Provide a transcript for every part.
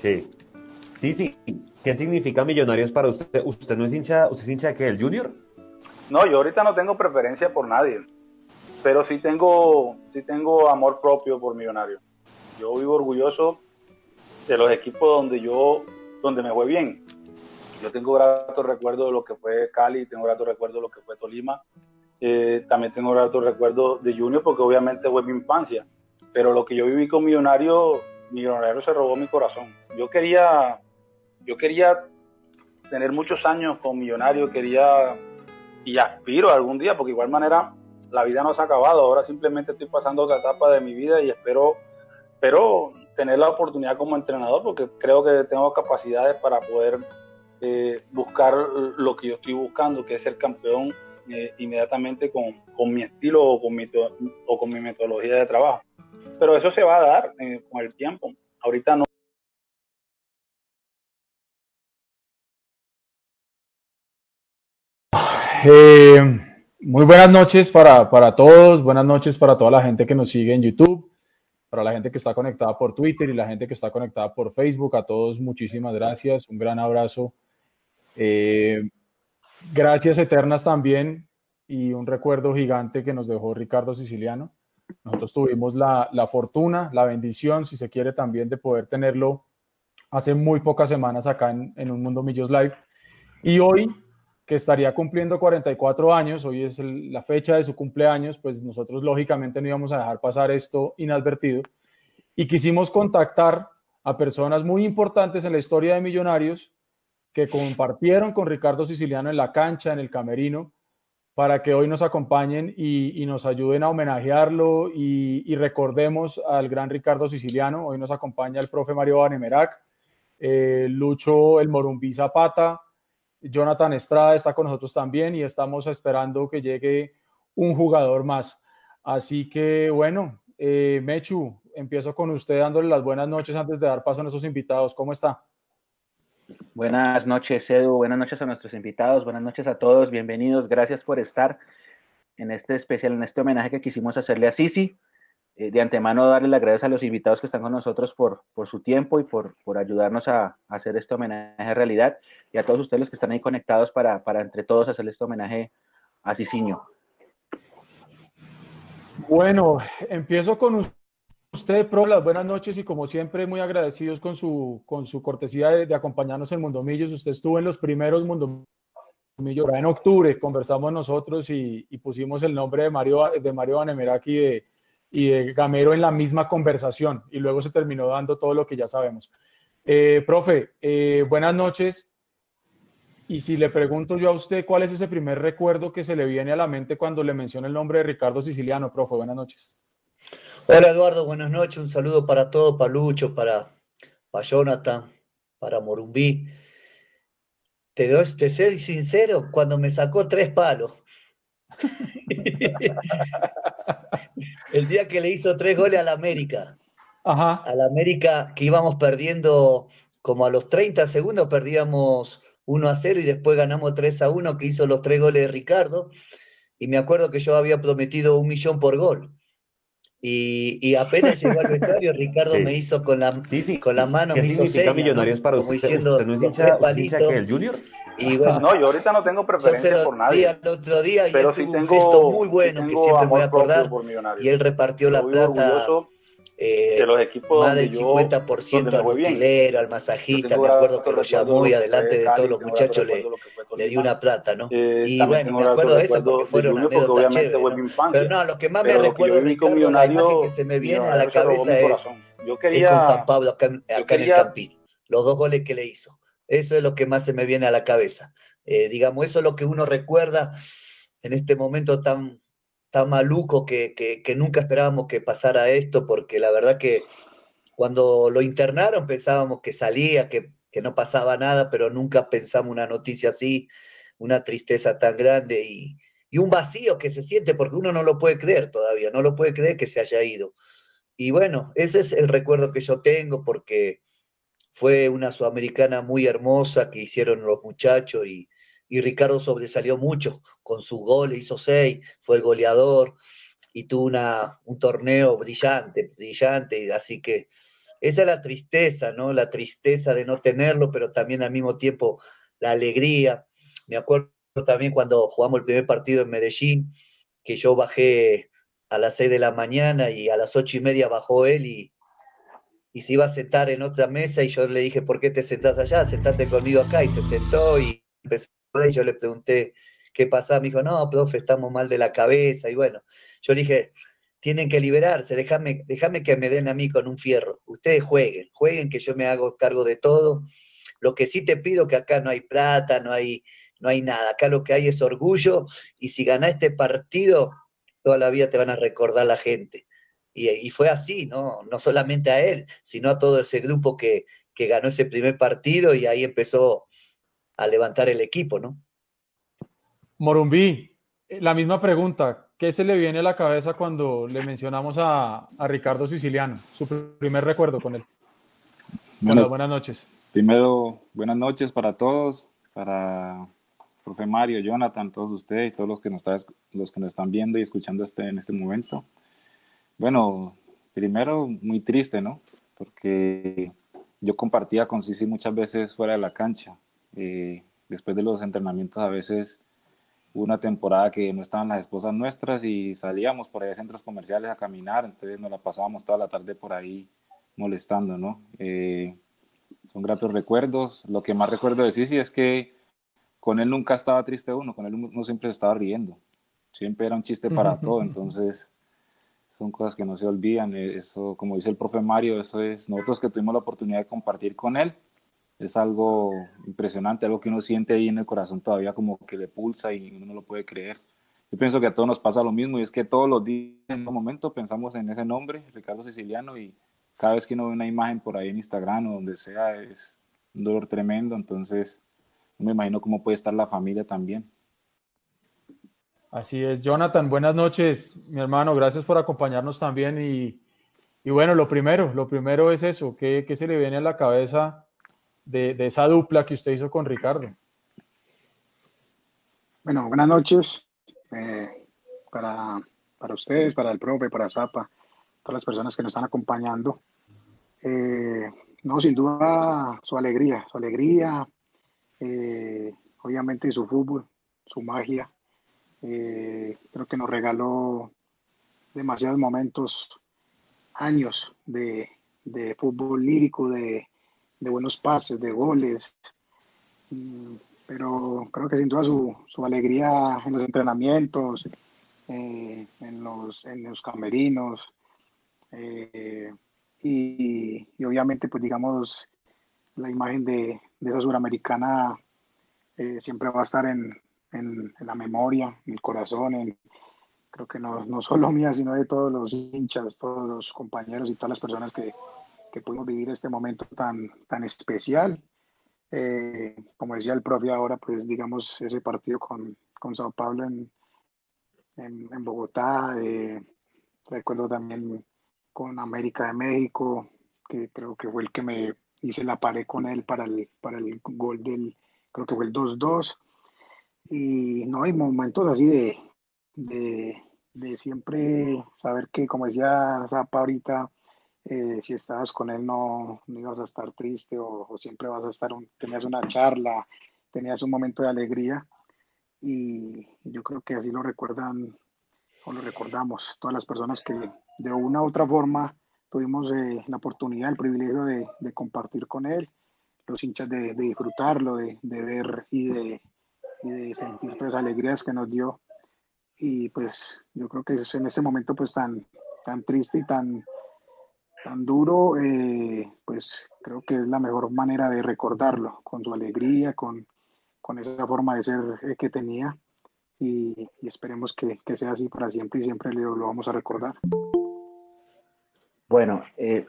Sí. Sí, sí. ¿Qué significa Millonarios para usted? ¿Usted no es hincha, usted es hincha de qué, el Junior? No, yo ahorita no tengo preferencia por nadie, pero sí tengo, sí tengo amor propio por Millonarios. Yo vivo orgulloso de los equipos donde yo, donde me fue bien. Yo tengo gratos recuerdos de lo que fue Cali, tengo gratos recuerdos de lo que fue Tolima, eh, también tengo gratos recuerdos de Junior porque obviamente fue mi infancia, pero lo que yo viví con Millonarios, Millonarios se robó mi corazón. Yo quería, yo quería tener muchos años con Millonarios, quería y aspiro algún día, porque de igual manera la vida no se ha acabado, ahora simplemente estoy pasando otra etapa de mi vida y espero, espero tener la oportunidad como entrenador, porque creo que tengo capacidades para poder eh, buscar lo que yo estoy buscando, que es ser campeón eh, inmediatamente con, con, mi estilo o con mi, o con mi metodología de trabajo. Pero eso se va a dar eh, con el tiempo. Ahorita no. Eh, muy buenas noches para, para, todos, buenas noches para toda la gente que nos sigue en YouTube, para la gente que está conectada por Twitter y la gente que está conectada por Facebook. A todos muchísimas gracias, un gran abrazo. Eh, gracias eternas también y un recuerdo gigante que nos dejó Ricardo Siciliano. Nosotros tuvimos la, la fortuna, la bendición, si se quiere también, de poder tenerlo hace muy pocas semanas acá en, en Un Mundo Millos Live. Y hoy que estaría cumpliendo 44 años, hoy es la fecha de su cumpleaños, pues nosotros lógicamente no íbamos a dejar pasar esto inadvertido y quisimos contactar a personas muy importantes en la historia de Millonarios que compartieron con Ricardo Siciliano en la cancha, en el camerino, para que hoy nos acompañen y, nos ayuden a homenajearlo y, y, recordemos al gran Ricardo Siciliano. Hoy nos acompaña el profe Mario Banemerac, eh, Lucho El Morumbí Zapata, Jonathan Estrada está con nosotros también y estamos esperando que llegue un jugador más. Así que bueno, eh, Mechu, empiezo con usted dándole las buenas noches antes de dar paso a nuestros invitados. ¿Cómo está? Buenas noches, Edu. Buenas noches a nuestros invitados. Buenas noches a todos. Bienvenidos. Gracias por estar en este especial, en este homenaje que quisimos hacerle a Sisi. Eh, de antemano, darle las gracias a los invitados que están con nosotros por, por su tiempo y por, por ayudarnos a, hacer este homenaje realidad y a todos ustedes los que están ahí conectados para, para entre todos hacerle este homenaje a Cicinho. Bueno, empiezo con usted, Pro, las buenas noches y como siempre muy agradecidos con su, con su cortesía de, acompañarnos en Mundomillos. Usted estuvo en los primeros Mundomillos en octubre, conversamos nosotros y, y pusimos el nombre de Mario, de Mario Banemeraki de y de Gamero en la misma conversación y luego se terminó dando todo lo que ya sabemos. Eh, profe, eh, buenas noches. Y si le pregunto yo a usted, ¿cuál es ese primer recuerdo que se le viene a la mente cuando le menciona el nombre de Ricardo Siciliano? Profe, buenas noches. Hola Eduardo, buenas noches. Un saludo para todos, para Lucho, para, para Jonathan, para Morumbí. Te, doy, te soy sincero, cuando me sacó tres palos. el día que le hizo tres goles al América. Ajá. Al América que íbamos perdiendo como a los 30 segundos, perdíamos 1 a 0 y después ganamos 3 a 1, que hizo los tres goles de Ricardo. Y me acuerdo que yo había prometido un millón por gol. Y, y apenas llegó al vestuario, Ricardo Sí. me hizo con la, Sí, sí. con la mano, ¿Qué me hizo ¿no? Millonarios para Como usted? diciendo ¿Usted no es los hincha, tres usted es hincha palitos. que el Junior? Y bueno, No, yo ahorita no tengo yo se preferencia lo por di nadie, al otro día y pero él sí tuvo un tengo, gesto muy sí bueno que siempre me voy a acordar. Y él repartió la plata orgulloso eh, de los equipos más del yo, 50% donde me al utilero, al masajista. Me acuerdo que lo llamó y lo que delante fue de todos los muchachos le, lo le dio una plata, ¿no? Eh, Y bueno, me acuerdo de eso porque fueron anécdotas chéveres, ¿no? Pero no, lo que más me recuerdo Ricardo, la imagen que se me viene a la cabeza es. Yo con San Pablo acá, en- yo acá en el Campín. Los dos goles que le hizo. Eso es lo que más se me viene a la cabeza. Eh, digamos, eso es lo que uno recuerda en este momento tan, tan maluco que, que, que nunca esperábamos que pasara esto, porque la verdad que cuando lo internaron pensábamos que salía, que, que no pasaba nada, pero nunca pensamos una noticia así, una tristeza tan grande y, y un vacío que se siente porque uno no lo puede creer todavía, no lo puede creer que se haya ido. Y bueno, ese es el recuerdo que yo tengo porque fue una sudamericana muy hermosa que hicieron los muchachos y, y Ricardo sobresalió mucho con su gol, hizo seis, fue el goleador y tuvo una, un torneo brillante, brillante, así que esa es la tristeza, ¿no? La tristeza de no tenerlo, pero también al mismo tiempo la alegría. Me acuerdo también cuando jugamos el primer partido en Medellín, que yo bajé a las seis de la mañana y a las ocho y media bajó él y, y se iba a sentar en otra mesa y yo le dije, ¿por qué te sentás allá? Sentate conmigo acá y se sentó y empezó y yo le pregunté qué pasa, me dijo, no, profe, estamos mal de la cabeza. Y bueno, yo le dije, tienen que liberarse, déjame, déjame que me den a mí con un fierro, ustedes jueguen, jueguen que yo me hago cargo de todo, lo que sí te pido que acá no hay plata, no hay, no hay nada, acá lo que hay es orgullo y si gana este partido, toda la vida te van a recordar la gente. Y, fue así, ¿no? No solamente a él, sino a todo ese grupo que, que ganó ese primer partido y ahí empezó a levantar el equipo, ¿no? Morumbí, la misma pregunta. ¿Qué se le viene a la cabeza cuando le mencionamos a, Ricardo Siciliano? Su primer recuerdo con él. Bueno, buenas noches. Primero, buenas noches para todos, para profe Mario, Jonathan, todos ustedes y todos los que nos, los que nos están viendo y escuchando este, en este momento. Bueno, primero, muy triste, ¿no? Porque yo compartía con Sisi muchas veces fuera de la cancha. Eh, después de los entrenamientos a veces una temporada que no estaban las esposas nuestras y salíamos por ahí a centros comerciales a caminar, entonces nos la pasábamos toda la tarde por ahí molestando, ¿no? Eh, son gratos recuerdos. Lo que más recuerdo de Sisi es que con él nunca estaba triste uno, con él uno siempre estaba riendo. Siempre era un chiste para todo, entonces son cosas que no se olvidan. Eso, como dice el profe Mario, eso es nosotros que tuvimos la oportunidad de compartir con él es algo impresionante, algo que uno siente ahí en el corazón todavía como que le pulsa y uno no lo puede creer. Yo pienso que a todos nos pasa lo mismo y es que todos los días en un momento pensamos en ese nombre, Ricardo Siciliano, y cada vez que uno ve una imagen por ahí en Instagram o donde sea es un dolor tremendo, entonces no me imagino cómo puede estar la familia también. Así es, Jonathan, buenas noches, mi hermano, gracias por acompañarnos también y, y bueno, lo primero, lo primero es eso, ¿qué, ¿qué se le viene a la cabeza de, esa dupla que usted hizo con Ricardo. Bueno, buenas noches eh, para, ustedes, para el profe, para Zapa, todas las personas que nos están acompañando. Eh, no, sin duda su alegría, su alegría, eh, obviamente su fútbol, su magia. creo que nos regaló demasiados momentos, años de, de fútbol lírico, de, de buenos pases, de goles. Mm, pero creo que sin duda su, su alegría en los entrenamientos, eh, en, los, en los camerinos, eh, y, y, obviamente, pues digamos, la imagen de, de esa suramericana eh, siempre va a estar en, en, la memoria, en el corazón, en, creo que no, no solo mía, sino de todos los hinchas, todos los compañeros y todas las personas que, que pudimos vivir este momento tan, tan especial. Eh, como decía el profe ahora, pues digamos ese partido con, con Sao Paulo en, en, Bogotá, eh, recuerdo también con América de México, que creo que fue el que me hice la pared con él para el, para el gol del, creo que fue el 2-2. Y no hay momentos así de, de, de, siempre saber que, como decía Zapa ahorita, eh, si estabas con él no, no, ibas a estar triste o, siempre vas a estar, tenías una charla, tenías un momento de alegría y yo creo que así lo recuerdan o lo recordamos todas las personas que de una u otra forma tuvimos eh, la oportunidad, el privilegio de, de, compartir con él, los hinchas de, de disfrutarlo, de, de, ver y de, y de sentir todas las alegrías que nos dio. Y pues yo creo que es en ese momento pues tan, tan triste y tan, tan duro, eh, pues creo que es la mejor manera de recordarlo, con su alegría, con, con esa forma de ser eh, que tenía. Y, esperemos que, que, sea así para siempre y siempre lo, lo vamos a recordar. Bueno, eh,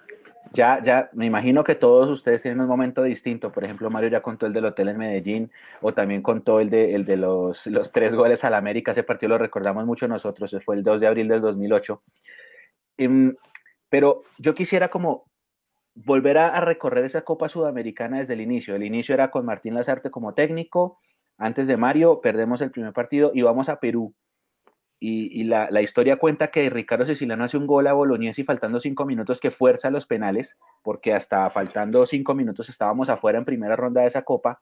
ya, ya me imagino que todos ustedes tienen un momento distinto. Por ejemplo, Mario ya contó el del hotel en Medellín o también contó el de, el de los, los tres goles al América. Ese partido lo recordamos mucho nosotros. Fue el 2 de abril del 2008. Pero yo quisiera como volver a, recorrer esa Copa Sudamericana desde el inicio. El inicio era con Martín Lazarte como técnico. Antes de Mario, perdemos el primer partido y vamos a Perú. y, la, historia cuenta que Ricardo Ceciliano hace un gol a Bolognesi faltando cinco minutos que fuerza los penales, porque hasta faltando cinco minutos estábamos afuera en primera ronda de esa copa.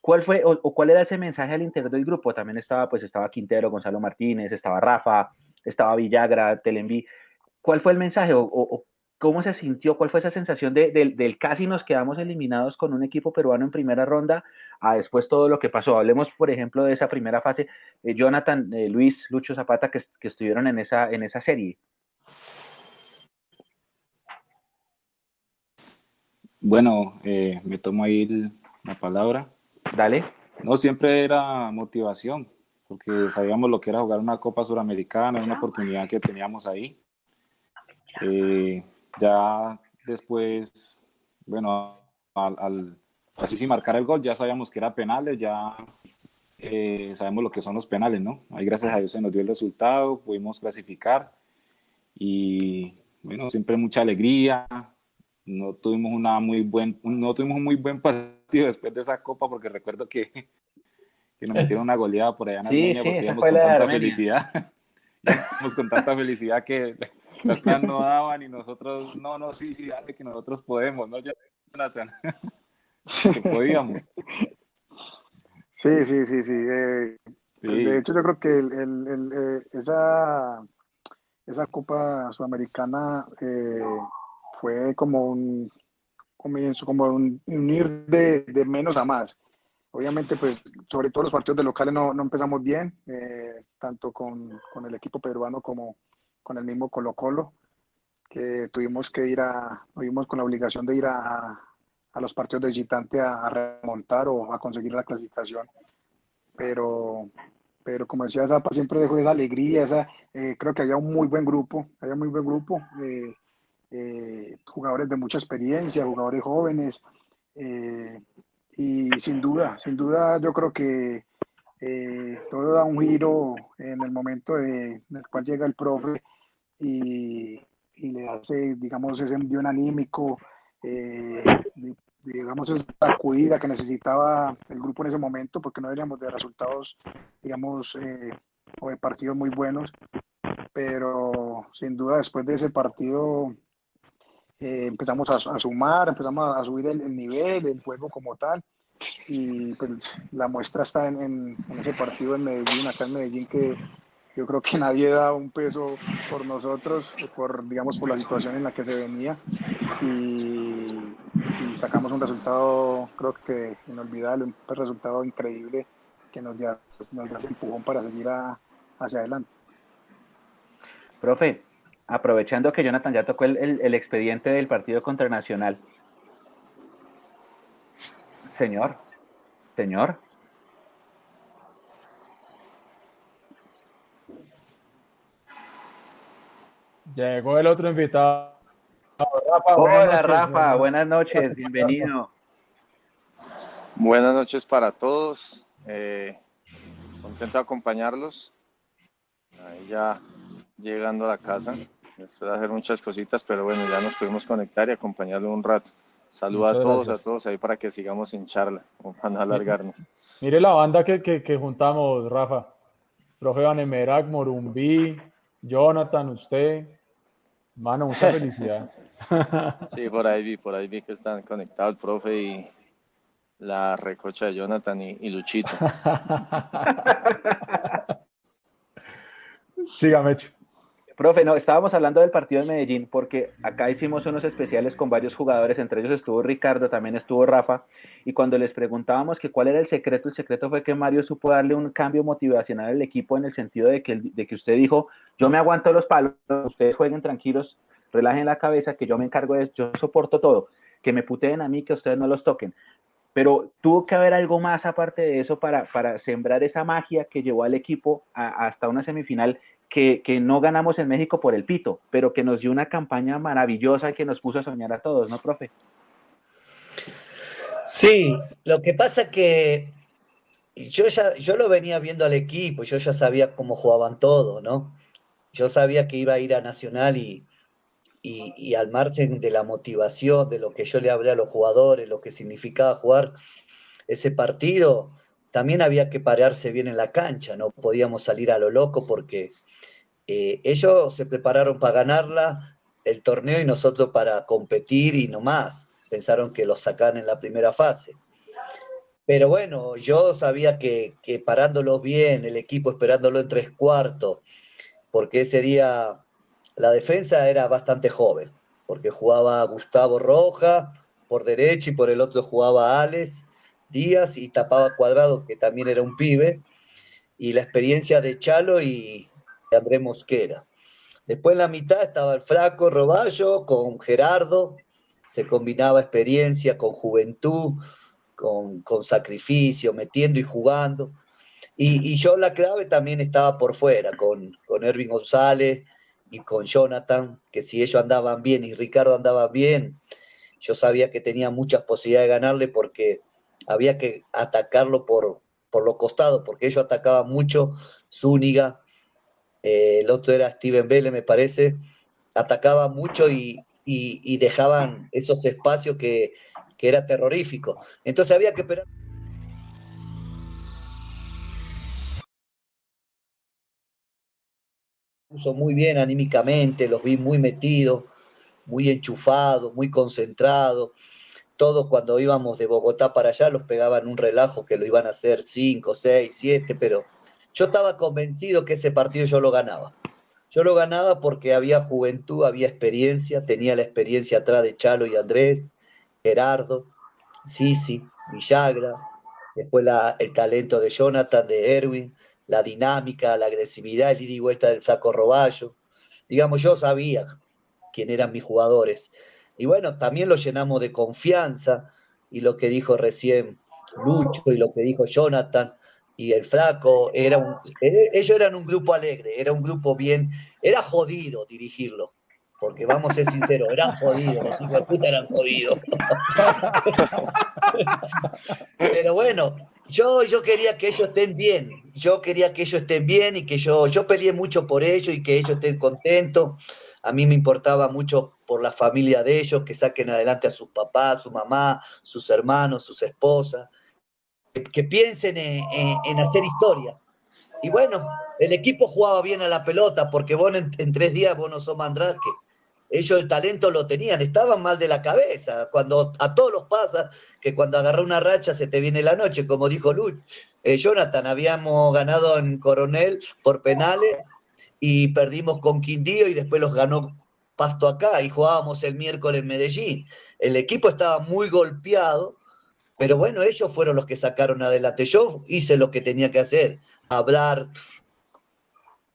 ¿Cuál fue o, cuál era ese mensaje al interior del grupo? También estaba, pues estaba Quintero, Gonzalo Martínez, estaba Rafa, estaba Villagra, Telenví. ¿Cuál fue el mensaje o, cómo se sintió? ¿Cuál fue esa sensación de, del casi nos quedamos eliminados con un equipo peruano en primera ronda a después todo lo que pasó? Hablemos, por ejemplo, de esa primera fase. Eh, Jonathan, eh, Luis, Lucho Zapata, que, que, estuvieron en esa, en esa serie. Bueno, eh, me tomo ahí la palabra. Dale. No, siempre era motivación, porque sabíamos lo que era jugar una Copa Suramericana, una oportunidad que teníamos ahí. Eh, ya después, bueno, al, así sin marcar el gol, ya sabíamos que era penales, ya eh, sabemos lo que son los penales, ¿no? Ahí gracias a Dios se nos dio el resultado, pudimos clasificar y bueno, siempre mucha alegría. No tuvimos una muy buen, no tuvimos un muy buen partido después de esa copa porque recuerdo que, que nos metieron una goleada por allá en Armenia porque íbamos con tanta felicidad. íbamos con tanta felicidad que cosas no daban y nosotros, no, no, sí, sí, dale, que nosotros podemos, ¿no? Ya, Jonathan, que podíamos. Sí, sí, sí, sí. Eh, de hecho, yo creo que el, el, eh, esa, esa Copa Sudamericana eh, fue como un comienzo, como un unir de, de, menos a más. Obviamente, pues, sobre todo los partidos de locales no, no empezamos bien, tanto con, con el equipo peruano como, con el mismo Colo Colo, que tuvimos que ir a, tuvimos con la obligación de ir a, a los partidos de visitante a, remontar o a conseguir la clasificación. Pero, pero como decía Zapa, siempre dejó esa alegría, esa, eh, creo que había un muy buen grupo, había un muy buen grupo, eh, eh, jugadores de mucha experiencia, jugadores jóvenes, y sin duda, sin duda yo creo que todo da un giro en el momento de, en el cual llega el profe y, le hace, digamos, ese envío anímico, eh, digamos, esa sacudida que necesitaba el grupo en ese momento, porque no veníamos de resultados, digamos, eh, o de partidos muy buenos, pero sin duda después de ese partido eh, empezamos a, sumar, empezamos a, subir el, nivel, el juego como tal, y pues la muestra está en, en ese partido en Medellín, acá en Medellín, que yo creo que nadie da un peso por nosotros, por, digamos, por la situación en la que se venía y, sacamos un resultado, creo que inolvidable, un resultado increíble que nos da, nos da empujón para seguir hacia adelante. Profe, aprovechando que Jonathan ya tocó el, el expediente del partido contra Nacional. Señor, señor. Llegó el otro invitado. Rafa, Hola Rafa, buenas noches, bienvenido. Buenas noches para todos. Eh, contento de acompañarlos. Ahí ya llegando a la casa. Después de hacer muchas cositas, pero bueno, ya nos pudimos conectar y acompañarlo un rato. Saludos a todos, a todos ahí para que sigamos en charla, para no alargarnos. Mire la banda que, que, que juntamos, Rafa. Profe Vanemerac, Morumbí, Jonathan, usted, Mano, mucha felicidad. Sí, por ahí vi, por ahí vi que están conectados el profe y la recocha de Jonathan y, Luchito. Sígame, Profe, no, estábamos hablando del partido de Medellín porque acá hicimos unos especiales con varios jugadores, entre ellos estuvo Ricardo, también estuvo Rafa, y cuando les preguntábamos que cuál era el secreto, el secreto fue que Mario supo darle un cambio motivacional al equipo en el sentido de que, de que usted dijo, yo me aguanto los palos, ustedes jueguen tranquilos, relajen la cabeza, que yo me encargo de eso, yo soporto todo, que me puteen a mí, que ustedes no los toquen. Pero tuvo que haber algo más aparte de eso para, para sembrar esa magia que llevó al equipo hasta una semifinal que, no ganamos en México por el pito, pero que nos dio una campaña maravillosa que nos puso a soñar a todos, ¿no, profe? Sí, lo que pasa que yo ya yo lo venía viendo al equipo, yo ya sabía cómo jugaban todos, ¿no? Yo sabía que iba a ir a Nacional y, y, al margen de la motivación, de lo que yo le hablé a los jugadores, lo que significaba jugar ese partido, también había que pararse bien en la cancha, no podíamos salir a lo loco porque eh, ellos se prepararon para ganarla el torneo y nosotros para competir y no más. Pensaron que lo sacan en la primera fase. Pero bueno, yo sabía que, que parándolos bien, el equipo esperándolo en tres cuartos, porque ese día la defensa era bastante joven, porque jugaba Gustavo Roja por derecha y por el otro jugaba Alex Díaz y tapaba Cuadrado, que también era un pibe, y la experiencia de Chalo y André Mosquera. Después en la mitad estaba el flaco Roballo con Gerardo, se combinaba experiencia con juventud, con, sacrificio, metiendo y jugando. Y, yo la clave también estaba por fuera, con, con Ervin González y con Jonathan, que si ellos andaban bien y Ricardo andaba bien, yo sabía que tenía muchas posibilidades de ganarle porque había que atacarlo por, por los costados, porque ellos atacaban mucho, Zúñiga, eh, el otro era Steven Vélez, me parece, atacaba mucho y, dejaban esos espacios que, que era terrorífico. Entonces había que esperar. Puso muy bien anímicamente, los vi muy metidos, muy enchufados, muy concentrados. Todos cuando íbamos de Bogotá para allá los pegaban un relajo que lo iban a hacer 5, 6, 7, pero yo estaba convencido que ese partido yo lo ganaba. Yo lo ganaba porque había juventud, había experiencia, tenía la experiencia atrás de Chalo y Andrés, Gerardo, Sisi, Villagra, después el talento de Jonathan, de Erwin, la dinámica, la agresividad, el ida y vuelta del flaco Roballo. Digamos, yo sabía quién eran mis jugadores. Y bueno, también lo llenamos de confianza y lo que dijo recién Lucho y lo que dijo Jonathan, y el flaco, era un, eh, ellos eran un grupo alegre, era un grupo bien, era jodido dirigirlo, porque vamos a ser sinceros, eran jodidos, los hijos de puta eran jodidos. Pero bueno, yo, yo quería que ellos estén bien, yo quería que ellos estén bien y que yo, yo peleé mucho por ellos y que ellos estén contentos. A mí me importaba mucho por la familia de ellos, que saquen adelante a sus papás, su mamá, sus hermanos, sus esposas que, piensen en, hacer historia. Y bueno, el equipo jugaba bien a la pelota, porque vos en, tres días vos no sos Mandrake. Ellos el talento lo tenían, estaban mal de la cabeza. Cuando a todos los pasa que cuando agarra una racha se te viene la noche, como dijo Luis. Eh, Jonathan, habíamos ganado en Coronel por penales y perdimos con Quindío y después los ganó Pasto acá y jugábamos el miércoles en Medellín. El equipo estaba muy golpeado pero bueno, ellos fueron los que sacaron adelante. Yo hice lo que tenía que hacer, hablar,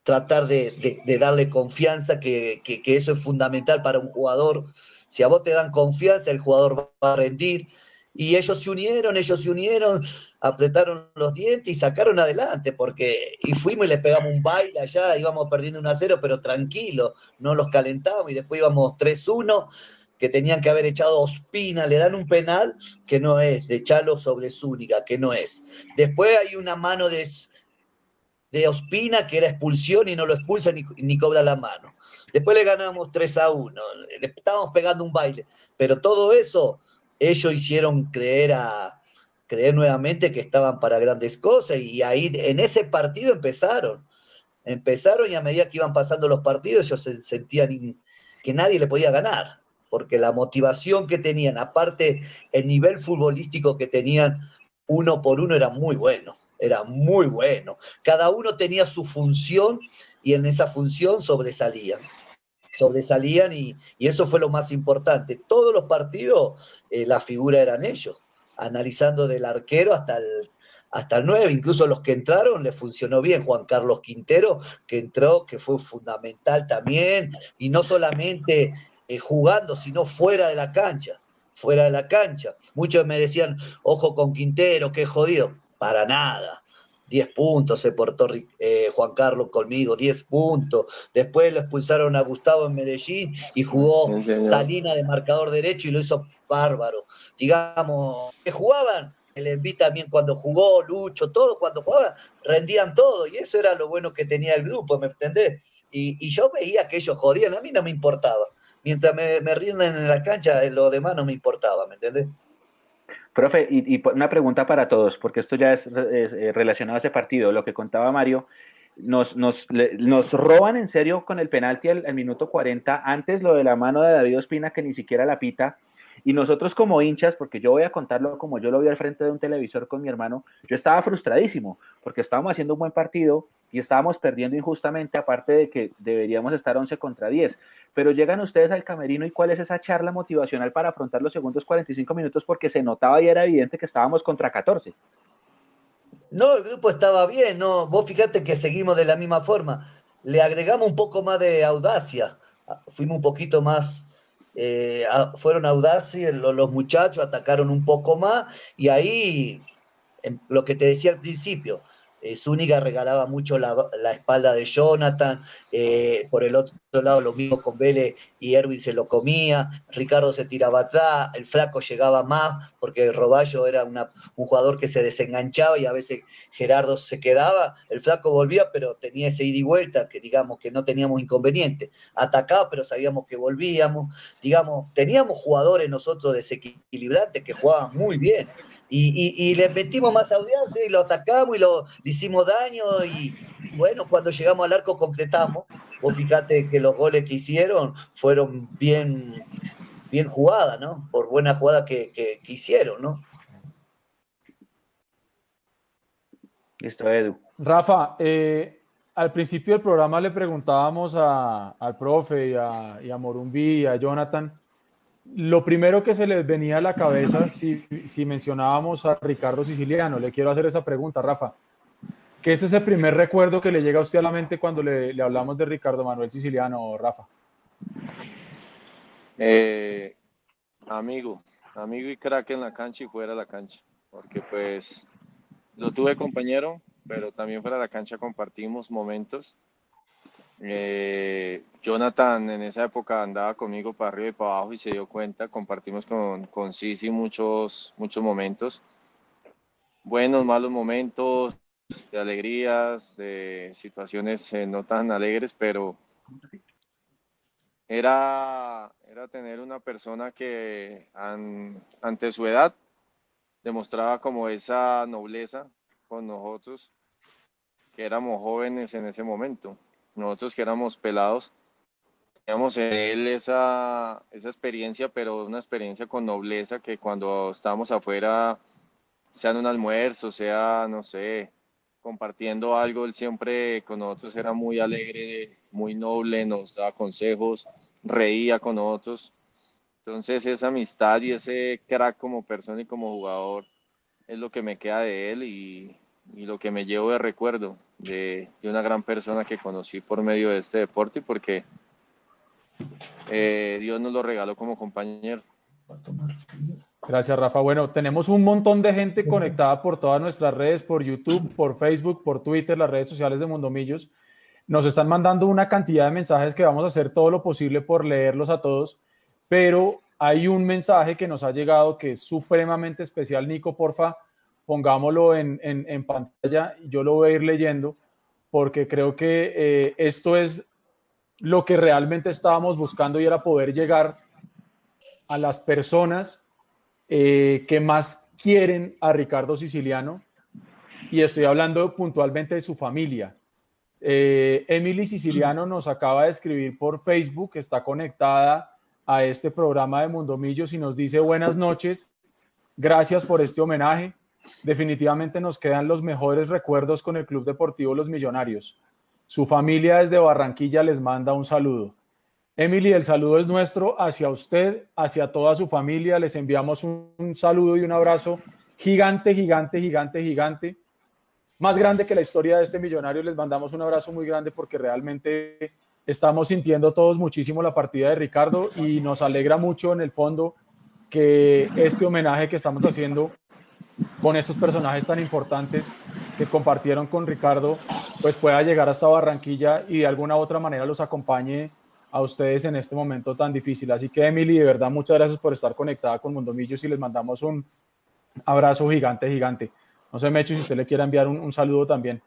tratar de, darle confianza, que, eso es fundamental para un jugador. Si a vos te dan confianza, el jugador va a rendir. Y ellos se unieron, ellos se unieron, apretaron los dientes y sacaron adelante, porque y fuimos y le pegamos un baile allá, íbamos perdiendo 1 a 0, pero tranquilo, no los calentamos y después íbamos 3-1 que tenían que haber echado Ospina, le dan un penal que no es, de Chalo sobre Zúñiga, que no es. Después hay una mano de, de Ospina que era expulsión y no lo expulsa ni, ni cobra la mano. Después le ganamos 3 a 1, le estábamos pegando un baile, pero todo eso ellos hicieron creer a creer nuevamente que estaban para grandes cosas y ahí en ese partido empezaron. Empezaron y a medida que iban pasando los partidos ellos se sentían que nadie le podía ganar porque la motivación que tenían, aparte el nivel futbolístico que tenían uno por uno era muy bueno, era muy bueno. Cada uno tenía su función y en esa función sobresalían. Sobresalían y, eso fue lo más importante. Todos los partidos, eh, la figura eran ellos, analizando del arquero hasta el, hasta el 9, incluso los que entraron le funcionó bien. Juan Carlos Quintero, que entró, que fue fundamental también, y no solamente eh, jugando, sino fuera de la cancha, fuera de la cancha. Muchos me decían, ojo con Quintero, qué jodido. Para nada. 10 puntos se portó eh, Juan Carlos conmigo, 10 puntos. Después lo expulsaron a Gustavo en Medellín y jugó Salina de marcador derecho y lo hizo bárbaro. Digamos, que jugaban, el Enví también cuando jugó, Lucho, todo, cuando jugaban, rendían todo y eso era lo bueno que tenía el grupo, ¿me entendés? Y, y yo veía que ellos jodían, a mí no me importaba mientras me, me en la cancha, lo demás no me importaba, ¿me entendés? Profe, y, una pregunta para todos, porque esto ya es, eh, relacionado a ese partido. Lo que contaba Mario, nos, nos, nos roban en serio con el penalti al, minuto 40. Antes lo de la mano de David Ospina, que ni siquiera la pita. Y nosotros como hinchas, porque yo voy a contarlo como yo lo vi al frente de un televisor con mi hermano, yo estaba frustradísimo, porque estábamos haciendo un buen partido y estábamos perdiendo injustamente, aparte de que deberíamos estar 11 contra 10. Pero llegan ustedes al camerino y cuál es esa charla motivacional para afrontar los segundos 45 minutos, porque se notaba y era evidente que estábamos contra 14. No, el grupo estaba bien, no. Vos fíjate que seguimos de la misma forma. Le agregamos un poco más de audacia. Fuimos un poquito más eh, fueron audaces los, muchachos, atacaron un poco más y ahí, lo que te decía al principio, eh, Zúñiga regalaba mucho la, espalda de Jonathan, eh, por el otro lado lo mismo con Vélez y Erwin se lo comía, Ricardo se tiraba atrás, el flaco llegaba más, porque Roballo era un jugador que se desenganchaba y a veces Gerardo se quedaba, el flaco volvía, pero tenía ese ida y vuelta, que digamos que no teníamos inconveniente, atacaba, pero sabíamos que volvíamos, digamos, teníamos jugadores nosotros desequilibrantes que jugaban muy bien, y, le metimos más audiencia y lo atacamos y lo le hicimos daño y bueno, cuando llegamos al arco concretamos. Vos fíjate que los goles que hicieron fueron bien, bien jugadas, ¿no? Por buena jugada que, hicieron, ¿no? Listo, Edu. Rafa, eh, al principio del programa le preguntábamos al profe y a, y a Morumbi y a Jonathan lo primero que se les venía a la cabeza si, mencionábamos a Ricardo Siciliano, le quiero hacer esa pregunta, Rafa. ¿Qué es ese primer recuerdo que le llega a usted a la mente cuando le, hablamos de Ricardo Manuel Siciliano, Rafa? Eh, amigo, amigo y crack en la cancha y fuera de la cancha, porque pues lo tuve compañero, pero también fuera de la cancha compartimos momentos eh, Jonathan en esa época andaba conmigo para arriba y para abajo y se dio cuenta, compartimos con, con Sisi muchos, muchos momentos, buenos, malos momentos, de alegrías, de situaciones eh, no tan alegres, pero era, era tener una persona que ante su edad demostraba como esa nobleza con nosotros, que éramos jóvenes en ese momento nosotros que éramos pelados, teníamos en él esa, esa experiencia, pero una experiencia con nobleza que cuando estábamos afuera, sea en un almuerzo, sea, no sé, compartiendo algo, él siempre con nosotros era muy alegre, muy noble, nos daba consejos, reía con nosotros. Entonces esa amistad y ese crack como persona y como jugador es lo que me queda de él y, y lo que me llevo de recuerdo de, una gran persona que conocí por medio de este deporte y porque eh, Dios nos lo regaló como compañero. Gracias, Rafa. Bueno, tenemos un montón de gente conectada por todas nuestras redes, por YouTube, por Facebook, por Twitter, las redes sociales de Mundomillos. Nos están mandando una cantidad de mensajes que vamos a hacer todo lo posible por leerlos a todos, pero hay un mensaje que nos ha llegado que es supremamente especial. Nico, porfa, pongámoslo en, en, pantalla, yo lo voy a ir leyendo, porque creo que eh, esto es lo que realmente estábamos buscando y era poder llegar a las personas eh, que más quieren a Ricardo Siciliano, y estoy hablando puntualmente de su familia. Eh, Emily Siciliano nos acaba de escribir por Facebook, está conectada a este programa de Mundomillos y nos dice buenas noches, gracias por este homenaje definitivamente nos quedan los mejores recuerdos con el Club Deportivo Los Millonarios. Su familia desde Barranquilla les manda un saludo. Emily, el saludo es nuestro hacia usted, hacia toda su familia. Les enviamos un, saludo y un abrazo gigante, gigante, gigante, gigante. Más grande que la historia de este millonario. Les mandamos un abrazo muy grande porque realmente estamos sintiendo todos muchísimo la partida de Ricardo y nos alegra mucho en el fondo que este homenaje que estamos haciendo con estos personajes tan importantes que compartieron con Ricardo, pues pueda llegar hasta Barranquilla y de alguna u otra manera los acompañe a ustedes en este momento tan difícil. Así que Emily, de verdad, muchas gracias por estar conectada con Mundomillos y les mandamos un abrazo gigante, gigante. No sé, Mecho, si usted le quiere enviar un, saludo también.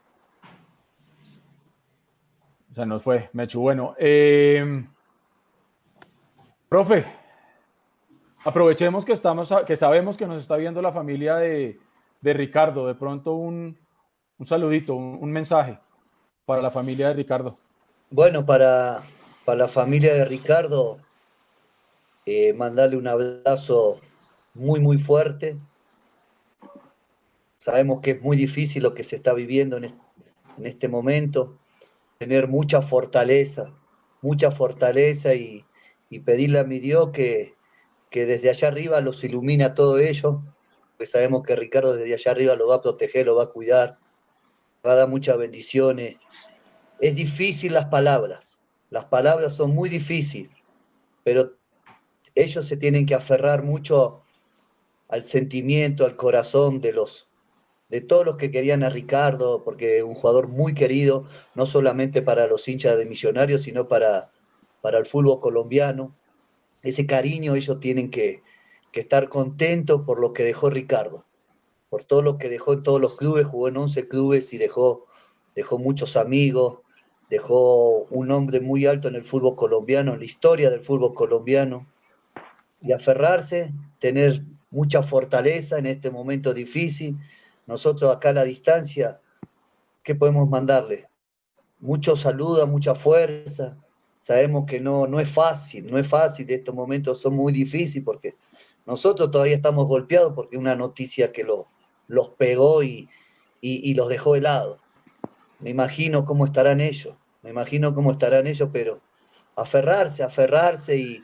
O sea, nos fue, Mecho. Bueno, eh, profe, aprovechemos que, estamos, que sabemos que nos está viendo la familia de, Ricardo. De pronto un, un saludito, un, un, mensaje para la familia de Ricardo. Bueno, para, para la familia de Ricardo, eh, mandarle un abrazo muy, muy fuerte. Sabemos que es muy difícil lo que se está viviendo en este, en este momento. Tener mucha fortaleza, mucha fortaleza y, y pedirle a mi Dios que, que desde allá arriba los ilumina todo ello, pues sabemos que Ricardo desde allá arriba lo va a proteger, lo va a cuidar, va a dar muchas bendiciones. Es difícil las palabras, las palabras son muy difíciles, pero ellos se tienen que aferrar mucho al sentimiento, al corazón de los de todos los que querían a Ricardo, porque es un jugador muy querido, no solamente para los hinchas de Millonarios, sino para, para el fútbol colombiano. Ese cariño ellos tienen que, estar contentos por lo que dejó Ricardo, por todo lo que dejó en todos los clubes, jugó en 11 clubes y dejó, dejó muchos amigos, dejó un nombre muy alto en el fútbol colombiano, en la historia del fútbol colombiano, y aferrarse, tener mucha fortaleza en este momento difícil. Nosotros acá a la distancia, ¿qué podemos mandarle? Mucho saludo, mucha fuerza. Sabemos que no, no es fácil, no es fácil, estos momentos son muy difíciles porque nosotros todavía estamos golpeados porque una noticia que lo, los pegó y, y, y los dejó helado. Me imagino cómo estarán ellos, me imagino cómo estarán ellos, pero aferrarse, aferrarse y,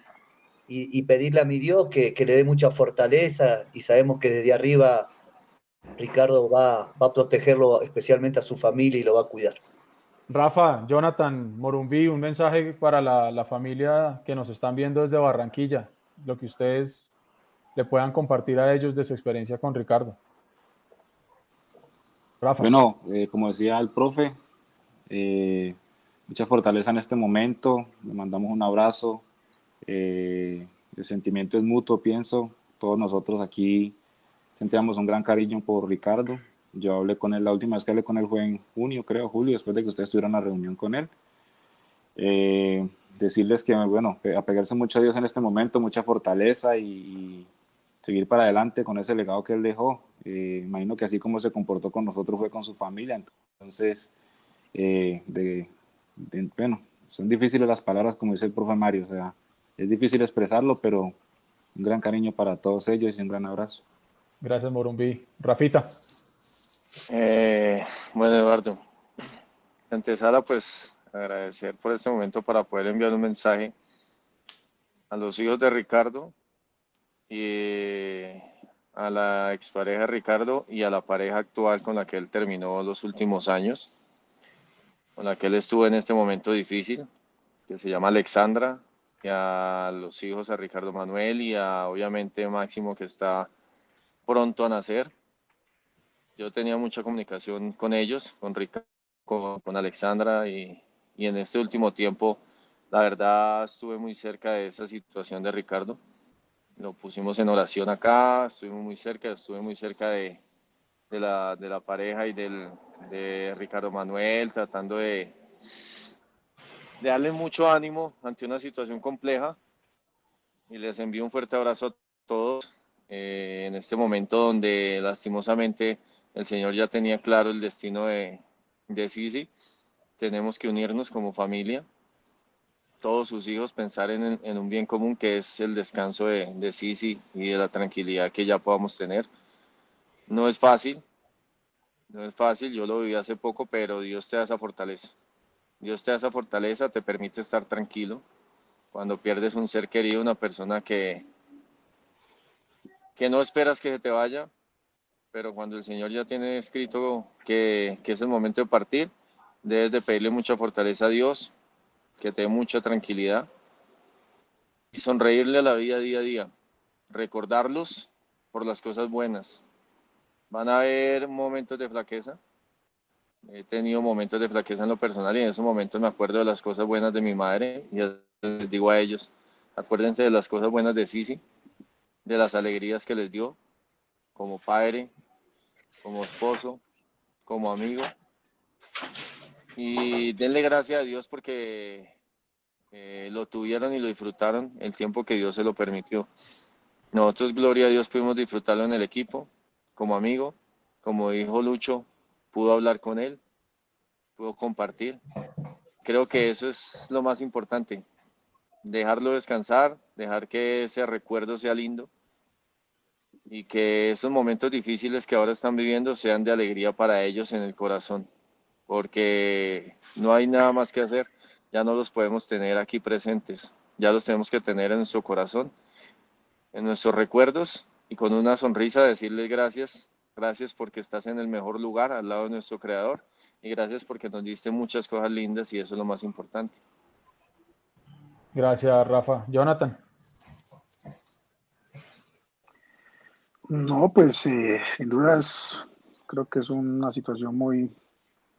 y, pedirle a mi Dios que, que, le dé mucha fortaleza y sabemos que desde arriba Ricardo va, va, a protegerlo especialmente a su familia y lo va a cuidar. Rafa, Jonathan, Morumbí, un mensaje para la, familia que nos están viendo desde Barranquilla, lo que ustedes le puedan compartir a ellos de su experiencia con Ricardo. Rafa. Bueno, eh, como decía el profe, eh, mucha fortaleza en este momento, le mandamos un abrazo, eh, el sentimiento es mutuo, pienso. Todos nosotros aquí sentíamos un gran cariño por Ricardo. Yo hablé con él, la última vez que hablé con él fue en junio, creo, julio, después de que ustedes tuvieran una reunión con él. Eh, decirles que, bueno, apegarse mucho a Dios en este momento, mucha fortaleza y, y seguir para adelante con ese legado que él dejó. Eh, imagino que así como se comportó con nosotros fue con su familia. Entonces, eh, de, de, bueno, son difíciles las palabras, como dice el profe Mario, o sea, es difícil expresarlo, pero un gran cariño para todos ellos y un gran abrazo. Gracias, Morumbi. Rafita. Eh, bueno, Eduardo, antesala, pues agradecer por este momento para poder enviar un mensaje a los hijos de Ricardo y a la expareja Ricardo y a la pareja actual con la que él terminó los últimos años, con la que él estuvo en este momento difícil, que se llama Alexandra, y a los hijos, a Ricardo Manuel y a obviamente Máximo que está pronto a nacer. Yo tenía mucha comunicación con ellos, con Ricardo, con, con Alexandra y, y, en este último tiempo, la verdad, estuve muy cerca de esa situación de Ricardo. Lo pusimos en oración acá, estuvimos muy cerca, estuve muy cerca de, de, la, de la pareja y del, de Ricardo Manuel, tratando de, de darle mucho ánimo ante una situación compleja y les envío un fuerte abrazo a todos eh, en este momento donde lastimosamente el Señor ya tenía claro el destino de, de Sisi. Tenemos que unirnos como familia, todos sus hijos, pensar en, un bien común que es el descanso de, de Sisi y de la tranquilidad que ya podamos tener. No es fácil, no es fácil, yo lo viví hace poco, pero Dios te da esa fortaleza. Dios te da esa fortaleza, te permite estar tranquilo. Cuando pierdes un ser querido, una persona que, que no esperas que se te vaya, pero cuando el Señor ya tiene escrito que, que, es el momento de partir, debes de pedirle mucha fortaleza a Dios, que te dé mucha tranquilidad y sonreírle a la vida día a día, recordarlos por las cosas buenas. Van a haber momentos de flaqueza, he tenido momentos de flaqueza en lo personal y en esos momentos me acuerdo de las cosas buenas de mi madre y les digo a ellos, acuérdense de las cosas buenas de Sisi, de las alegrías que les dio como padre, como esposo, como amigo. Y denle gracias a Dios porque eh, lo tuvieron y lo disfrutaron el tiempo que Dios se lo permitió. nosotros, gloria a Dios, pudimos disfrutarlo en el equipo, como amigo, como dijo Lucho, pudo hablar con él, pudo compartir. Creo que eso es lo más importante, dejarlo descansar, dejar que ese recuerdo sea lindo y que esos momentos difíciles que ahora están viviendo sean de alegría para ellos en el corazón, porque no hay nada más que hacer, ya no los podemos tener aquí presentes, ya los tenemos que tener en nuestro corazón, en nuestros recuerdos y con una sonrisa decirles gracias, gracias porque estás en el mejor lugar al lado de nuestro creador y gracias porque nos diste muchas cosas lindas y eso es lo más importante. Gracias, Rafa. Jonathan. No, pues eh, sin dudas creo que es una situación muy,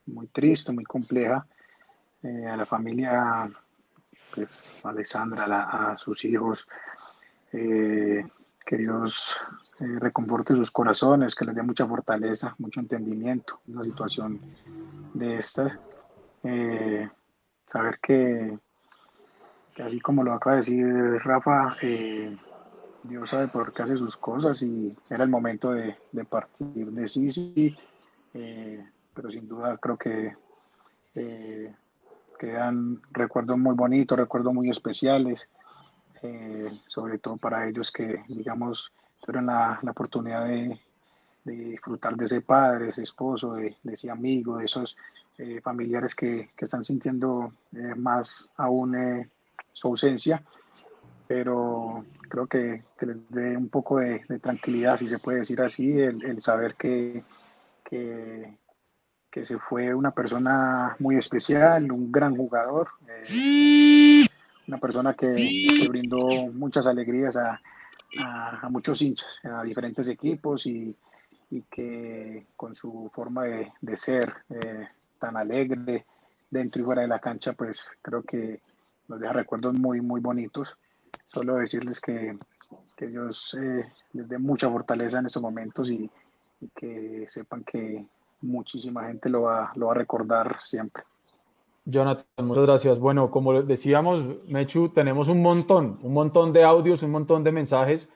muy triste, muy compleja. Eh, a la familia, pues a Alessandra, a, sus hijos, eh, que Dios reconforte sus corazones, que les dé mucha fortaleza, mucho entendimiento en una situación de esta. saber que, que, así como lo acaba de decir Rafa, Dios sabe por qué hace sus cosas y era el momento de, partir de sí, eh, pero sin duda creo que eh, quedan recuerdos muy bonitos, recuerdos muy especiales, eh, sobre todo para ellos que, digamos, tuvieron la, oportunidad de, disfrutar de ese padre, ese esposo, de, ese amigo, de esos familiares que, que, están sintiendo más aún su ausencia pero creo que, les dé un poco de, tranquilidad, si se puede decir así, el, saber que, que, se fue una persona muy especial, un gran jugador, eh, una persona que, brindó muchas alegrías a, muchos hinchas, a diferentes equipos y, que con su forma de, ser eh, tan alegre dentro y fuera de la cancha, pues creo que nos deja recuerdos muy, muy bonitos solo decirles que, que Dios eh, les dé mucha fortaleza en estos momentos y, que sepan que muchísima gente lo va, lo va a recordar siempre. Jonathan, muchas gracias. Bueno, como decíamos, Mechu, tenemos un montón, un montón de audios, un montón de mensajes.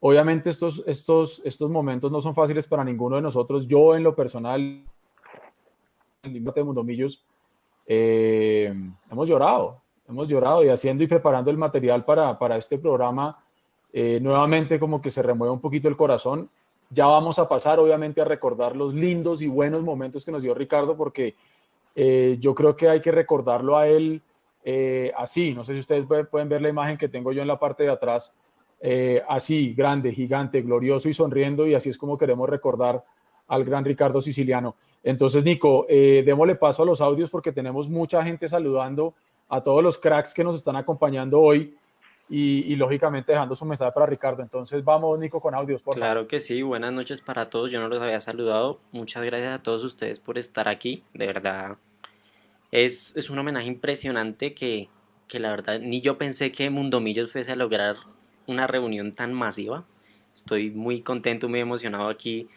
Obviamente estos, estos, estos momentos no son fáciles para ninguno de nosotros. Yo en lo personal, en el de Mundomillos, eh, hemos llorado, hemos llorado y haciendo y preparando el material para, para este programa, eh, nuevamente como que se remueve un poquito el corazón. Ya vamos a pasar obviamente a recordar los lindos y buenos momentos que nos dio Ricardo, porque eh, yo creo que hay que recordarlo a él eh, así. No sé si ustedes pueden ver la imagen que tengo yo en la parte de atrás, así, grande, gigante, glorioso y sonriendo, y así es como queremos recordar al gran Ricardo Siciliano. Entonces, Nico, démosle paso a los audios porque tenemos mucha gente saludando a todos los cracks que nos están acompañando hoy y, lógicamente dejando su mensaje para Ricardo. Entonces vamos, Nico, con audios, por Claro que sí, buenas noches para todos. Yo no los había saludado. Muchas gracias a todos ustedes por estar aquí. De verdad, es, es un homenaje impresionante que, que la verdad ni yo pensé que Mundomillos fuese a lograr una reunión tan masiva. Estoy muy contento, muy emocionado aquí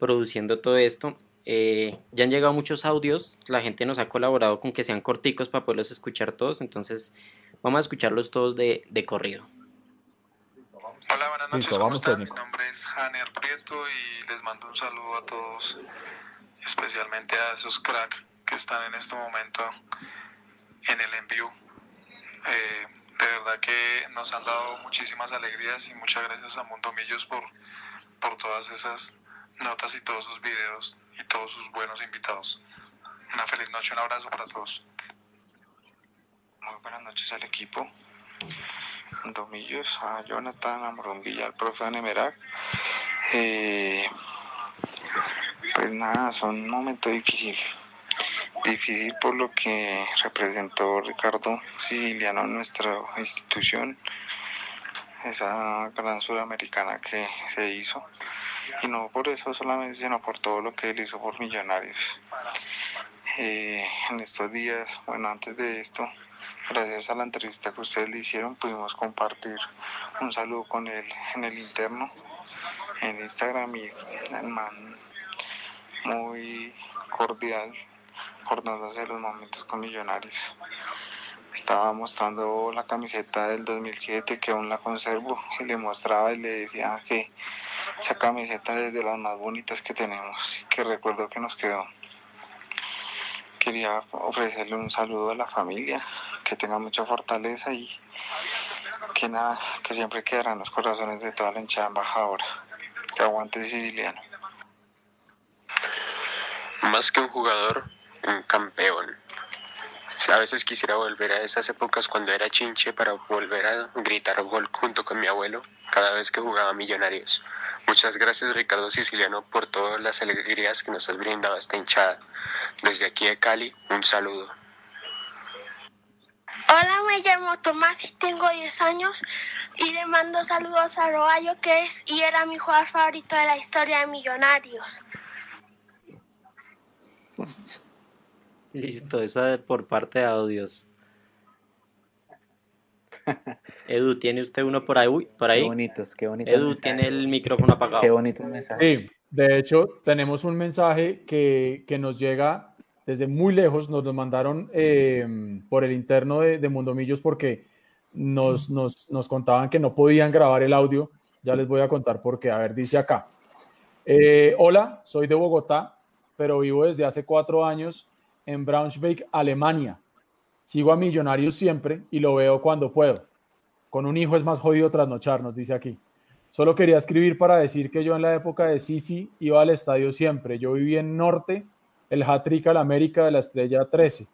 produciendo todo esto. Eh, ya han llegado muchos audios, la gente nos ha colaborado con que sean corticos para poderlos escuchar todos, entonces vamos a escucharlos todos de, de corrido. Hola, buenas noches, ¿cómo están? Mi nombre es Janer Prieto y les mando un saludo a todos, especialmente a esos cracks que están en este momento en el envío. Eh, de verdad que nos han dado muchísimas alegrías y muchas gracias a Mundo Millos por, por todas esas notas y todos sus videos y todos sus buenos invitados. Una feliz noche, un abrazo para todos. Muy buenas noches al equipo. Domillos, a Jonathan, a Morondilla, al profe Anemerac. Eh, pues nada, son un momento difícil. Difícil por lo que representó Ricardo Siciliano en nuestra institución, esa gran suramericana que se hizo y no por eso solamente, sino por todo lo que él hizo por Millonarios. Eh, en estos días, bueno, antes de esto, gracias a la entrevista que ustedes le hicieron, pudimos compartir un saludo con él en el interno, en Instagram y el man muy cordial, por hacer los momentos con Millonarios. Estaba mostrando la camiseta del 2007 que aún la conservo y le mostraba y le decía que esa camiseta es de las más bonitas que tenemos que recuerdo que nos quedó. Quería ofrecerle un saludo a la familia, que tenga mucha fortaleza y que nada, que siempre quedarán los corazones de toda la hinchada embajadora. Que aguante siciliano. Más que un jugador, un campeón. A veces quisiera volver a esas épocas cuando era chinche para volver a gritar gol junto con mi abuelo cada vez que jugaba Millonarios. Muchas gracias Ricardo Siciliano por todas las alegrías que nos has brindado esta hinchada. Desde aquí de Cali, un saludo. Hola, me llamo Tomás y tengo 10 años y le mando saludos a Roballo que es y era mi jugador favorito de la historia de Millonarios. Listo, esa por parte de audios. Edu, ¿tiene usted uno por ahí? Uy, por ahí. Qué bonitos, qué bonitos. Edu, tiene el micrófono apagado. Qué bonito mensaje. Sí, de hecho, tenemos un mensaje que, que nos llega desde muy lejos, nos lo mandaron eh, por el interno de, de Mundomillos porque nos, nos, nos, contaban que no podían grabar el audio. Ya les voy a contar por qué. A ver, dice acá. Eh, hola, soy de Bogotá, pero vivo desde hace cuatro años en Braunschweig, Alemania. Sigo a Millonarios siempre y lo veo cuando puedo. Con un hijo es más jodido trasnochar, nos dice aquí. Solo quería escribir para decir que yo en la época de Sisi iba al estadio siempre. Yo viví en Norte, el hat-trick al América de la Estrella 13,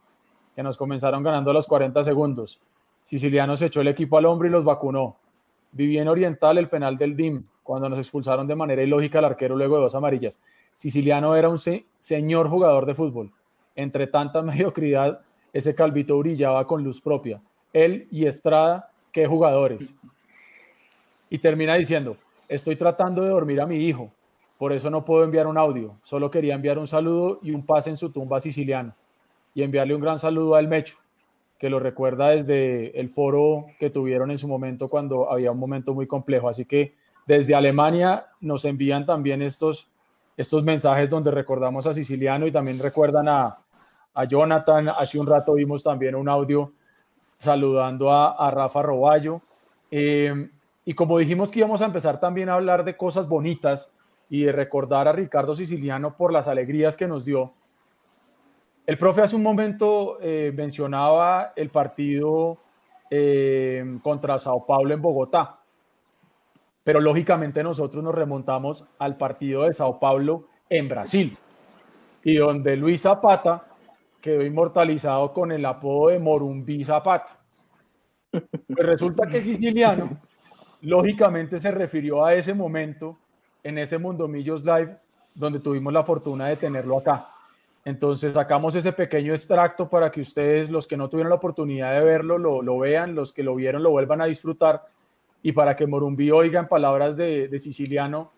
que nos comenzaron ganando a los 40 segundos. Siciliano se echó el equipo al hombro y los vacunó. Viví en Oriental el penal del DIM, cuando nos expulsaron de manera ilógica al arquero luego de dos amarillas. Siciliano era un se señor jugador de fútbol. Entre tanta mediocridad, ese calvito brillaba con luz propia. Él y Estrada, qué jugadores. Y termina diciendo, estoy tratando de dormir a mi hijo, por eso no puedo enviar un audio, solo quería enviar un saludo y un pase en su tumba siciliano. Y enviarle un gran saludo al Mecho, que lo recuerda desde el foro que tuvieron en su momento cuando había un momento muy complejo. Así que desde Alemania nos envían también estos, estos mensajes donde recordamos a Siciliano y también recuerdan a, a Jonathan. Hace un rato vimos también un audio saludando a, Rafa Roballo. Eh, y como dijimos que íbamos a empezar también a hablar de cosas bonitas y de recordar a Ricardo Siciliano por las alegrías que nos dio. El profe hace un momento eh, mencionaba el partido eh, contra Sao Paulo en Bogotá, pero lógicamente nosotros nos remontamos al partido de Sao Paulo en Brasil y donde Luis Zapata quedó inmortalizado con el apodo de Morumbí Zapata. Pues resulta que Siciliano lógicamente se refirió a ese momento en ese Mundo Millos Live donde tuvimos la fortuna de tenerlo acá. Entonces sacamos ese pequeño extracto para que ustedes, los que no tuvieron la oportunidad de verlo, lo, vean, los que lo vieron lo vuelvan a disfrutar y para que Morumbí oiga en palabras de, de siciliano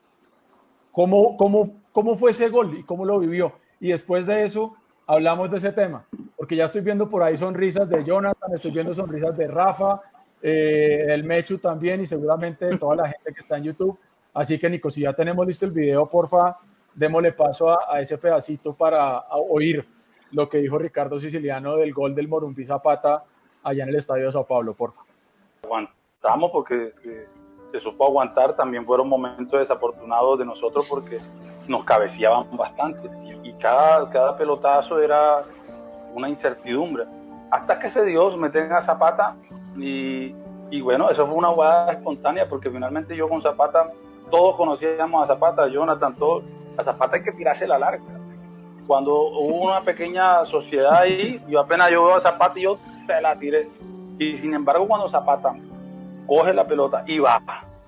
cómo, cómo, cómo fue ese gol y cómo lo vivió. Y después de eso hablamos de ese tema, porque ya estoy viendo por ahí sonrisas de Jonathan, estoy viendo sonrisas de Rafa, eh, el Mechu también y seguramente de toda la gente que está en YouTube. Así que Nico, si ya tenemos listo el video, porfa, démosle paso a, a ese pedacito para oír lo que dijo Ricardo Siciliano del gol del Morumbí Zapata allá en el estadio de Sao Paulo, porfa. Aguantamos porque eh, se supo aguantar, también fueron momentos desafortunados de nosotros porque nos cabeceaban bastante y, cada, cada pelotazo era una incertidumbre. Hasta que se dio, meten a Zapata y, y, bueno, eso fue una jugada espontánea porque finalmente yo con Zapata, todos conocíamos a Zapata, Jonathan, todos, a Zapata hay que tirarse la larga. Cuando hubo una pequeña sociedad ahí, yo apenas yo veo a Zapata y yo se la tiré. Y sin embargo, cuando Zapata coge la pelota y va,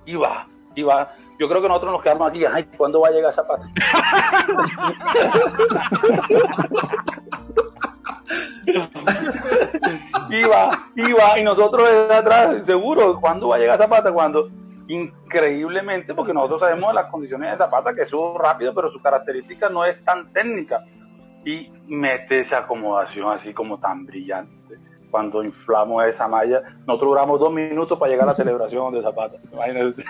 y va, y va, yo creo que nosotros nos quedamos aquí, ay, ¿cuándo va a llegar Zapata? iba, iba, y nosotros desde atrás, seguro, ¿cuándo va a llegar Zapata? Cuando, increíblemente, porque nosotros sabemos de las condiciones de Zapata, que es rápido, pero su característica no es tan técnica. Y mete esa acomodación así como tan brillante. Cuando inflamos esa malla, nosotros duramos dos minutos para llegar a la celebración de Zapata. Imagínate.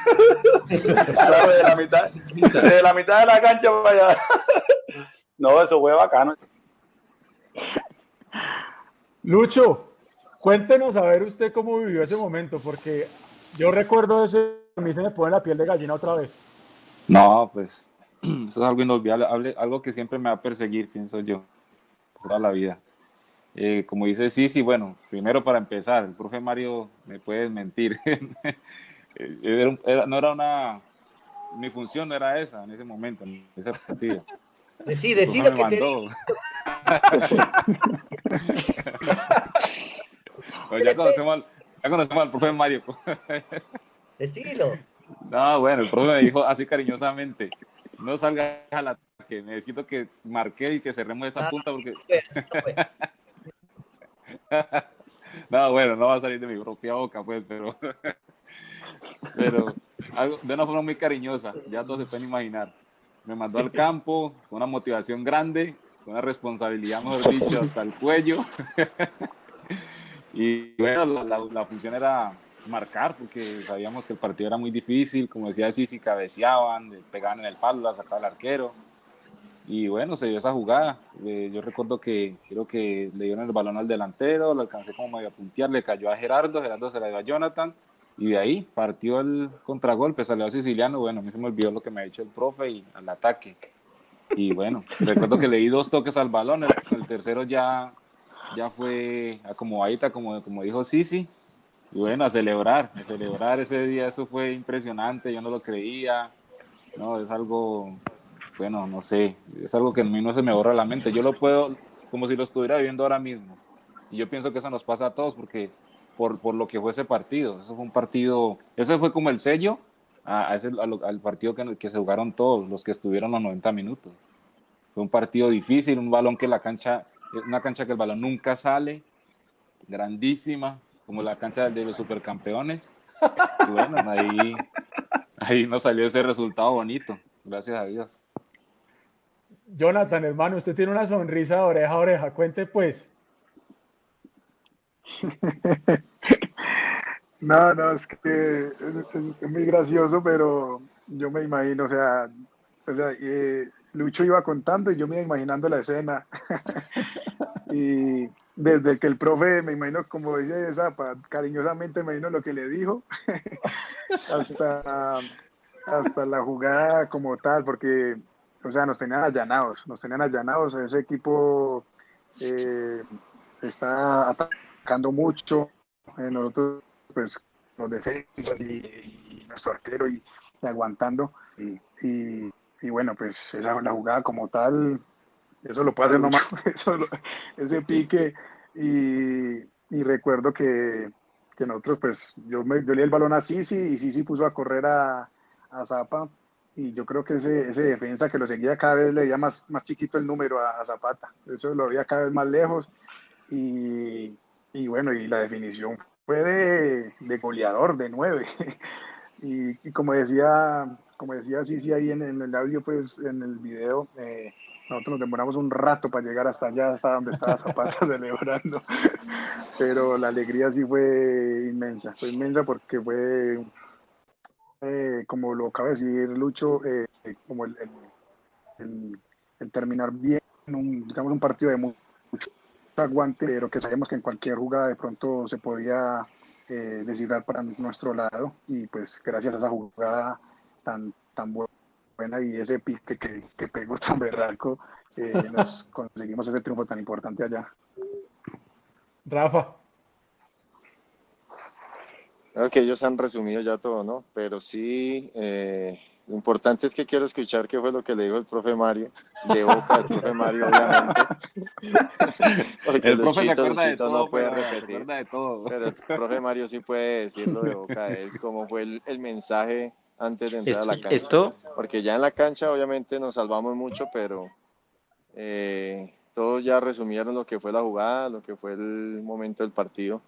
de, la mitad, de la mitad de la cancha para allá. No, eso fue bacano. Lucho, Cuéntenos a ver usted cómo vivió ese momento, porque yo recuerdo eso y a mí se me pone la piel de gallina otra vez. No, pues eso es algo inolvidable, algo que siempre me va a perseguir, pienso yo, toda la vida. Eh, como dice sí, sí, bueno, primero para empezar, el profe Mario me puede mentir. no era una, mi función no era esa en ese momento, en ese partido. Decí, decí lo que te pues ya, conocemos ya conocemos al profe Mario. Decilo. No, bueno, el profe me dijo así cariñosamente, no salgas al ataque, necesito que marque y que cerremos esa ah, punta porque... no, bueno, no va a salir de mi propia boca, pues, pero... pero de una forma muy cariñosa, ya todos se pueden imaginar. Me mandó al campo con una motivación grande, con una responsabilidad, mejor dicho, hasta el cuello. y bueno, la, función era marcar, porque sabíamos que el partido era muy difícil, como decía si cabeceaban, pegaban en el palo, la sacaba el arquero. Y bueno, se dio esa jugada. Eh, yo recuerdo que creo que le dieron el balón al delantero, lo alcancé como medio a puntear, le cayó a Gerardo, Gerardo se la dio a Jonathan, y de ahí partió el contragolpe, salió a Siciliano. Bueno, a mí se me olvidó lo que me ha dicho el profe y al ataque. Y bueno, recuerdo que le di dos toques al balón, el, tercero ya, ya fue acomodadita, como, como dijo Sisi y bueno, a celebrar, a celebrar ese día, eso fue impresionante, yo no lo creía, no, es algo, bueno, no sé, es algo que a mí no se me borra la mente, yo lo puedo, como si lo estuviera viviendo ahora mismo, y yo pienso que eso nos pasa a todos, porque por, por lo que fue ese partido, eso fue un partido, ese fue como el sello a, ese, al partido que, que se jugaron todos, los que estuvieron los 90 minutos. Fue un partido difícil, un balón que la cancha, una cancha que el balón nunca sale, grandísima, como la cancha de los supercampeones. Y bueno, ahí, ahí nos salió ese resultado bonito, gracias a Dios. Jonathan, hermano, usted tiene una sonrisa de oreja a oreja. Cuente pues. No, no, es que es, muy gracioso, pero yo me imagino, o sea, o sea eh, Lucho iba contando y yo me iba imaginando la escena. y, desde que el profe, me imagino, como dice Zapa, cariñosamente me imagino lo que le dijo, hasta, hasta la jugada como tal, porque, o sea, nos tenían allanados, nos tenían allanados, ese equipo eh, está atacando mucho, eh, nosotros, pues, los defensas y, nuestro arquero y, aguantando, y, y, bueno, pues esa, la jugada como tal, eso lo puede hacer nomás, eso, ese pique. Y, y recuerdo que, que, nosotros, pues, yo, me, yo le di el balón a Sisi y Sisi puso a correr a, a Zapa. Y yo creo que ese, ese defensa que lo seguía cada vez le veía más, más chiquito el número a, Zapata. Eso lo veía cada vez más lejos. Y, y bueno, y la definición fue de, de goleador, de nueve. y, y, como decía, como decía Sisi ahí en, en, el audio, pues en el video, eh, nosotros nos demoramos un rato para llegar hasta allá, hasta donde estaba Zapata celebrando. Pero la alegría sí fue inmensa. Fue inmensa porque fue, eh, como lo acaba de decir Lucho, eh, como el, el, terminar bien, un, digamos, un partido de mucho aguante, pero que sabemos que en cualquier jugada de pronto se podía eh, para nuestro lado. Y pues gracias a esa jugada tan, tan buena y ese pique que, que pegó tan berraco, eh, nos conseguimos ese triunfo tan importante allá. Rafa. Creo que ellos han resumido ya todo, ¿no? Pero sí, eh, lo importante es que quiero escuchar qué fue lo que le dijo el profe Mario, de boca del profe Mario, obviamente. el profe se acuerda de todo, no puede repetir. de todo. Pero el profe Mario sí puede decirlo de boca de él, cómo fue el, el mensaje antes de entrar a la cancha. ¿Esto? Porque ya en la cancha obviamente nos salvamos mucho, pero eh, todos ya resumieron lo que fue la jugada, lo que fue el momento del partido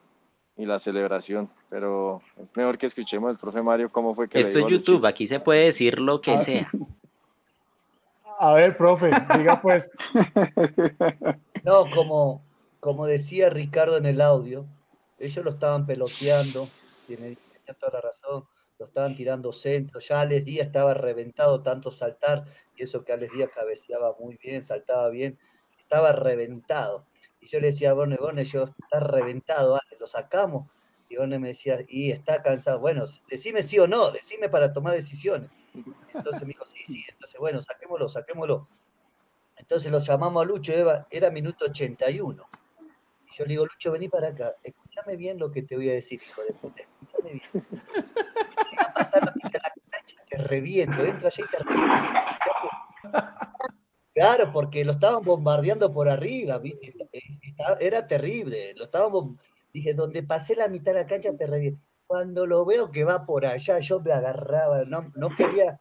y la celebración. Pero es mejor que escuchemos al profe Mario cómo fue que... Esto es YouTube, aquí se puede decir lo que sea. A ver, profe, diga pues. No, como, como decía Ricardo en el audio, ellos lo estaban peloteando, tiene toda la razón lo estaban tirando centro, ya Alex Díaz estaba reventado tanto saltar, y eso que Alex Díaz cabeceaba muy bien, saltaba bien, estaba reventado. Y yo le decía a Borne, Borne, yo está reventado, lo sacamos. Y Borne me decía, y está cansado. Bueno, decime sí o no, decime para tomar decisiones. Entonces me dijo, sí, sí, entonces bueno, saquémoslo, saquémoslo. Entonces lo llamamos a Lucho, era minuto 81. Y yo le digo, Lucho, vení para acá, escúchame bien lo que te voy a decir, hijo de puta, escúchame bien. Si va a pasar la cancha, te reviento, entra allá y te reviento. Claro, porque lo estaban bombardeando por arriba. Era terrible, lo estaban Dije, donde pasé la mitad de la cancha te reviento. Cuando lo veo que va por allá, yo me agarraba, no, no quería.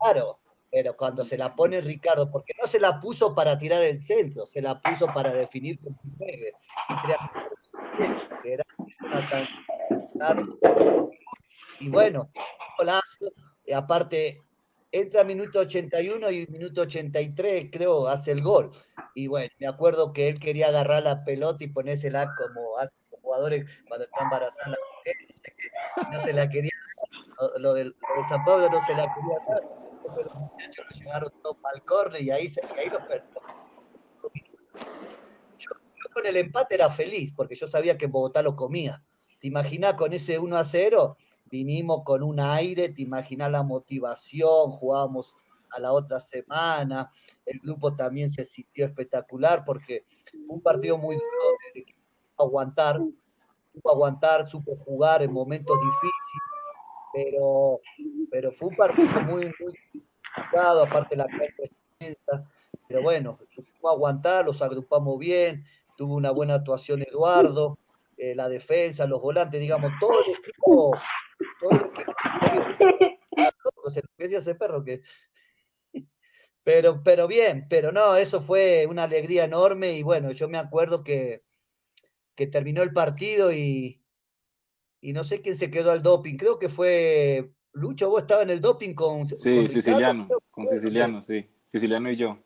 Claro, pero cuando se la pone Ricardo, porque no se la puso para tirar el centro, se la puso para definir con Y bueno, golazo, aparte entra minuto 81 y minuto 83, creo, hace el gol. Y bueno, me acuerdo que él quería agarrar la pelota y ponérsela como hacen los jugadores cuando están embarazadas no se la quería, lo de, San Pablo no se la quería dar, pero los muchachos lo llevaron todo al córner y ahí, y ahí lo perdió. Yo, yo, con el empate era feliz, porque yo sabía que Bogotá lo comía. ¿Te imaginas con ese 1 a 0? Vinimos con un aire, te imaginas la motivación, jugábamos a la otra semana, el grupo también se sintió espectacular porque fue un partido muy duro, de aguantar, supo aguantar, supo jugar en momentos difíciles, pero, pero fue un partido muy, muy complicado, aparte la cancha pero bueno, supo aguantar, los agrupamos bien, tuvo una buena actuación Eduardo, eh, la defensa, los volantes, digamos, todo el equipo, todo el equipo, se decía ese perro que pero, pero bien, pero no, eso fue una alegría enorme y bueno, yo me acuerdo que, que terminó el partido y, y no sé quién se quedó al doping, creo que fue Lucho, vos estabas en el doping con... Sí, Siciliano, con Siciliano, sí, Siciliano y yo.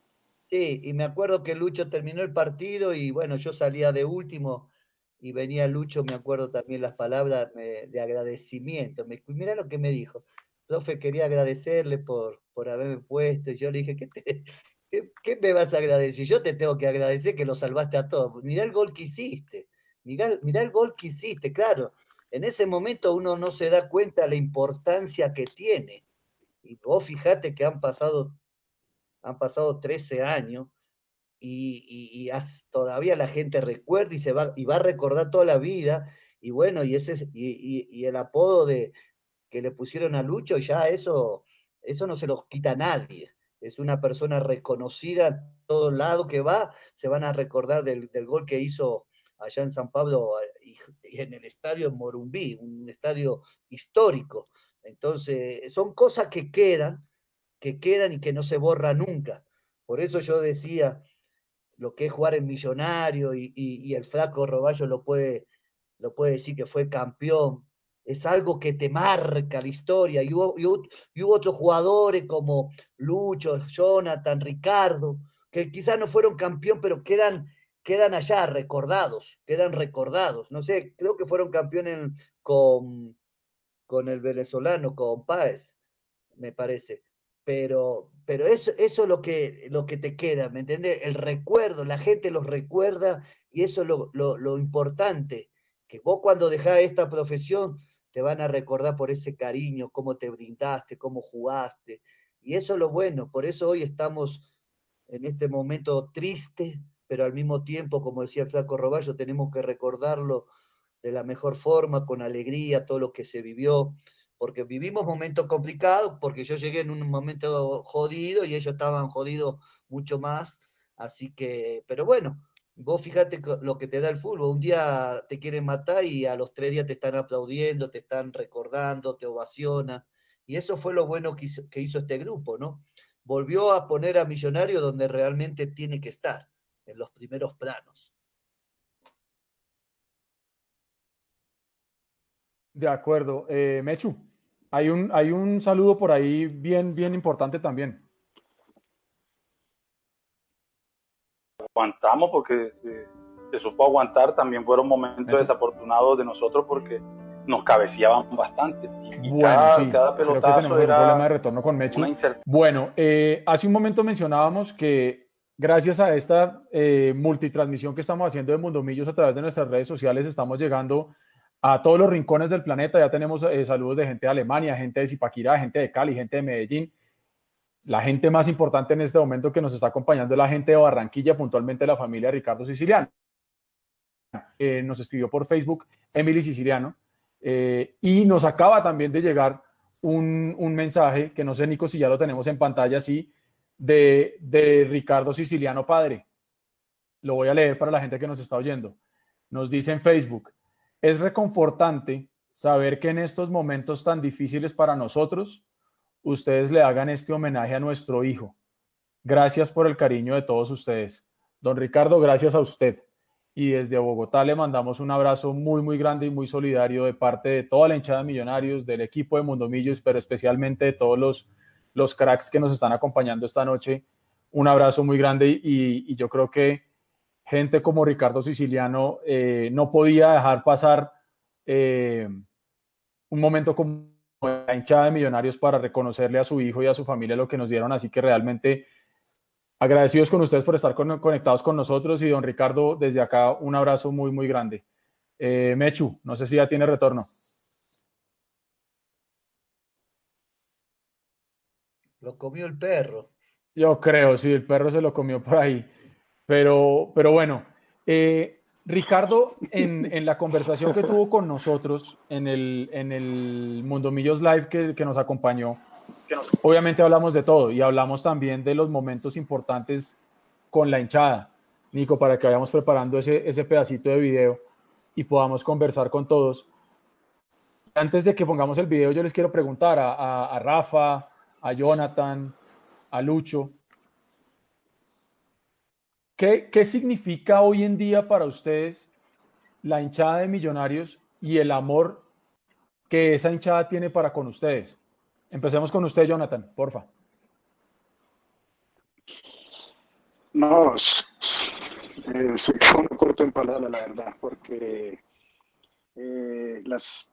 Sí, y me acuerdo que Lucho terminó el partido y bueno, yo salía de último y venía Lucho, me acuerdo también las palabras de agradecimiento. Me, mira lo que me dijo. Profe, quería agradecerle por, por haberme puesto. Y yo le dije, ¿qué, qué, me vas a agradecer? Yo te tengo que agradecer que lo salvaste a todos. Mirá el gol que hiciste. Mirá, mirá el gol que hiciste, claro. En ese momento uno no se da cuenta de la importancia que tiene. Y vos fíjate que han pasado, han pasado 13 años y, todavía la gente recuerda y, se va, y va a recordar toda la vida. Y bueno, y, ese, y, el apodo de, que le pusieron a Lucho, ya eso, eso no se los quita a nadie. Es una persona reconocida todo lado que va, se van a recordar del, gol que hizo allá en San Pablo y, en el estadio Morumbí, un estadio histórico. Entonces, son cosas que quedan, que quedan y que no se borran nunca. Por eso yo decía, lo que es jugar en Millonario y, el flaco Roballo lo puede, lo puede decir que fue campeón. Es algo que te marca la historia. Y hubo, otros jugadores como Lucho, Jonathan, Ricardo, que quizás no fueron campeón, pero quedan, quedan allá recordados, quedan recordados. No sé, creo que fueron campeones con, con el venezolano, con Páez, me parece pero, pero eso, eso es lo que, lo que te queda, ¿me entiendes? El recuerdo, la gente los recuerda y eso es lo, lo, importante, que vos cuando dejás esta profesión te van a recordar por ese cariño, cómo te brindaste, cómo jugaste, y eso es lo bueno, por eso hoy estamos en este momento triste, pero al mismo tiempo, como decía Flaco Roballo, tenemos que recordarlo de la mejor forma, con alegría, todo lo que se vivió, porque vivimos momentos complicados, porque yo llegué en un momento jodido y ellos estaban jodidos mucho más, así que, pero bueno, vos fíjate lo que te da el fútbol, un día te quieren matar y a los tres días te están aplaudiendo, te están recordando, te ovacionan, y eso fue lo bueno que hizo, este grupo, ¿no? Volvió a poner a Millonario donde realmente tiene que estar, en los primeros planos. De acuerdo. Eh, Mechu. Hay un, hay un saludo por ahí bien, bien importante también. Aguantamos porque eh, se supo aguantar. También fueron momentos desafortunados de nosotros porque nos cabeceaban bastante. Y bueno, cada, sí. cada pelotazo era un problema de retorno con Mechu. Bueno, eh, hace un momento mencionábamos que gracias a esta eh, multitransmisión que estamos haciendo de Mundomillos a través de nuestras redes sociales, estamos llegando a todos los rincones del planeta. Ya tenemos eh, saludos de gente de Alemania, gente de Zipaquirá, gente de Cali, gente de Medellín. La gente más importante en este momento que nos está acompañando es la gente de Barranquilla, puntualmente la familia Ricardo Siciliano. Nos escribió por Facebook Emily Siciliano eh, y nos acaba también de llegar un, un, mensaje que no sé, Nico, si ya lo tenemos en pantalla, sí, de, de Ricardo Siciliano Padre. Lo voy a leer para la gente que nos está oyendo. Nos dice en Facebook, es reconfortante saber que en estos momentos tan difíciles para nosotros, ustedes le hagan este homenaje a nuestro hijo. Gracias por el cariño de todos ustedes. Don Ricardo, gracias a usted. Y desde Bogotá le mandamos un abrazo muy, muy grande y muy solidario de parte de toda la hinchada de Millonarios, del equipo de Mundomillos, pero especialmente de todos los, los cracks que nos están acompañando esta noche. Un abrazo muy grande y, y yo creo que gente como Ricardo Siciliano eh, no podía dejar pasar eh, un momento como la hinchada de Millonarios para reconocerle a su hijo y a su familia lo que nos dieron. Así que realmente agradecidos con ustedes por estar conectados con nosotros y don Ricardo, desde acá un abrazo muy, muy grande. Eh, Mechu, no sé si ya tiene retorno. Lo comió el perro. Yo creo, sí, el perro se lo comió por ahí. Pero, pero bueno, eh, Ricardo, en, en, la conversación que tuvo con nosotros en el, en el Mundo Millos Live que, que, nos acompañó, obviamente hablamos de todo y hablamos también de los momentos importantes con la hinchada. Nico, para que vayamos preparando ese, ese pedacito de video y podamos conversar con todos. Antes de que pongamos el video, yo les quiero preguntar a, a, a Rafa, a Jonathan, a Lucho, ¿Qué, ¿Qué, significa hoy en día para ustedes la hinchada de millonarios y el amor que esa hinchada tiene para con ustedes? Empecemos con usted, Jonathan, porfa. No, eh, se quedó corto en palabras, la verdad, porque eh, las,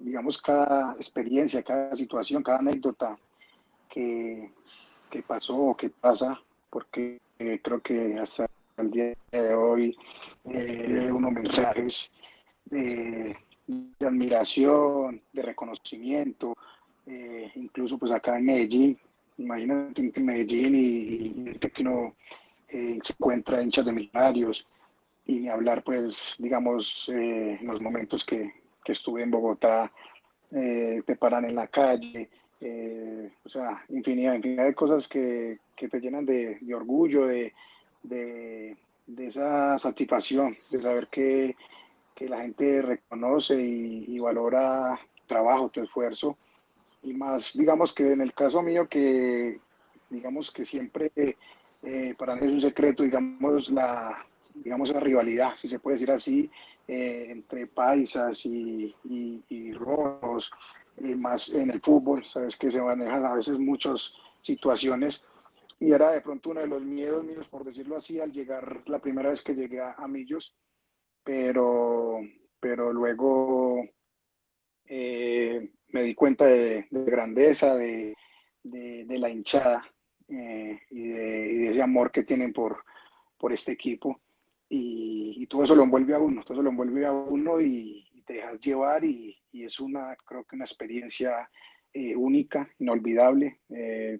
digamos, cada experiencia, cada situación, cada anécdota que, que pasó o que pasa, porque eh, creo que hasta el día de hoy eh, unos mensajes de, de, admiración, de reconocimiento, eh, incluso pues acá en Medellín, imagínate en Medellín y, y que uno eh, se encuentra hinchas de millonarios y hablar pues digamos en los momentos que, que, estuve en Bogotá, te paran en la calle, eh, o sea, infinidad, infinidad de cosas que, que te llenan de, de orgullo, de, de, de, esa satisfacción, de saber que, que la gente reconoce y, y, valora tu trabajo, tu esfuerzo. Y más, digamos que en el caso mío, que digamos que siempre eh, para mí es un secreto, digamos, la, digamos, la rivalidad, si se puede decir así, eh, entre paisas y, y, y rojos, y más en el fútbol, sabes que se manejan a veces muchas situaciones y era de pronto uno de los miedos míos, por decirlo así, al llegar la primera vez que llegué a, Millos, pero, pero luego eh, me di cuenta de, de grandeza, de, de, de, la hinchada eh, y, de, y, de, ese amor que tienen por, por este equipo. Y, y, todo eso lo envuelve a uno, todo eso lo envuelve a uno y, te dejas llevar y, y es una, creo que una experiencia eh, única, inolvidable. Eh,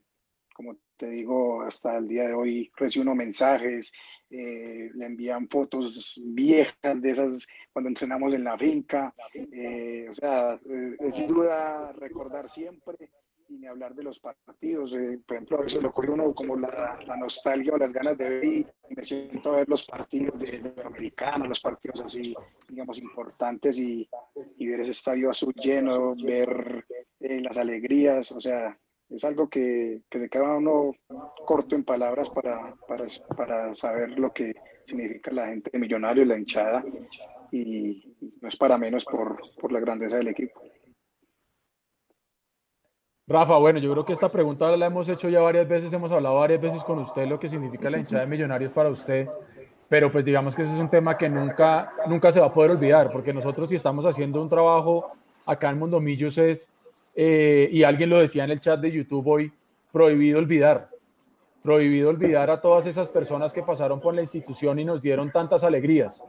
como te digo, hasta el día de hoy recibo mensajes, eh, le envían fotos viejas de esas cuando entrenamos en la finca. Eh, o sea, eh, es sin duda recordar siempre y ni hablar de los partidos. Eh, por ejemplo, a veces le ocurre uno como la, la, nostalgia o las ganas de ver y me siento a ver los partidos de, de americano, los partidos así, digamos, importantes y, y ver ese estadio azul lleno, ver eh, las alegrías, o sea, es algo que, que, se queda uno corto en palabras para, para, para saber lo que significa la gente de millonario, la hinchada, y no es para menos por, por la grandeza del equipo. Rafa, bueno, yo creo que esta pregunta la hemos hecho ya varias veces, hemos hablado varias veces con usted lo que significa la hinchada de millonarios para usted, pero pues digamos que ese es un tema que nunca, nunca se va a poder olvidar, porque nosotros si estamos haciendo un trabajo acá en Mondomillos es, eh, y alguien lo decía en el chat de YouTube hoy, prohibido olvidar. prohibido olvidar a todas esas personas que pasaron por la institución y nos dieron tantas alegrías.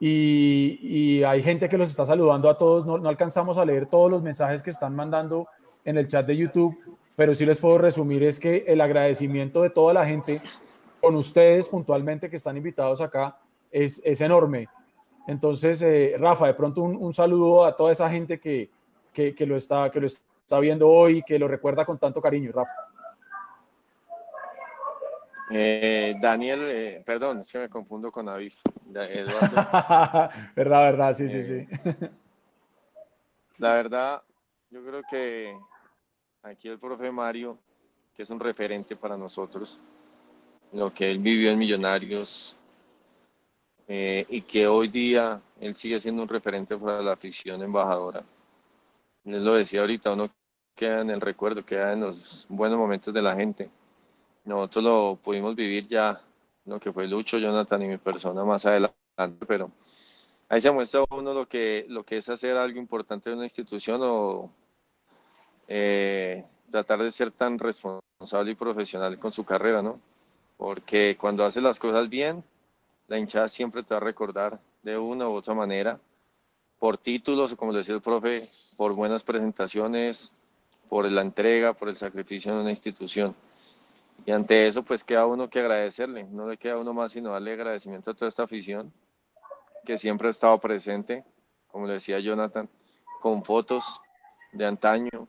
Y, hay gente que los está saludando a todos, no, alcanzamos a leer todos los mensajes que están mandando en el chat de YouTube, pero sí les puedo resumir es que el agradecimiento de toda la gente con ustedes puntualmente que están invitados acá es, es enorme. Entonces, eh, Rafa, de pronto un, saludo a toda esa gente que, que, que, lo está, que lo está viendo hoy, que lo recuerda con tanto cariño, Rafa. Eh, Daniel, eh, perdón, es que me confundo con Aviv. verdad, verdad, sí, sí, sí. La verdad, yo creo que aquí el profe Mario, que es un referente para nosotros, lo que él vivió en Millonarios eh, y que hoy día él sigue siendo un referente para la afición embajadora. Él lo decía ahorita, uno queda en el recuerdo, queda en los buenos momentos de la gente. Nosotros lo pudimos vivir ya, lo que fue Lucho, Jonathan y mi persona más adelante, pero ahí se muestra uno lo que, lo que es hacer algo importante en una institución o eh, tratar de ser tan responsable y profesional con su carrera, ¿no? Porque cuando hace las cosas bien, la hinchada siempre te va a recordar de una u otra manera, por títulos, o como decía el profe, por buenas presentaciones, por la entrega, por el sacrificio en una institución. Y ante eso, pues queda uno que agradecerle, no le queda uno más sino darle agradecimiento a toda esta afición que siempre ha estado presente, como le decía Jonathan, con fotos de antaño,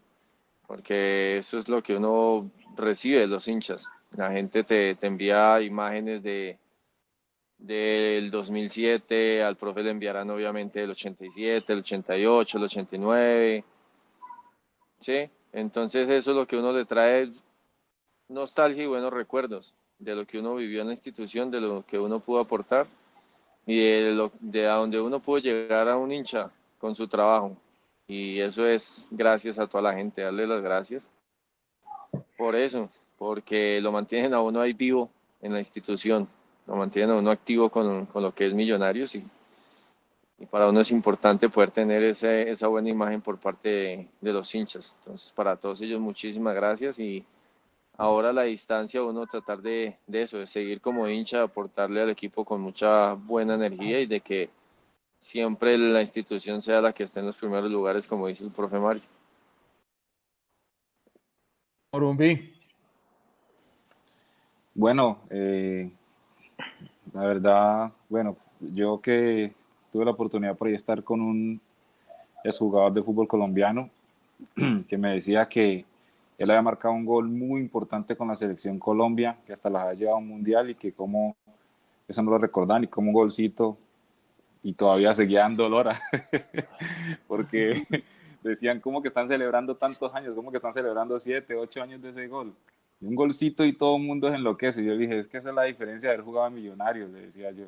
porque eso es lo que uno recibe de los hinchas. La gente te, te envía imágenes de del 2007, al profe le enviarán obviamente el 87, el 88, el 89. ¿Sí? Entonces eso es lo que uno le trae nostalgia y buenos recuerdos de lo que uno vivió en la institución, de lo que uno pudo aportar y de, lo, de a donde uno pudo llegar a un hincha con su trabajo. Y eso es gracias a toda la gente, darle las gracias por eso, porque lo mantienen a uno ahí vivo en la institución, lo mantienen a uno activo con, con lo que es Millonarios y, y, para uno es importante poder tener ese, esa buena imagen por parte de, de, los hinchas. Entonces, para todos ellos, muchísimas gracias y ahora a la distancia uno tratar de, de eso, de seguir como hincha, aportarle al equipo con mucha buena energía y de que siempre la institución sea la que esté en los primeros lugares, como dice el profe Mario. Morumbi. Bueno, eh, la verdad, bueno, yo que tuve la oportunidad por ahí estar con un exjugador de fútbol colombiano que me decía que él había marcado un gol muy importante con la selección Colombia, que hasta la había llevado a un mundial y que como, eso no lo recordan, y como un golcito y todavía seguía dando dolor, porque decían como que están celebrando tantos años, como que están celebrando siete, ocho años de ese gol. Un golcito y todo el mundo se enloquece. Yo dije, es que esa es la diferencia de haber jugado a Millonarios, le decía yo.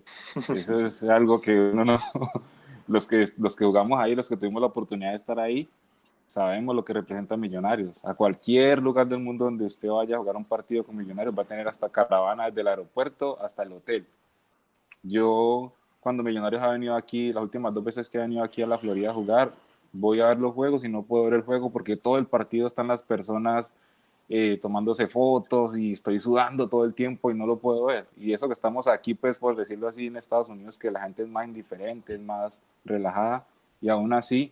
Eso es algo que uno no, los que, los que jugamos ahí, los que tuvimos la oportunidad de estar ahí, sabemos lo que representa Millonarios. A cualquier lugar del mundo donde usted vaya a jugar un partido con Millonarios, va a tener hasta caravana desde el aeropuerto hasta el hotel. Yo cuando Millonarios ha venido aquí, las últimas dos veces que ha venido aquí a la Florida a jugar, voy a ver los juegos y no puedo ver el juego porque todo el partido están las personas eh, tomándose fotos y estoy sudando todo el tiempo y no lo puedo ver. Y eso que estamos aquí, pues por decirlo así, en Estados Unidos, que la gente es más indiferente, es más relajada y aún así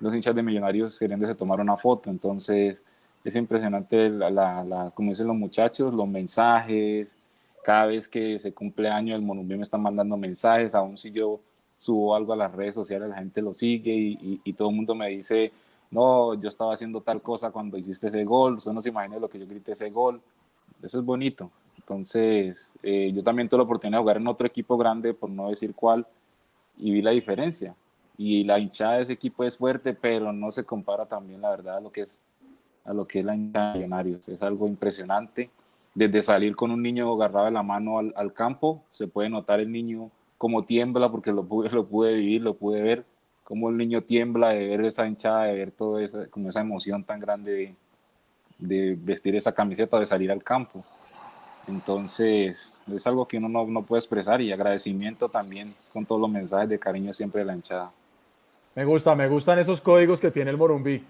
los hinchas de Millonarios queriéndose tomar una foto. Entonces es impresionante, la, la, como dicen los muchachos, los mensajes, cada vez que se cumple año el Monumento me están mandando mensajes, aún si yo subo algo a las redes sociales, la gente lo sigue y, y, todo el mundo me dice, no, yo estaba haciendo tal cosa cuando hiciste ese gol, usted no se imagina lo que yo grité ese gol, eso es bonito. Entonces, eh, yo también tuve la oportunidad de jugar en otro equipo grande, por no decir cuál, y vi la diferencia. Y la hinchada de ese equipo es fuerte, pero no se compara también, la verdad, a lo que es, a lo que es la hinchada de Millonarios. Es algo impresionante desde salir con un niño agarrado de la mano al, al, campo, se puede notar el niño como tiembla, porque lo pude, lo pude vivir, lo pude ver, como el niño tiembla de ver esa hinchada, de ver toda esa, como esa emoción tan grande de, de, vestir esa camiseta, de salir al campo. Entonces, es algo que uno no, no, puede expresar y agradecimiento también con todos los mensajes de cariño siempre de la hinchada. Me gusta, me gustan esos códigos que tiene el Morumbí.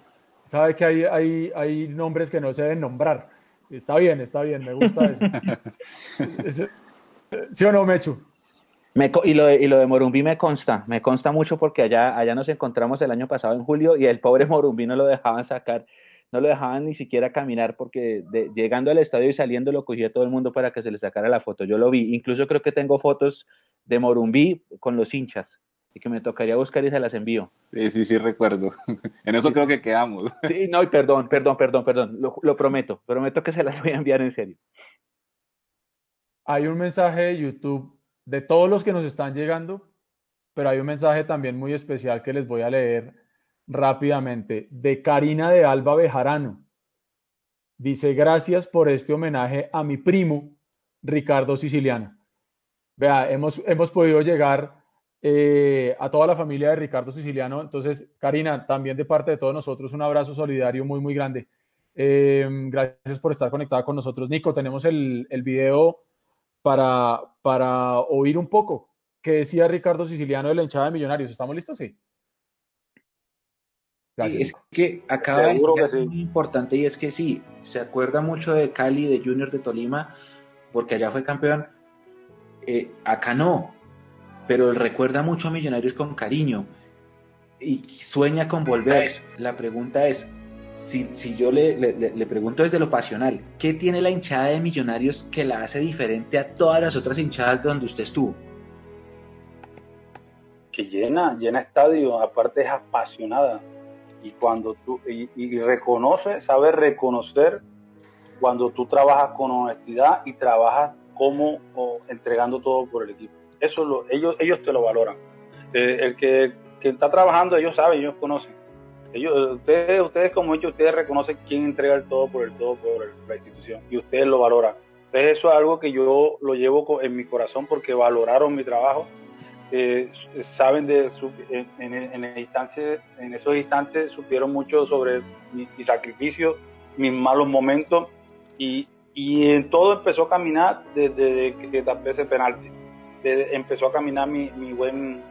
Sabe que hay, hay, hay nombres que no se deben nombrar Está bien, está bien, me gusta eso. ¿Sí o no, Mechu? Y, lo de, y lo de Morumbí me consta, me consta mucho porque allá, allá nos encontramos el año pasado en julio y el pobre Morumbí no lo dejaban sacar, no lo dejaban ni siquiera caminar porque llegando al estadio y saliendo lo cogía todo el mundo para que se le sacara la foto. Yo lo vi, incluso creo que tengo fotos de Morumbí con los hinchas y que me tocaría buscar y se las envío. Sí, sí, sí, recuerdo. en eso creo que quedamos. sí, no, y perdón, perdón, perdón, perdón, lo, lo prometo, prometo que se las voy a enviar en serio. Hay un mensaje de YouTube de todos los que nos están llegando, pero hay un mensaje también muy especial que les voy a leer rápidamente de Karina de Alba Bejarano. Dice, gracias por este homenaje a mi primo, Ricardo Siciliano. Vea, hemos, hemos podido llegar eh, a toda la familia de Ricardo Siciliano. Entonces, Karina, también de parte de todos nosotros, un abrazo solidario muy, muy grande. Eh, gracias por estar conectada con nosotros. Nico, tenemos el, el video para, para oír un poco qué decía Ricardo Siciliano de la hinchada de Millonarios. ¿Estamos listos? Sí. es que acaba de decir muy importante y es que sí, se acuerda mucho de Cali, de Junior de Tolima, porque allá fue campeón. Eh, acá no, pero él recuerda mucho a Millonarios con cariño y sueña con volver. La pregunta es, si, yo le, pregunto desde lo pasional, ¿qué tiene la hinchada de Millonarios que la hace diferente a todas las otras hinchadas donde usted estuvo? Que llena, llena estadio, aparte es apasionada. Y cuando tú, y, reconoce, sabe reconocer cuando tú trabajas con honestidad y trabajas como entregando todo por el equipo. Eso lo, ellos, ellos te lo valoran. Eh, el que, que está trabajando, ellos saben, ellos conocen ellos, ustedes, ustedes como ellos, ustedes reconocen quién entrega el todo por el todo por la institución y ustedes lo valoran. Entonces eso es algo que yo lo llevo en mi corazón porque valoraron mi trabajo, eh, saben de su, en, en, en, esos instantes supieron mucho sobre mi, sacrificio, mis malos momentos y, y en todo empezó a caminar desde, que tapé ese penalti. empezó a caminar mi, mi buen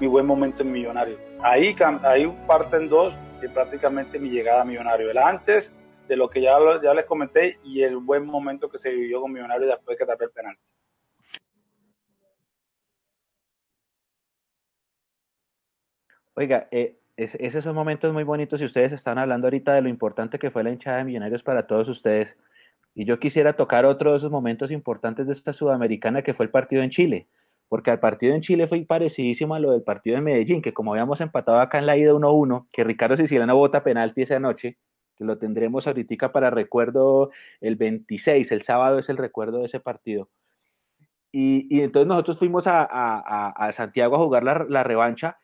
mi buen momento en Millonario. Ahí, ahí parten dos de prácticamente mi llegada a Millonario. El antes de lo que ya, ya les comenté y el buen momento que se vivió con Millonario después que tapé el penal. Oiga, eh, es, esos son momentos muy bonitos y ustedes están hablando ahorita de lo importante que fue la hinchada de Millonarios para todos ustedes. Y yo quisiera tocar otro de esos momentos importantes de esta sudamericana que fue el partido en Chile porque al partido en Chile fue parecidísimo a lo del partido en Medellín, que como habíamos empatado acá en la ida 1-1, que Ricardo Siciliano vota penalti esa noche, que lo tendremos ahorita para recuerdo el 26, el sábado es el recuerdo de ese partido. Y, entonces nosotros fuimos a, Santiago a jugar la, la, revancha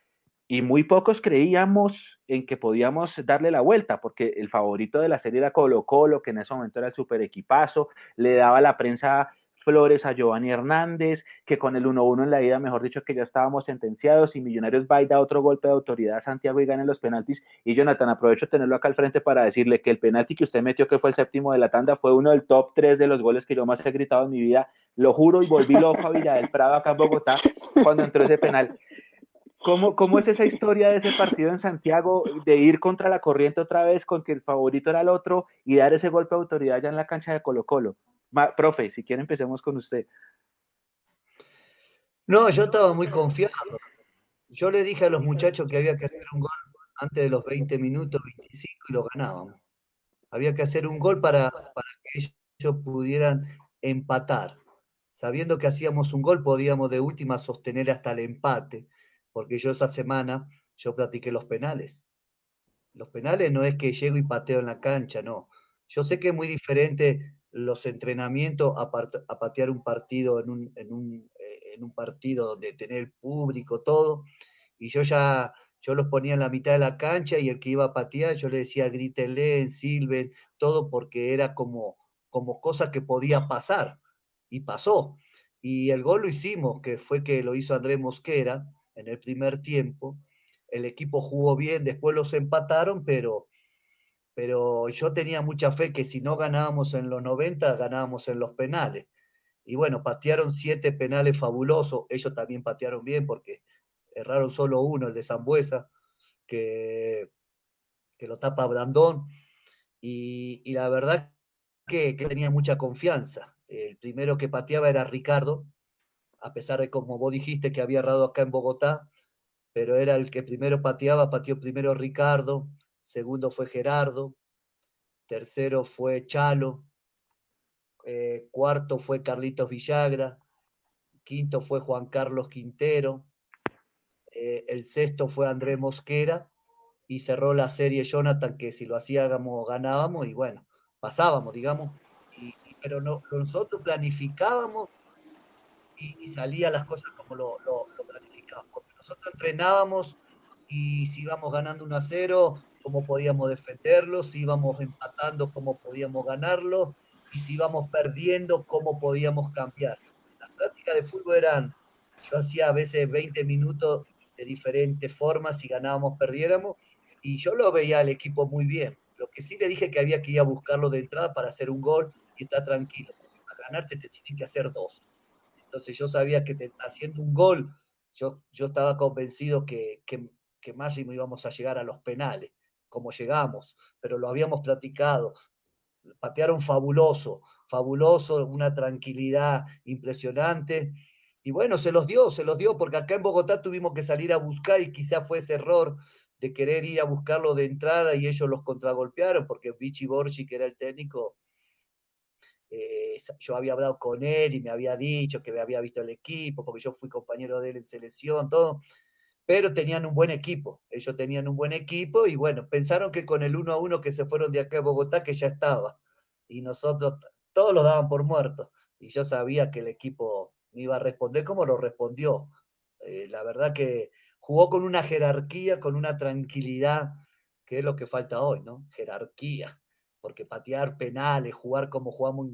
y muy pocos creíamos en que podíamos darle la vuelta, porque el favorito de la serie era Colo Colo, que en ese momento era el super equipazo, le daba la prensa Flores a Giovanni Hernández, que con el 1-1 en la ida, mejor dicho, que ya estábamos sentenciados y Millonarios va y da otro golpe de autoridad a Santiago y gana los penaltis. Y Jonathan, aprovecho tenerlo acá al frente para decirle que el penalti que usted metió, que fue el séptimo de la tanda, fue uno del top 3 de los goles que yo más he gritado en mi vida. Lo juro y volví loco a Villa del Prado acá en Bogotá cuando entró ese penal. ¿Cómo, ¿Cómo es esa historia de ese partido en Santiago, de ir contra la corriente otra vez, con que el favorito era el otro y dar ese golpe de autoridad ya en la cancha de Colo Colo? Profe, si quiere empecemos con usted. No, yo estaba muy confiado. Yo le dije a los muchachos que había que hacer un gol antes de los 20 minutos, 25 y lo ganábamos. Había que hacer un gol para, para que ellos pudieran empatar. Sabiendo que hacíamos un gol, podíamos de última sostener hasta el empate, porque yo esa semana, yo platiqué los penales. Los penales no es que llego y pateo en la cancha, no. Yo sé que es muy diferente los entrenamientos a, patear un partido en un, en, un, eh, en un, partido donde tener público, todo, y yo ya, yo los ponía en la mitad de la cancha y el que iba a patear, yo le decía grítenle, silben, todo porque era como, como cosa que podía pasar, y pasó. Y el gol lo hicimos, que fue que lo hizo Andrés Mosquera en el primer tiempo, el equipo jugó bien, después los empataron, pero pero yo tenía mucha fe que si no ganábamos en los 90, ganábamos en los penales. Y bueno, patearon siete penales fabulosos, ellos también patearon bien porque erraron solo uno, el de Zambuesa, que, que lo tapa Brandón. Y, y la verdad que, tenía mucha confianza. El primero que pateaba era Ricardo, a pesar de como vos dijiste que había errado acá en Bogotá, pero era el que primero pateaba, pateó primero Ricardo, segundo fue Gerardo, tercero fue Chalo, eh, cuarto fue Carlitos Villagra, quinto fue Juan Carlos Quintero, eh, el sexto fue Andrés Mosquera. Y cerró la serie Jonathan, que si lo hacíamos ganábamos y bueno, pasábamos, digamos, pero no, nosotros planificábamos y, y salían las cosas como lo, planificábamos, nosotros entrenábamos y si íbamos ganando 1 a 0, cómo podíamos defenderlo, si íbamos empatando, cómo podíamos ganarlo, y si íbamos perdiendo, cómo podíamos cambiar. Las prácticas de fútbol eran, yo hacía a veces 20 minutos de diferentes formas, si ganábamos, perdiéramos, y yo lo veía al equipo muy bien. Lo que sí le dije que había que ir a buscarlo de entrada para hacer un gol y estar tranquilo. Para ganarte te tienen que hacer dos. Entonces yo sabía que haciendo un gol, yo, yo estaba convencido que, que, que máximo íbamos a llegar a los penales, como llegamos, pero lo habíamos platicado. Patearon fabuloso, fabuloso, una tranquilidad impresionante. Y bueno, se los dio, se los dio, porque acá en Bogotá tuvimos que salir a buscar y quizá fue ese error de querer ir a buscarlo de entrada y ellos los contragolpearon, porque Vichy Borchi, que era el técnico, eh, yo había hablado con él y me había dicho que me había visto el equipo, porque yo fui compañero de él en selección, todo, pero tenían un buen equipo, ellos tenían un buen equipo y bueno, pensaron que con el 1 a 1 que se fueron de acá a Bogotá, que ya estaba, y nosotros todos lo daban por muerto, y yo sabía que el equipo iba a responder como lo respondió. Eh, la verdad que jugó con una jerarquía, con una tranquilidad, que es lo que falta hoy, ¿no? Jerarquía, porque patear penales, jugar como jugamos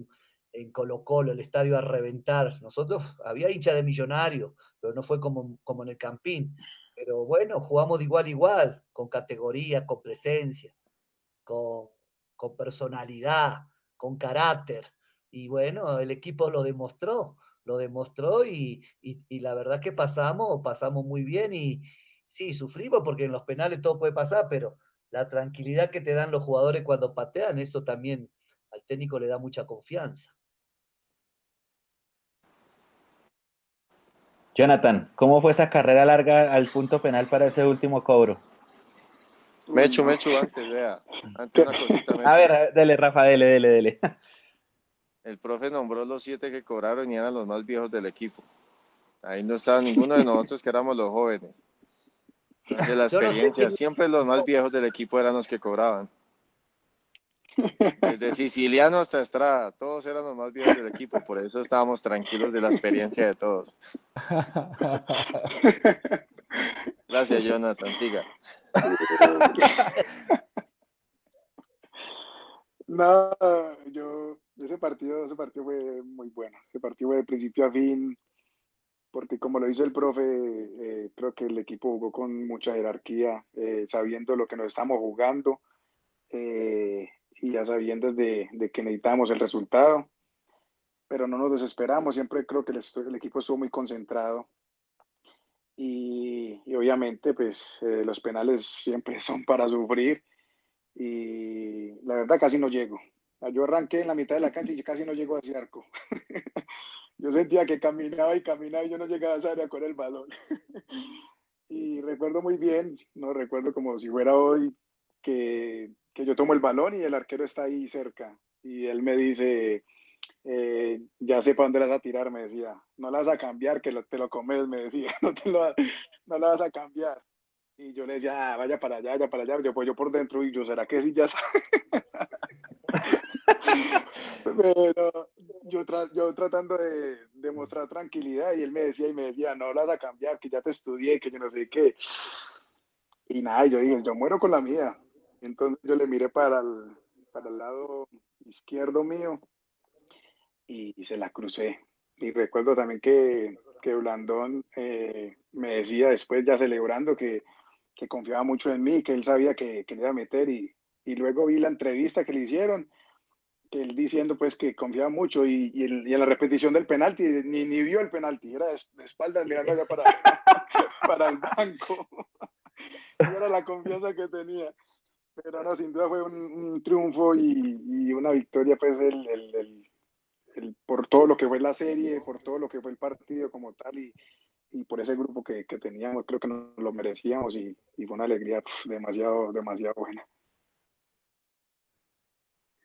en, Colo Colo, el estadio a reventar. Nosotros, había hincha de millonario, pero no fue como, como en el Campín. Pero bueno, jugamos de igual a igual, con categoría, con presencia, con, con personalidad, con carácter. Y bueno, el equipo lo demostró lo demostró y, la verdad que pasamos, pasamos muy bien y sí, sufrimos porque en los penales todo puede pasar, pero la tranquilidad que te dan los jugadores cuando patean, eso también al técnico le da mucha confianza. Jonathan, ¿cómo fue esa carrera larga al punto penal para ese último cobro? Mecho, Mecho, antes, vea. Antes una cosita, A ver, dele, Rafa, dele, dele, dele el profe nombró los siete que cobraron y eran los más viejos del equipo. Ahí no estaba ninguno de nosotros que éramos los jóvenes. De la experiencia, siempre los más viejos del equipo eran los que cobraban. Desde Siciliano hasta Estrada, todos eran los más viejos del equipo, por eso estábamos tranquilos de la experiencia de todos. Gracias, Jonathan, siga. No, yo ese partido, ese partido fue muy bueno. Ese partido fue de principio a fin, porque como lo dice el profe, eh, creo que el equipo jugó con mucha jerarquía, eh, sabiendo lo que nos estamos jugando eh, y ya sabiendo de, que necesitábamos el resultado. Pero no nos desesperamos, siempre creo que el, equipo estuvo muy concentrado. Y, y obviamente, pues los penales siempre son para sufrir. Y la verdad casi no llego. Ah, yo arranqué en la mitad de la cancha y casi no llego a ese arco. yo sentía que caminaba y caminaba y yo no llegaba a esa área con el balón. y recuerdo muy bien, no recuerdo como si fuera hoy, que, que, yo tomo el balón y el arquero está ahí cerca. Y él me dice, eh, ya sé para dónde la vas a tirar, me decía. No la vas a cambiar, que te lo comes, me decía. No, te lo, no la vas a cambiar. Y yo le decía, ah, vaya para allá, vaya para allá. Yo, pues yo por dentro, y yo, ¿será que sí ya sabe? Pero yo, tratando de demostrar tranquilidad y él me decía y me decía, no las a cambiar, que ya te estudié, que yo no sé qué. Y nada, yo dije, yo muero con la mía. Entonces yo le miré para el, para el lado izquierdo mío y, se la crucé. Y recuerdo también que, que Blandón eh, me decía después, ya celebrando, que, que, confiaba mucho en mí, que él sabía que, que iba a meter. Y, y luego vi la entrevista que le hicieron que él diciendo pues que confiaba mucho y, y, en la repetición del penalti ni, ni vio el penalti, era de, espaldas mirando allá para, para el banco. y era la confianza que tenía. Pero no, sin duda fue un, triunfo y, una victoria, pues, el, por todo lo que fue la serie, por todo lo que fue el partido como tal y, por ese grupo que, teníamos, creo que nos lo merecíamos y, fue una alegría demasiado, demasiado buena.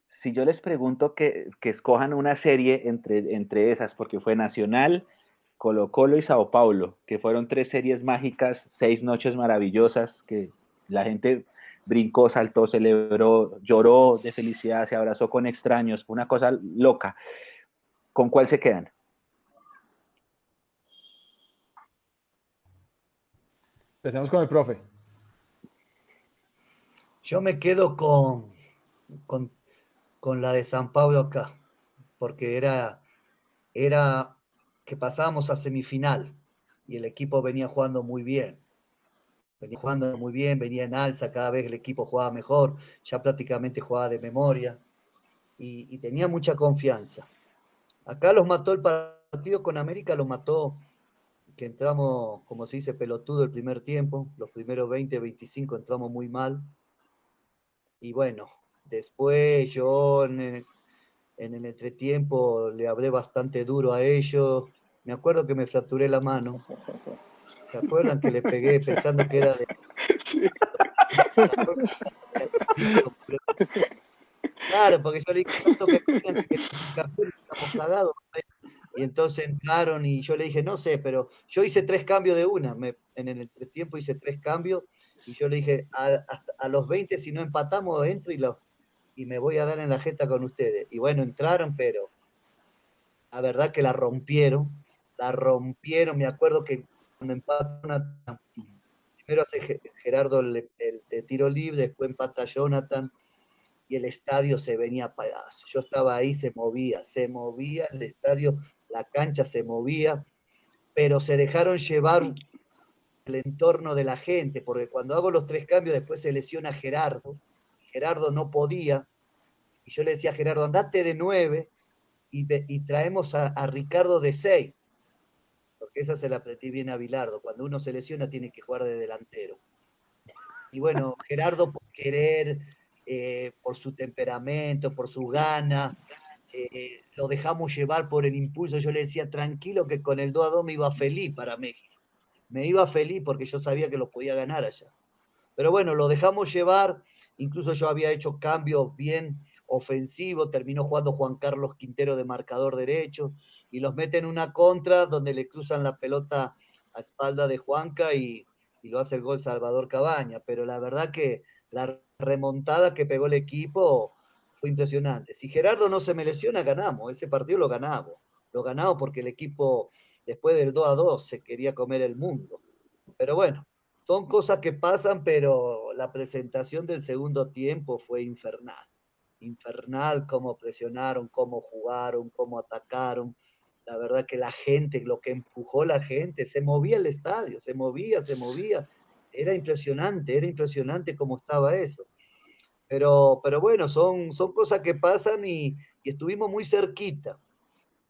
Si yo les pregunto que, escojan una serie entre, entre esas, porque fue Nacional, Colo Colo y Sao Paulo, que fueron tres series mágicas, seis noches maravillosas, que la gente brincó, saltó, celebró, lloró de felicidad, se abrazó con extraños, una cosa loca. ¿Con cuál se quedan? Empecemos con el profe. Yo me quedo con, con, con la de San Pablo acá, porque era, era que pasábamos a semifinal y el equipo venía jugando muy bien. Venía jugando muy bien, venía en alza, cada vez el equipo jugaba mejor, ya prácticamente jugaba de memoria y, tenía mucha confianza. Acá los mató el partido con América, lo mató, que entramos, como se dice, pelotudo el primer tiempo, los primeros 20, 25 entramos muy mal. Y bueno, después yo en en el entretiempo le hablé bastante duro a ellos. Me acuerdo que me fracturé la mano. ¿Se acuerdan que le pegué pensando que era de... Claro, porque yo le dije que que estamos cagados. Y entonces entraron y yo le dije, no sé, pero yo hice tres cambios de una. en el entretiempo hice tres cambios y yo le dije, a, a los 20 si no empatamos, entro y los, y me voy a dar en la jeta con ustedes. Y bueno, entraron, pero la verdad que la rompieron, la rompieron. Me acuerdo que cuando empataron, primero hace Gerardo el, tiro libre, después empata Jonathan y el estadio se venía a. Yo estaba ahí, se movía, se movía el estadio, la cancha se movía, pero se dejaron llevar el entorno de la gente, porque cuando hago los tres cambios después se lesiona Gerardo, Gerardo no podía, y yo le decía a Gerardo, andate de nueve y, traemos a, Ricardo de seis, esa se la apreté bien a Bilardo, cuando uno se lesiona tiene que jugar de delantero. Y bueno, Gerardo por querer, eh, por su temperamento, por su gana, eh, lo dejamos llevar por el impulso. Yo le decía, tranquilo que con el 2 a 2 me iba feliz para México. Me iba feliz porque yo sabía que lo podía ganar allá. Pero bueno, lo dejamos llevar Incluso yo había hecho cambios bien ofensivos, terminó jugando Juan Carlos Quintero de marcador derecho y los mete en una contra donde le cruzan la pelota a espalda de Juanca y, lo hace el gol Salvador Cabaña. Pero la verdad que la remontada que pegó el equipo fue impresionante. Si Gerardo no se me lesiona, ganamos. Ese partido lo ganamos. Lo ganamos porque el equipo, después del 2 a 2, se quería comer el mundo. Pero bueno, son cosas que pasan, pero la presentación del segundo tiempo fue infernal. Infernal cómo presionaron, cómo jugaron, cómo atacaron. La verdad que la gente, lo que empujó la gente, se movía el estadio, se movía, se movía. Era impresionante, era impresionante cómo estaba eso. Pero, pero bueno, son, son cosas que pasan y, y estuvimos muy cerquita.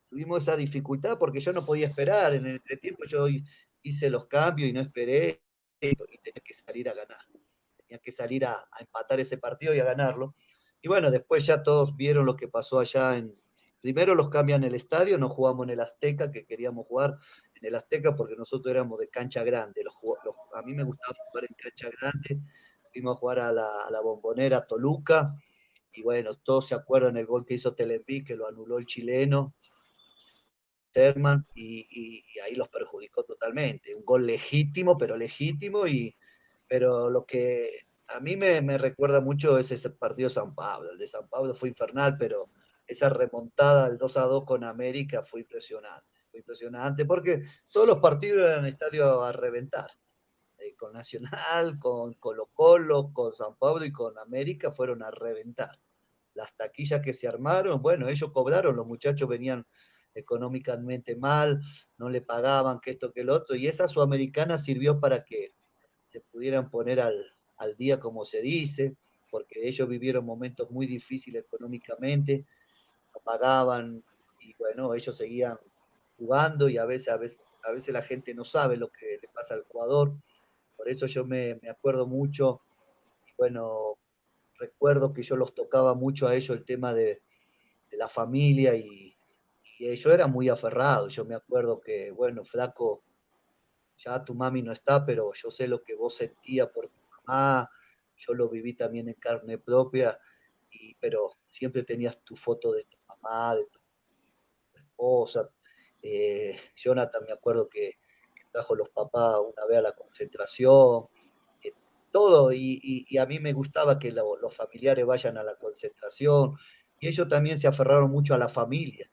Tuvimos esa dificultad porque yo no podía esperar. En el tiempo yo hice los cambios y no esperé y tenía que salir a ganar. Tenía que salir a, empatar ese partido y a ganarlo. Y bueno, después ya todos vieron lo que pasó allá en... Primero los cambian el estadio, no jugamos en el Azteca, que queríamos jugar en el Azteca porque nosotros éramos de cancha grande. A mí me gustaba jugar en cancha grande. Fuimos a jugar a la, bombonera Toluca. Y bueno, todos se acuerdan el gol que hizo Telempi, que lo anuló el chileno. Terman y, ahí los perjudicó totalmente. Un gol legítimo, pero legítimo, y, pero lo que a mí me, recuerda mucho es ese partido de San Pablo. El de San Pablo fue infernal, pero esa remontada del 2 a 2 con América fue impresionante. Fue impresionante porque todos los partidos eran estadio a reventar. Eh, con Nacional, con Colo Colo, con San Pablo y con América fueron a reventar. Las taquillas que se armaron, bueno, ellos cobraron, los muchachos venían económicamente mal, no le pagaban, que esto, que el otro, y esa sudamericana sirvió para que se pudieran poner al, día, como se dice, porque ellos vivieron momentos muy difíciles económicamente, pagaban, y bueno, ellos seguían jugando y a veces, a veces, a veces la gente no sabe lo que le pasa al jugador, por eso yo me, acuerdo mucho, y bueno, recuerdo que yo los tocaba mucho a ellos el tema de, la familia y, y yo era muy aferrado. Yo me acuerdo que, bueno, flaco, ya tu mami no está, pero yo sé lo que vos sentías por tu mamá, yo lo viví también en carne propia, y, pero siempre tenías tu foto de tu mamá, de tu esposa. Eh, Jonathan, me acuerdo que, trajo los papás una vez a la concentración, eh, todo, y, a mí me gustaba que los familiares vayan a la concentración, y ellos también se aferraron mucho a la familia.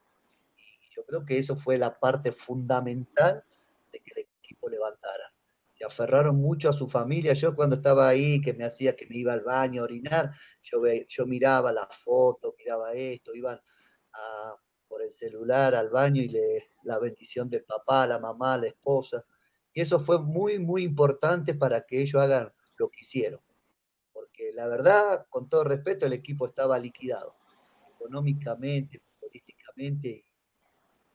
Y yo creo que eso fue la parte fundamental de que el equipo levantara. Se aferraron mucho a su familia. Yo cuando estaba ahí, que me hacía que me iba al baño a orinar, yo, yo miraba las fotos, miraba esto, iban por el celular al baño y le, la bendición del papá, la mamá, la esposa. Y eso fue muy, muy importante para que ellos hagan lo que hicieron. Porque la verdad, con todo respeto, el equipo estaba liquidado, económicamente, futbolísticamente,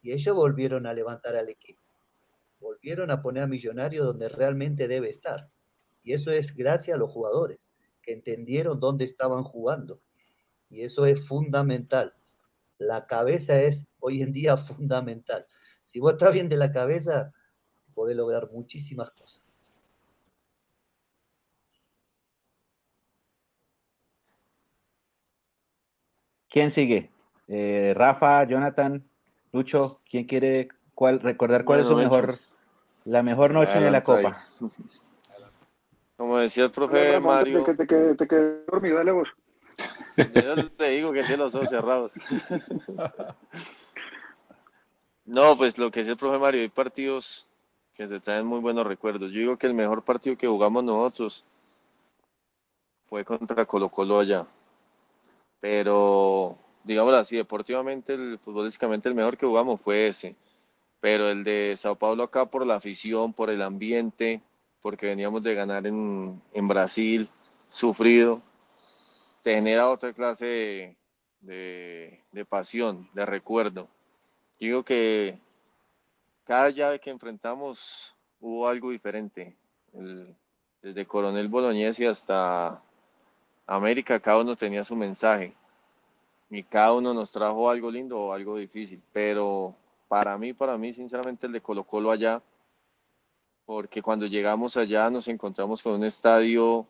y ellos volvieron a levantar al equipo. Volvieron a poner a Millonario donde realmente debe estar. Y eso es gracias a los jugadores, que entendieron dónde estaban jugando. Y eso es fundamental. La cabeza es hoy en día fundamental. Si vos estás bien de la cabeza, podés lograr muchísimas cosas. ¿Quién sigue? Eh, Rafa, Jonathan, Lucho, ¿quién quiere cuál, recordar cuál es su mejor, la mejor noche de la Copa? Como decía el profe Mario. Te, te, te, quedé dormido, dale vos. Yo te digo que tiene los ojos cerrados. No, pues lo que es el profe Mario, hay partidos que te traen muy buenos recuerdos. Yo digo que el mejor partido que jugamos nosotros fue contra Colo Colo allá. Pero, digámoslo así, deportivamente, futbolísticamente el mejor que jugamos fue ese. Pero el de Sao Paulo acá por la afición, por el ambiente, porque veníamos de ganar en, en Brasil, sufrido, te genera otra clase de, de pasión, de recuerdo digo que cada llave que enfrentamos hubo algo diferente. desde Coronel Bolognesi hasta América, cada uno tenía su mensaje. Y cada uno nos trajo algo lindo o algo difícil. Pero para mí, para mí, sinceramente, el de Colo allá, porque cuando llegamos allá nos encontramos con un estadio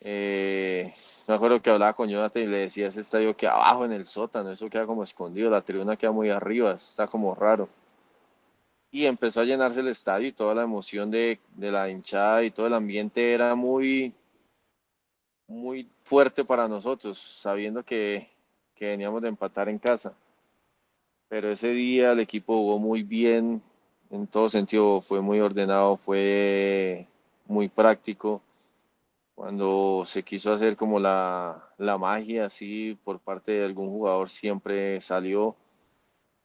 eh, me acuerdo que hablaba con Jonathan y le decía ese estadio que abajo en el sótano, eso queda como escondido, la tribuna queda muy arriba, está como raro. Y empezó a llenarse el estadio y toda la emoción de, la hinchada y todo el ambiente era muy, muy fuerte para nosotros, sabiendo que, que veníamos de empatar en casa. Pero ese día el equipo jugó muy bien, en todo sentido fue muy ordenado, fue muy práctico cuando se quiso hacer como la, magia así por parte de algún jugador siempre salió.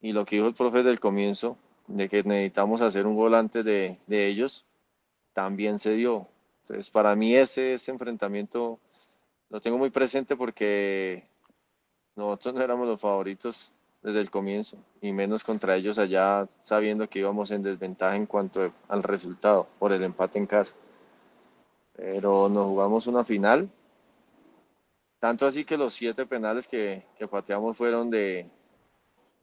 Y lo que dijo el profe del comienzo, de que necesitamos hacer un gol antes de, ellos, también se dio. Entonces, para mí ese, ese enfrentamiento lo tengo muy presente porque nosotros no éramos los favoritos desde el comienzo, y menos contra ellos allá, sabiendo que íbamos en desventaja en cuanto al resultado por el empate en casa pero nos jugamos una final. Tanto así que los siete penales que, que pateamos fueron de,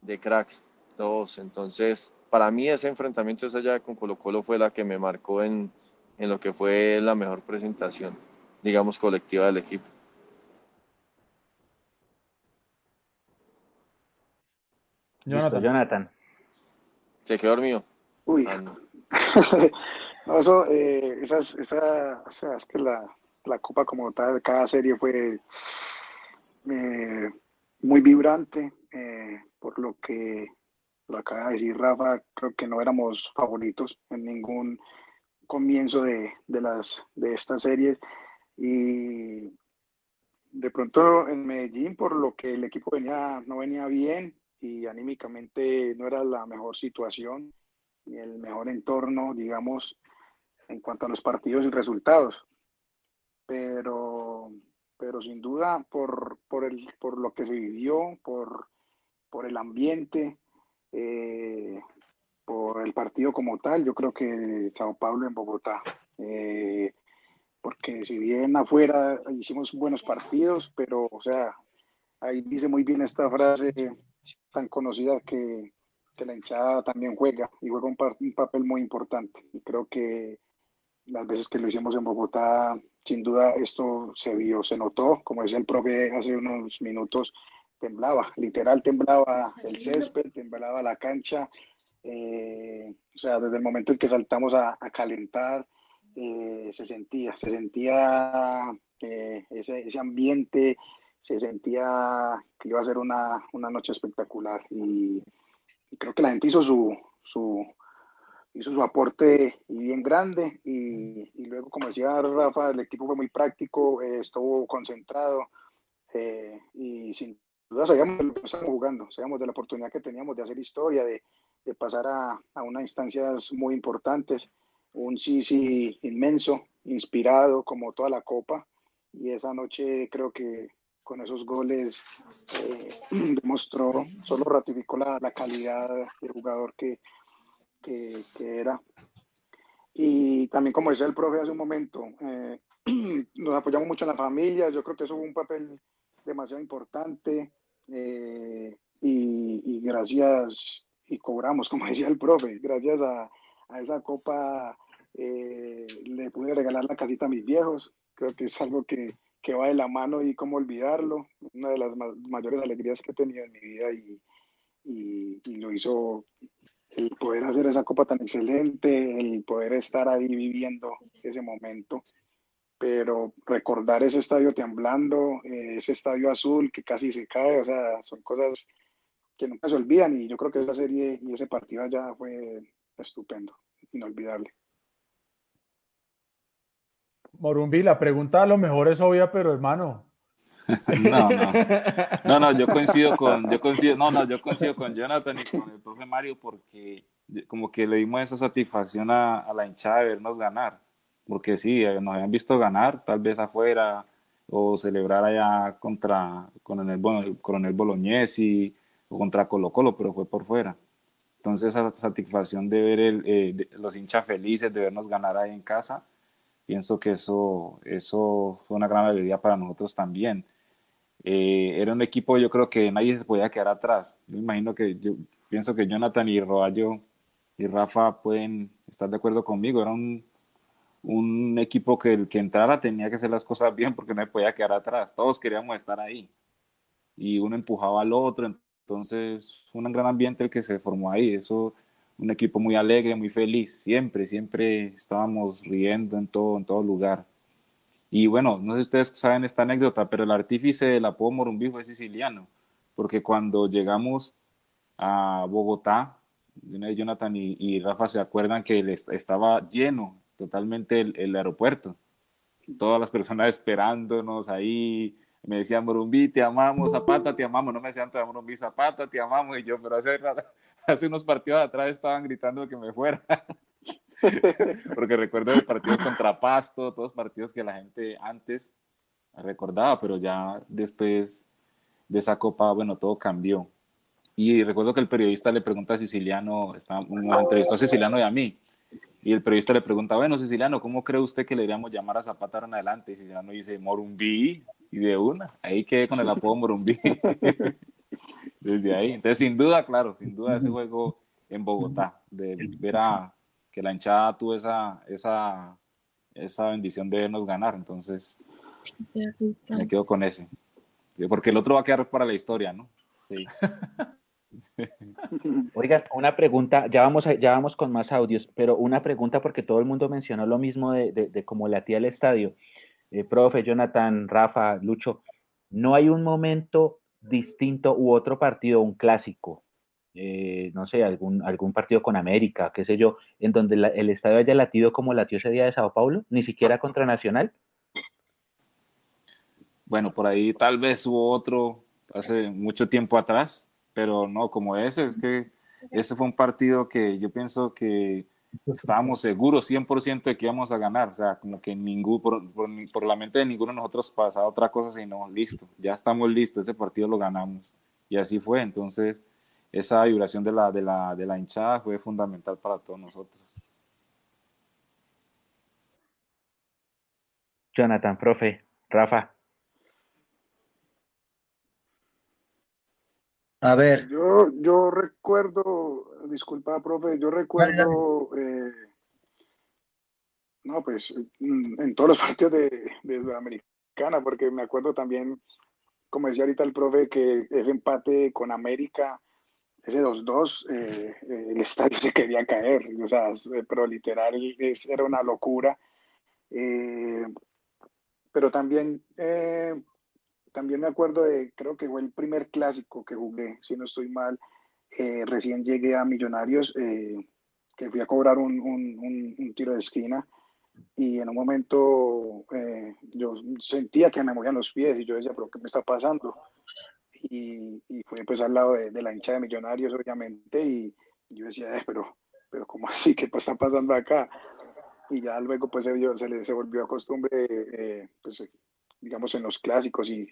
de cracks, todos. Entonces, para mí ese enfrentamiento esa llave con Colo Colo fue la que me marcó en, en lo que fue la mejor presentación, digamos, colectiva del equipo. Jonathan. Jonathan. Se quedó dormido. Uy. Ah, No, eso, eh, esas, esa, o sea, es que la, la Copa como tal, cada serie fue eh, muy vibrante, eh, por lo que lo acaba de decir Rafa, creo que no éramos favoritos en ningún comienzo de, de, las, de estas series. Y de pronto en Medellín, por lo que el equipo venía, no venía bien y anímicamente no era la mejor situación ni el mejor entorno, digamos, en cuanto a los partidos y resultados. Pero, pero sin duda, por, por, el, por lo que se vivió, por, por el ambiente, eh, por el partido como tal, yo creo que Sao Paulo en Bogotá. Eh, porque si bien afuera hicimos buenos partidos, pero, o sea, ahí dice muy bien esta frase tan conocida que, que la hinchada también juega y juega un, un, papel muy importante. Y creo que las veces que lo hicimos en Bogotá, sin duda esto se vio, se notó, como decía el profe hace unos minutos, temblaba, literal temblaba el césped, temblaba la cancha, eh, o sea, desde el momento en que saltamos a, a calentar, eh, se sentía, se sentía eh, ese, ese, ambiente, se sentía que iba a ser una, una noche espectacular y, y, creo que la gente hizo su, su, hizo su aporte y bien grande y, y, luego, como decía Rafa, el equipo fue muy práctico, eh, estuvo concentrado y sin duda sabíamos de lo que estábamos jugando, sabíamos de la oportunidad que teníamos de hacer historia, de, de pasar a, a unas instancias muy importantes un Sisi inmenso, inspirado como toda la copa. Y esa noche creo que con esos goles eh, demostró, solo ratificó la, la, calidad de jugador que, que, era. Y también, como decía el profe hace un momento, eh, nos apoyamos mucho en la familia, yo creo que eso fue un papel demasiado importante. Eh, y, gracias, y cobramos, como decía el profe, gracias a, esa copa eh, le pude regalar la casita a mis viejos. Creo que es algo que, que va de la mano y cómo olvidarlo. Una de las ma mayores alegrías que he tenido en mi vida y, y, lo hizo el poder hacer esa copa tan excelente, el poder estar ahí viviendo ese momento. Pero recordar ese estadio temblando, eh, ese estadio azul que casi se cae, o sea, son cosas que nunca se olvidan y yo creo que esa serie y ese partido allá fue estupendo, inolvidable. Morumbi, la pregunta a lo mejor es obvia, pero hermano. no, no. No, no, yo coincido con, yo coincido, no, no, yo coincido con Jonathan y con el profe Mario porque como que le dimos esa satisfacción a, a la hinchada de vernos ganar. Porque sí, eh, nos habían visto ganar, tal vez afuera, o celebrar allá contra con el coronel Bolognesi o contra Colo Colo, pero fue por fuera. Entonces esa satisfacción de ver el, eh, los hinchas felices, de vernos ganar ahí en casa, pienso que eso, eso fue una gran alegría para nosotros también. Eh, era un equipo, yo creo que nadie se podía quedar atrás. Yo imagino que yo pienso que Jonathan y Roballo y Rafa pueden estar de acuerdo conmigo. Era un, un equipo que el que entrara tenía que hacer las cosas bien porque no se podía quedar atrás. Todos queríamos estar ahí. Y uno empujaba al otro. Entonces, fue un gran ambiente el que se formó ahí. Eso un equipo muy alegre, muy feliz, siempre, siempre estábamos riendo en todo, en todo lugar. Y bueno, no sé si ustedes saben esta anécdota, pero el artífice del apodo Morumbí fue siciliano, porque cuando llegamos a Bogotá, Jonathan y, y Rafa se acuerdan que estaba lleno totalmente el, el, aeropuerto, todas las personas esperándonos ahí, me decían Morumbí, te amamos, Zapata, te amamos, no me decían Morumbí, Zapata, te amamos, y yo, pero hace hace unos partidos atrás estaban gritando que me fuera. Porque recuerdo el partido contra Pasto, todos partidos que la gente antes recordaba, pero ya después de esa copa, bueno, todo cambió. Y recuerdo que el periodista le pregunta a Siciliano, está, nos entrevistó a Siciliano y a mí, y el periodista le pregunta, bueno, Siciliano, ¿cómo cree usted que le iríamos llamar a Zapata en adelante? Y Siciliano dice, Morumbí, y de una, ahí quedé con el apodo Morumbí. desde ahí. Entonces, sin duda, claro, sin duda ese juego en Bogotá, de ver a que la hinchada tuvo esa, esa, esa bendición de vernos ganar. Entonces, me quedo con ese. Porque el otro va a quedar para la historia, ¿no? Sí. Oigan, una pregunta, ya vamos, a, ya vamos con más audios, pero una pregunta porque todo el mundo mencionó lo mismo de, de, de cómo latía el estadio. Eh, profe, Jonathan, Rafa, Lucho, no hay un momento distinto u otro partido, un clásico, eh, no sé, algún, algún partido con América, qué sé yo, en donde el estadio haya latido como latió ese día de Sao Paulo, ni siquiera contra Nacional. Bueno, por ahí tal vez hubo otro hace mucho tiempo atrás, pero no como ese, es que ese fue un partido que yo pienso que estábamos seguros 100% de que íbamos a ganar, o sea, como que ningún, por, por, por, la mente de ninguno de nosotros pasaba otra cosa, sino listo, ya estamos listos, ese partido lo ganamos. Y así fue, entonces esa vibración de la, de la, de la hinchada fue fundamental para todos nosotros. Jonathan, profe, Rafa. A ver. Yo, yo recuerdo, disculpa, profe, yo recuerdo, eh, no, pues mm, en todos los partidos de, de Sudamericana, porque me acuerdo también, como decía ahorita el profe, que ese empate con América, ese 2-2, eh, el estadio se quería caer, o sea, pero literal era una locura. Eh, pero también también me acuerdo de, creo que fue el primer clásico que jugué, si no estoy mal, eh, recién llegué a Millonarios, eh, que fui a cobrar un, un, tiro de esquina y en un momento eh, yo sentía que me movían los pies y yo decía, pero ¿qué me está pasando? Y, y fue pues al lado de, la hincha de Millonarios, obviamente, y, yo decía, pero, pero ¿cómo así? ¿Qué está pasando acá? Y ya luego pues se, se, se volvió a costumbre, pues digamos, en los clásicos y,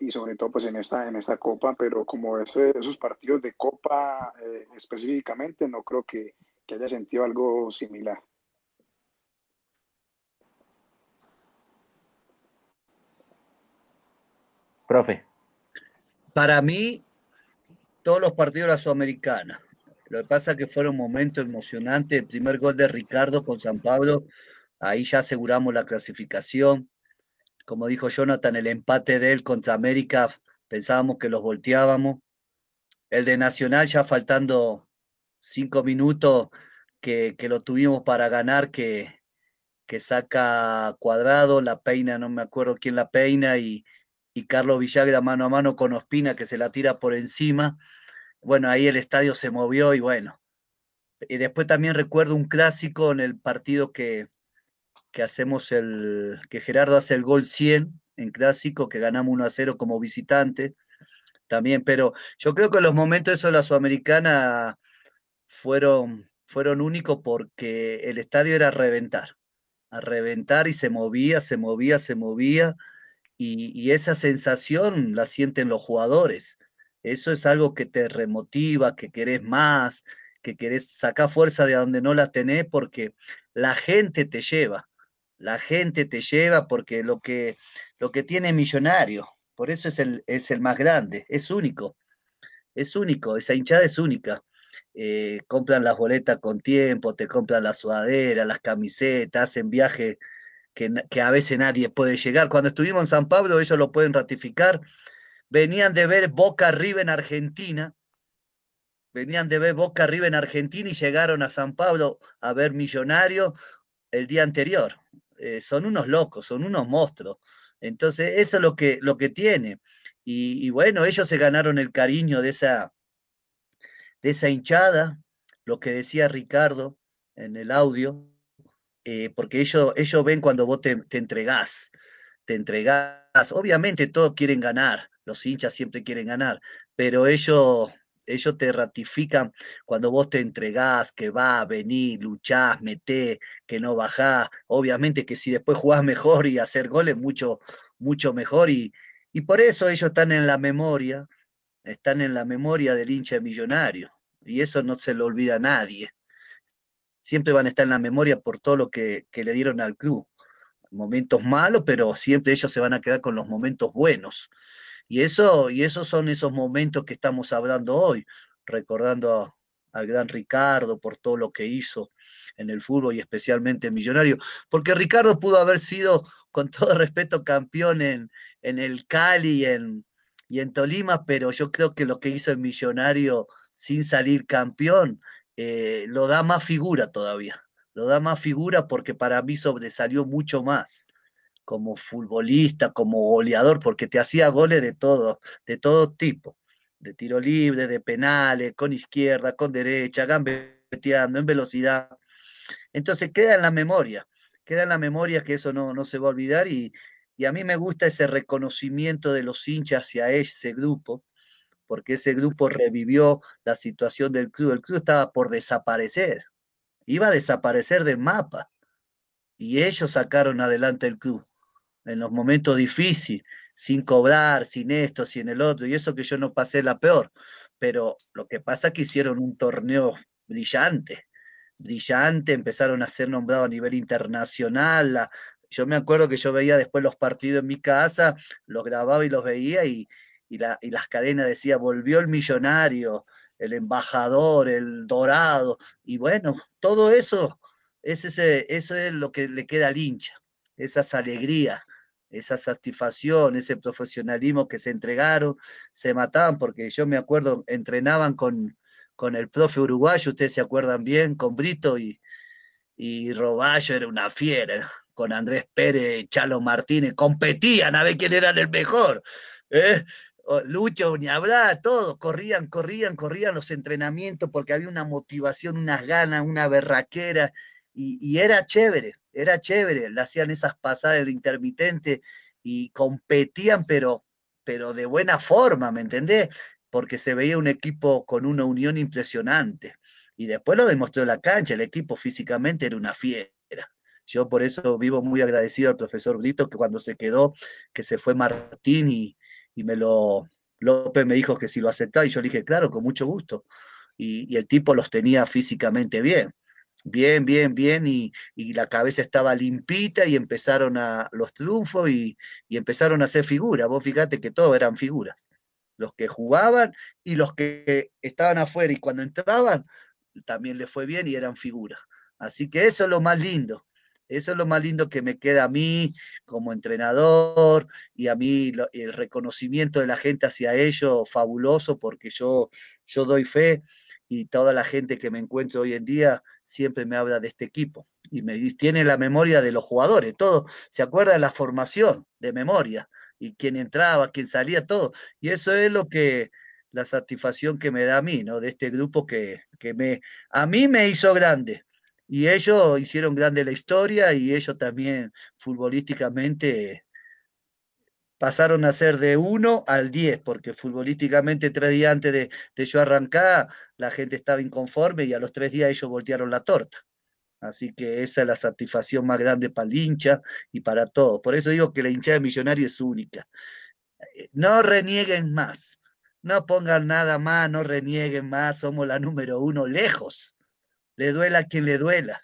y sobre todo pues en esta, en esta copa, pero como ese, esos partidos de copa eh, específicamente, no creo que haya sentido algo similar. Profe. Para mí, todos los partidos de la Sudamericana. Lo que pasa es que fueron momentos emocionantes. El primer gol de Ricardo con San Pablo, ahí ya aseguramos la clasificación como dijo Jonathan, el empate de él contra América, pensábamos que los volteábamos. El de Nacional ya faltando cinco minutos que, lo tuvimos para ganar, que, que saca cuadrado, la peina, no me acuerdo quién la peina, y, y Carlos Villagra mano a mano con Ospina que se la tira por encima. Bueno, ahí el estadio se movió y bueno. Y después también recuerdo un clásico en el partido que, que hacemos el, que Gerardo hace el gol 100 en clásico, que ganamos 1 a 0 como visitante también, pero yo creo que los momentos esos de la Sudamericana fueron, fueron únicos porque el estadio era a reventar, a reventar y se movía, se movía, se movía, y, esa sensación la sienten los jugadores. Eso es algo que te remotiva, que querés más, que querés sacar fuerza de donde no la tenés, porque la gente te lleva la gente te lleva porque lo que, lo que tiene millonario, por eso es el, es el más grande, es único, es único, esa hinchada es única. Eh, compran las boletas con tiempo, te compran la sudadera, las camisetas, hacen viajes que, a veces nadie puede llegar. Cuando estuvimos en San Pablo, ellos lo pueden ratificar, venían de ver Boca arriba en Argentina, venían de ver Boca arriba en Argentina y llegaron a San Pablo a ver Millonario el día anterior. Eh, son unos locos, son unos monstruos. Entonces, eso es lo que, lo que tiene. Y, bueno, ellos se ganaron el cariño de esa, de esa hinchada, lo que decía Ricardo en el audio, eh, porque ellos, ellos ven cuando vos te, te entregás, te entregás. Obviamente todos quieren ganar, los hinchas siempre quieren ganar, pero ellos ellos te ratifican cuando vos te entregás, que va, venir, luchás, metés, que no bajás. Obviamente que si después jugás mejor y hacer goles, mucho, mucho mejor. Y, y por eso ellos están en la memoria, están en la memoria del hincha millonario. Y eso no se lo olvida a nadie. Siempre van a estar en la memoria por todo lo que, que le dieron al club. Momentos malos, pero siempre ellos se van a quedar con los momentos buenos. Y eso, y esos son esos momentos que estamos hablando hoy, recordando al gran Ricardo por todo lo que hizo en el fútbol y especialmente en Millonario, porque Ricardo pudo haber sido, con todo respeto, campeón en, en el Cali en, y en Tolima, pero yo creo que lo que hizo en Millonario sin salir campeón eh, lo da más figura todavía, lo da más figura porque para mí sobresalió mucho más como futbolista, como goleador, porque te hacía goles de todo, de todo tipo, de tiro libre, de penales, con izquierda, con derecha, gambeteando, en velocidad. Entonces queda en la memoria, queda en la memoria que eso no, no se va a olvidar y, y a mí me gusta ese reconocimiento de los hinchas hacia ese grupo, porque ese grupo revivió la situación del club. El club estaba por desaparecer, iba a desaparecer del mapa, y ellos sacaron adelante el club en los momentos difíciles, sin cobrar, sin esto, sin el otro, y eso que yo no pasé la peor. Pero lo que pasa es que hicieron un torneo brillante, brillante, empezaron a ser nombrados a nivel internacional, yo me acuerdo que yo veía después los partidos en mi casa, los grababa y los veía y, y, las cadenas decía, volvió el millonario, el embajador, el dorado, y bueno, todo eso es ese, eso es lo que le queda al hincha, esas alegrías, esa satisfacción, ese profesionalismo que se entregaron, se mataban, porque yo me acuerdo, entrenaban con, con el profe uruguayo, ustedes se acuerdan bien, con Brito y, y Roballo era una fiera, con Andrés Pérez, Chalo Martínez, competían a ver quién era el mejor. ¿eh? Lucho, ni hablar, todos corrían, corrían, corrían los entrenamientos porque había una motivación, unas ganas, una berraquera, y, era chévere, era chévere, le hacían esas pasadas del intermitente y competían, pero, pero de buena forma, ¿me entendés? Porque se veía un equipo con una unión impresionante. Y después lo demostró la cancha, el equipo físicamente era una fiera. Yo por eso vivo muy agradecido al profesor Brito, que cuando se quedó, que se fue Martín y, y me lo, López me dijo que si lo aceptaba y yo le dije, claro, con mucho gusto. Y, el tipo los tenía físicamente bien, bien, bien, bien, y, la cabeza estaba limpita y empezaron a los triunfos y, empezaron a hacer figuras. Vos fíjate que todos eran figuras, los que jugaban y los que estaban afuera y cuando entraban también les fue bien y eran figuras. Así que eso es lo más lindo. Eso es lo más lindo que me queda a mí como entrenador y a mí el reconocimiento de la gente hacia ello fabuloso porque yo, yo doy fe y toda la gente que me encuentro hoy en día siempre me habla de este equipo y me tiene la memoria de los jugadores, todo, se acuerda de la formación de memoria y quién entraba, quién salía, todo. Y eso es lo que, la satisfacción que me da a mí, ¿no? De este grupo que, que me, a mí me hizo grande, y ellos hicieron grande la historia y ellos también futbolísticamente pasaron a ser de 1 al 10, porque futbolísticamente tres días antes de, de, yo arrancar, la gente estaba inconforme y a los tres días ellos voltearon la torta. Así que esa es la satisfacción más grande para el hincha y para todos. Por eso digo que la hinchada de millonario es única. Eh, no renieguen más, no pongan nada más, no renieguen más, somos la número uno lejos le duela a quien le duela.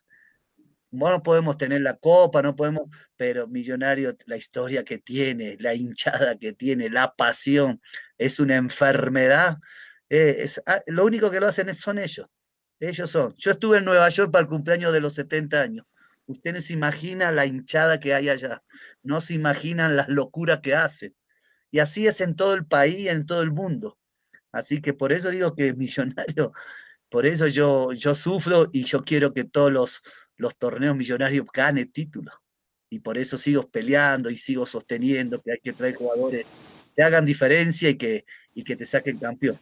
No podemos tener la copa, no podemos, pero Millonario, la historia que tiene, la hinchada que tiene, la pasión, es una enfermedad. Eh, ah, lo único que lo hacen son ellos. Ellos son. Yo estuve en Nueva York para el cumpleaños de los 70 años. Ustedes se imaginan la hinchada que hay allá. No se imaginan las locuras que hacen. Y así es en todo el país, en todo el mundo. Así que por eso digo que Millonario por eso yo, yo sufro y yo quiero que todos los, los torneos millonarios ganen títulos. Y por eso sigo peleando y sigo sosteniendo que hay que traer jugadores que hagan diferencia y que, y que te saquen campeón.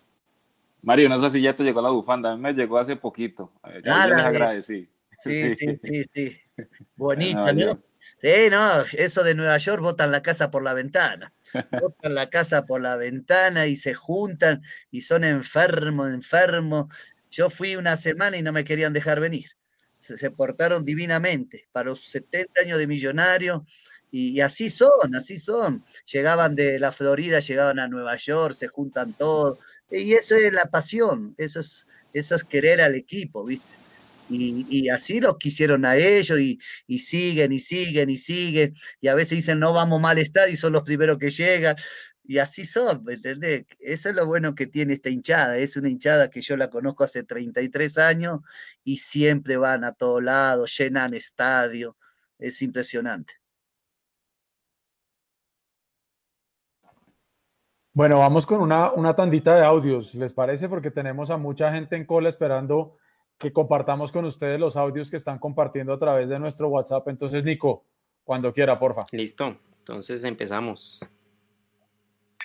Mario, no sé si ya te llegó la bufanda, a mí me llegó hace poquito. Eh, ya les agradecí. Sí, sí, sí, sí. Bonita, ¿no? Sí, no, eso de Nueva York botan la casa por la ventana. Botan la casa por la ventana y se juntan y son enfermos, enfermos. Yo fui una semana y no me querían dejar venir. Se, portaron divinamente para los 70 años de millonario. Y, así son, así son. Llegaban de la Florida, llegaban a Nueva York, se juntan todos. Y eso es la pasión, eso es, eso es querer al equipo, ¿viste? Y, así lo quisieron a ellos y, y, siguen y siguen y siguen. Y a veces dicen no vamos mal estar y son los primeros que llegan. Y así son, ¿me entendés? Eso es lo bueno que tiene esta hinchada. Es una hinchada que yo la conozco hace 33 años y siempre van a todos lados, llenan estadio. Es impresionante. Bueno, vamos con una, una tandita de audios, ¿les parece? Porque tenemos a mucha gente en cola esperando que compartamos con ustedes los audios que están compartiendo a través de nuestro WhatsApp. Entonces, Nico, cuando quiera, porfa. Listo, entonces empezamos.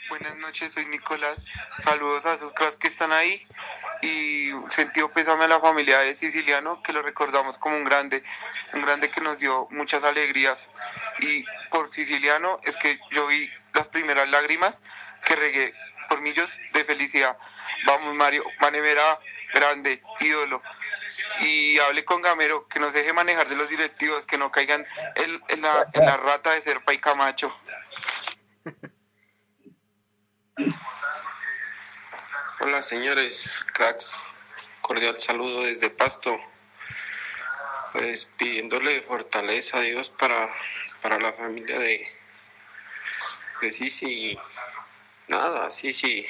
Buenas noches, soy Nicolás. Saludos a esos cracks que están ahí y sentido pésame a la familia de Siciliano, que lo recordamos como un grande, un grande que nos dio muchas alegrías. Y por Siciliano es que yo vi las primeras lágrimas que regué por millos de felicidad. Vamos, Mario, Manemera, grande, ídolo. Y hable con Gamero, que nos deje manejar de los directivos, que no caigan en, la, en la rata de Serpa y Camacho. Hola señores, cracks, cordial saludo desde Pasto, pues pidiéndole fortaleza a Dios para para la familia de, Sisi. Nada, Sisi,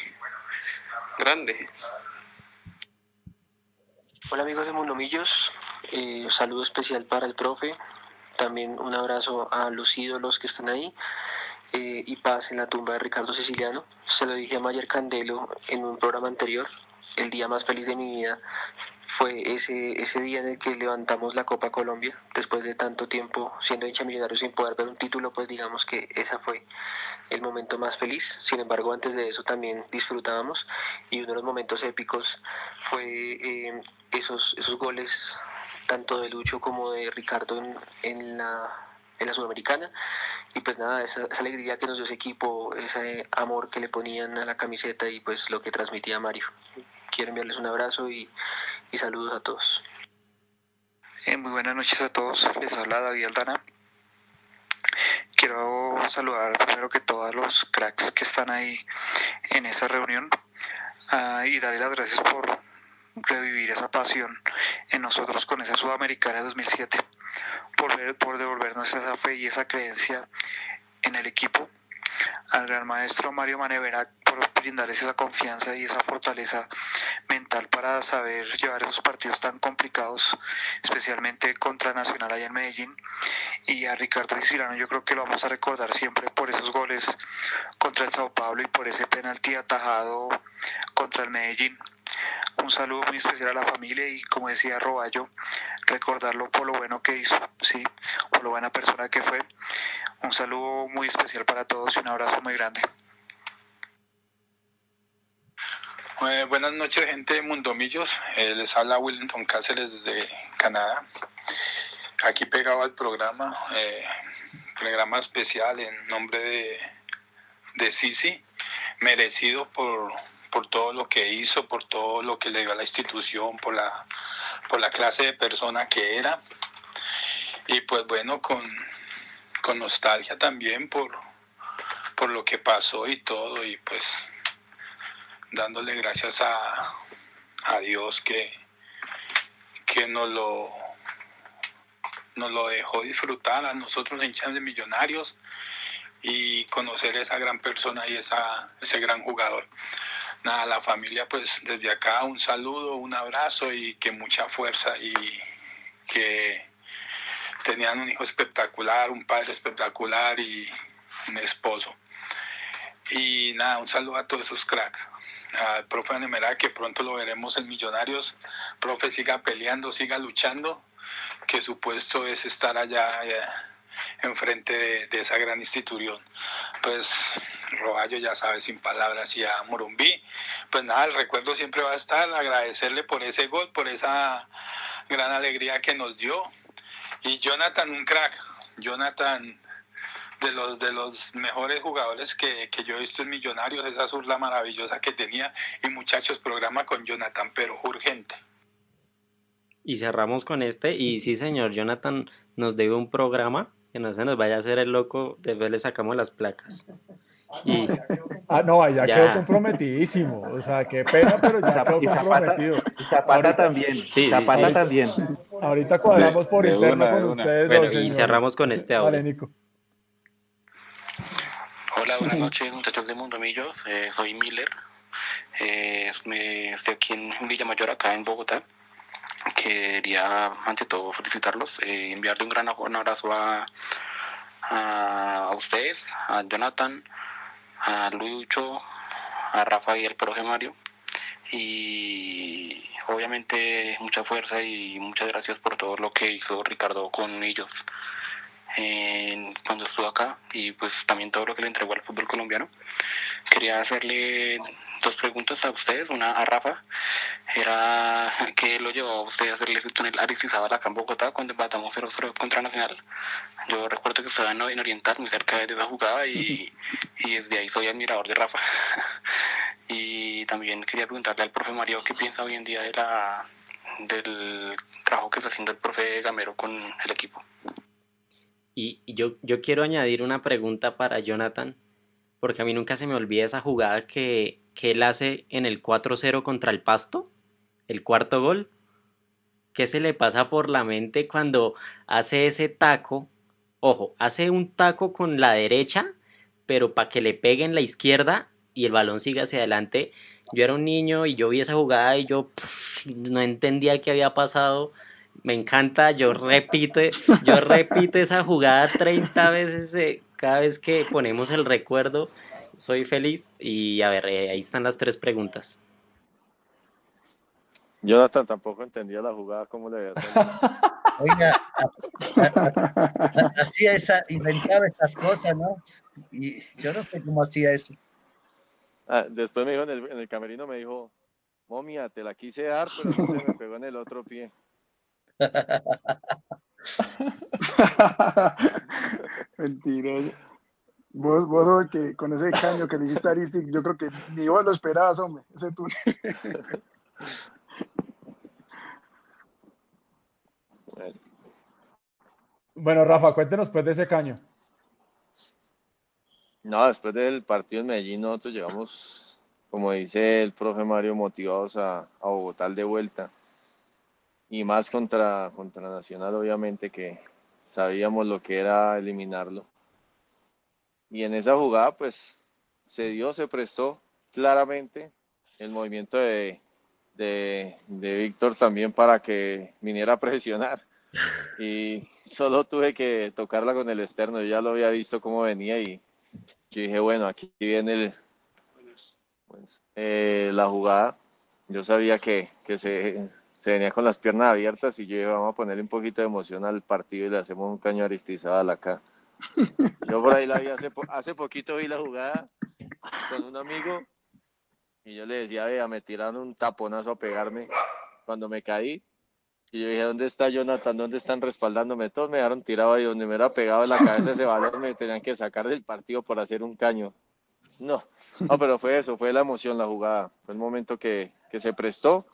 grande. Hola amigos de Mundomillos, eh, saludo especial para el profe, también un abrazo a los ídolos que están ahí eh, y paz en la tumba de Ricardo Siciliano. Se lo dije a Mayer Candelo en un programa anterior, el día más feliz de mi vida fue ese, ese día en el que levantamos la Copa Colombia, después de tanto tiempo siendo hincha millonario sin poder ver un título, pues digamos que esa fue el momento más feliz. Sin embargo, antes de eso también disfrutábamos y uno de los momentos épicos fue eh, esos, esos goles tanto de Lucho como de Ricardo en, en la en la Sudamericana. Y pues nada, esa, alegría que nos dio ese equipo, ese amor que le ponían a la camiseta y pues lo que transmitía Mario quiero enviarles un abrazo y, saludos a todos. Eh, muy buenas noches a todos, les habla David Aldana. Quiero saludar primero que todos los cracks que están ahí en esa reunión uh, y darle las gracias por revivir esa pasión en nosotros con esa Sudamericana 2007, por, ver, por devolvernos esa fe y esa creencia en el equipo. Al gran maestro Mario Manevera por brindarles esa confianza y esa fortaleza mental para saber llevar esos partidos tan complicados, especialmente contra Nacional allá en Medellín. Y a Ricardo Siciliano yo creo que lo vamos a recordar siempre por esos goles contra el Sao Paulo y por ese penalti atajado contra el Medellín. Un saludo muy especial a la familia y como decía Roballo, recordarlo por lo bueno que hizo, sí, por lo buena persona que fue. Un saludo muy especial para todos y un abrazo muy grande. Eh, buenas noches, gente de Mundomillos. Eh, les habla Wellington Cáceres desde Canadá. Aquí pegado al programa, eh, programa especial en nombre de, de Sisi, merecido por, por todo lo que hizo, por todo lo que le dio a la institución, por la, por la clase de persona que era. Y pues bueno, con, con nostalgia también por, por lo que pasó y todo, y pues dándole gracias a, a Dios que, que nos lo, nos lo dejó disfrutar a nosotros hinchas de millonarios y conocer esa gran persona y esa, ese gran jugador. Nada, la familia pues desde acá un saludo, un abrazo y que mucha fuerza y que tenían un hijo espectacular, un padre espectacular y un esposo. Y nada, un saludo a todos esos cracks. Al profe Anemera, que pronto lo veremos en Millonarios. Profe, siga peleando, siga luchando, que su puesto es estar allá, allá enfrente de, de, esa gran institución. Pues Roballo ya sabe sin palabras y a Morumbí, pues nada, el recuerdo siempre va a estar, agradecerle por ese gol, por esa gran alegría que nos dio. Y Jonathan, un crack, Jonathan de los de los mejores jugadores que, que yo he visto en Millonarios, esa zurda maravillosa que tenía. Y muchachos, programa con Jonathan, pero urgente. Y cerramos con este, y sí señor, Jonathan nos debe un programa que no se nos vaya a hacer el loco, después le sacamos las placas. Y ah, no, ya, ya, quedó comprometidísimo. O sea, qué pena, pero ya quedó comprometido. Y Zapata ahorita, también. Sí, Zapata sí, también. Ahorita cuadramos por de interno una, con ustedes. Bueno, dos, y cerramos con este audio. Vale, Nico. Hola, buenas noches, muchachos de Mundomillos. Eh, soy Miller. Eh, me, estoy aquí en Villa Mayor, acá en Bogotá. Quería, ante todo, felicitarlos, eh, enviarle un gran un abrazo a, a, a, ustedes, a Jonathan, a Lucho, a Rafael, profe Mario. Y obviamente mucha fuerza y muchas gracias por todo lo que hizo Ricardo con ellos eh, cuando estuvo acá y pues también todo lo que le entregó al fútbol colombiano. Quería hacerle dos preguntas a ustedes, una a Rafa, era ¿qué lo llevó a usted a hacerle ese túnel Aristizábal acá en Bogotá cuando empatamos 0-0 contra Nacional? Yo recuerdo que estaba en Oriental, muy cerca de esa jugada y, y desde ahí soy admirador de Rafa. y también quería preguntarle al profe Mario qué piensa hoy en día de la, del trabajo que está haciendo el profe Gamero con el equipo. Y yo, yo quiero añadir una pregunta para Jonathan, porque a mí nunca se me olvida esa jugada que, que él hace en el 4-0 contra el Pasto, el cuarto gol. ¿Qué se le pasa por la mente cuando hace ese taco ojo, hace un taco con la derecha, pero para que le pegue en la izquierda y el balón siga hacia adelante. Yo era un niño y yo vi esa jugada y yo no entendía qué había pasado. Me encanta, yo repito, yo repito esa jugada 30 veces eh, cada vez que ponemos el recuerdo. Soy feliz y a ver, eh, ahí están las tres preguntas. Jonathan tampoco entendía la jugada, ¿cómo le Oiga, hacía esa, inventaba esas cosas, ¿no? Y yo no sé cómo hacía eso. Ah, después me dijo en el, en el, camerino, me dijo, momia, te la quise dar, pero se me pegó en el otro pie. Mentiroso. Vos, vos que con ese caño que le hiciste a Aristic, yo creo que ni vos lo esperabas, hombre, ese túnel. Bueno, Rafa, cuéntenos pues de ese caño. No, después del partido en Medellín nosotros llegamos, como dice el profe Mario, motivados a, a Bogotá de vuelta. Y más contra, contra Nacional, obviamente, que sabíamos lo que era eliminarlo. Y en esa jugada, pues, se dio, se prestó claramente el movimiento de, de, de Víctor también para que viniera a presionar. Y solo tuve que tocarla con el externo, yo ya lo había visto cómo venía y yo dije, bueno, aquí viene el, pues, eh, la jugada. Yo sabía que, que se, se, venía con las piernas abiertas y yo dije, vamos a ponerle un poquito de emoción al partido y le hacemos un caño aristizado acá. Yo por ahí la vi hace, hace poquito vi la jugada con un amigo y yo le decía, vea, me tiraron un taponazo a pegarme cuando me caí y yo dije, ¿dónde está Jonathan? ¿Dónde están respaldándome? Todos me dejaron tirado ahí donde me era pegado en la cabeza ese balón, me tenían que sacar del partido por hacer un caño. No, no, pero fue eso, fue la emoción, la jugada. Fue el momento que, que se prestó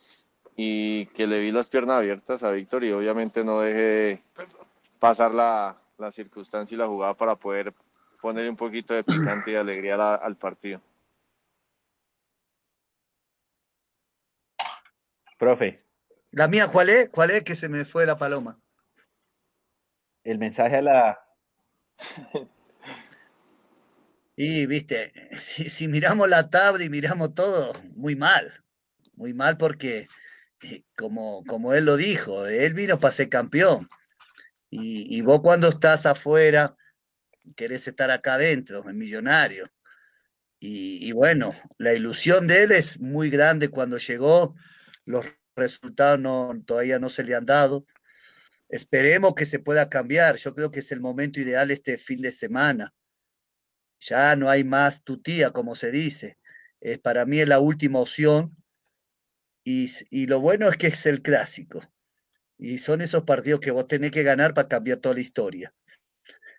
y que le vi las piernas abiertas a Víctor y obviamente no dejé pasar la, la circunstancia y la jugada para poder poner un poquito de picante y de alegría la, al partido. Profe. ¿La mía cuál es? ¿Cuál es que se me fue la paloma? El mensaje a la... Y, viste, si, si miramos la tabla y miramos todo, muy mal. Muy mal porque, como, como él lo dijo, él vino para ser campeón. Y, y vos cuando estás afuera, querés estar acá adentro, en millonario. Y, y, bueno, la ilusión de él es muy grande cuando llegó. Los resultados no, todavía no se le han dado. Esperemos que se pueda cambiar. Yo creo que es el momento ideal este fin de semana. Ya no hay más tutía, como se dice. Es, para mí es la última opción. Y, lo bueno es que es el clásico. Y son esos partidos que vos tenés que ganar para cambiar toda la historia.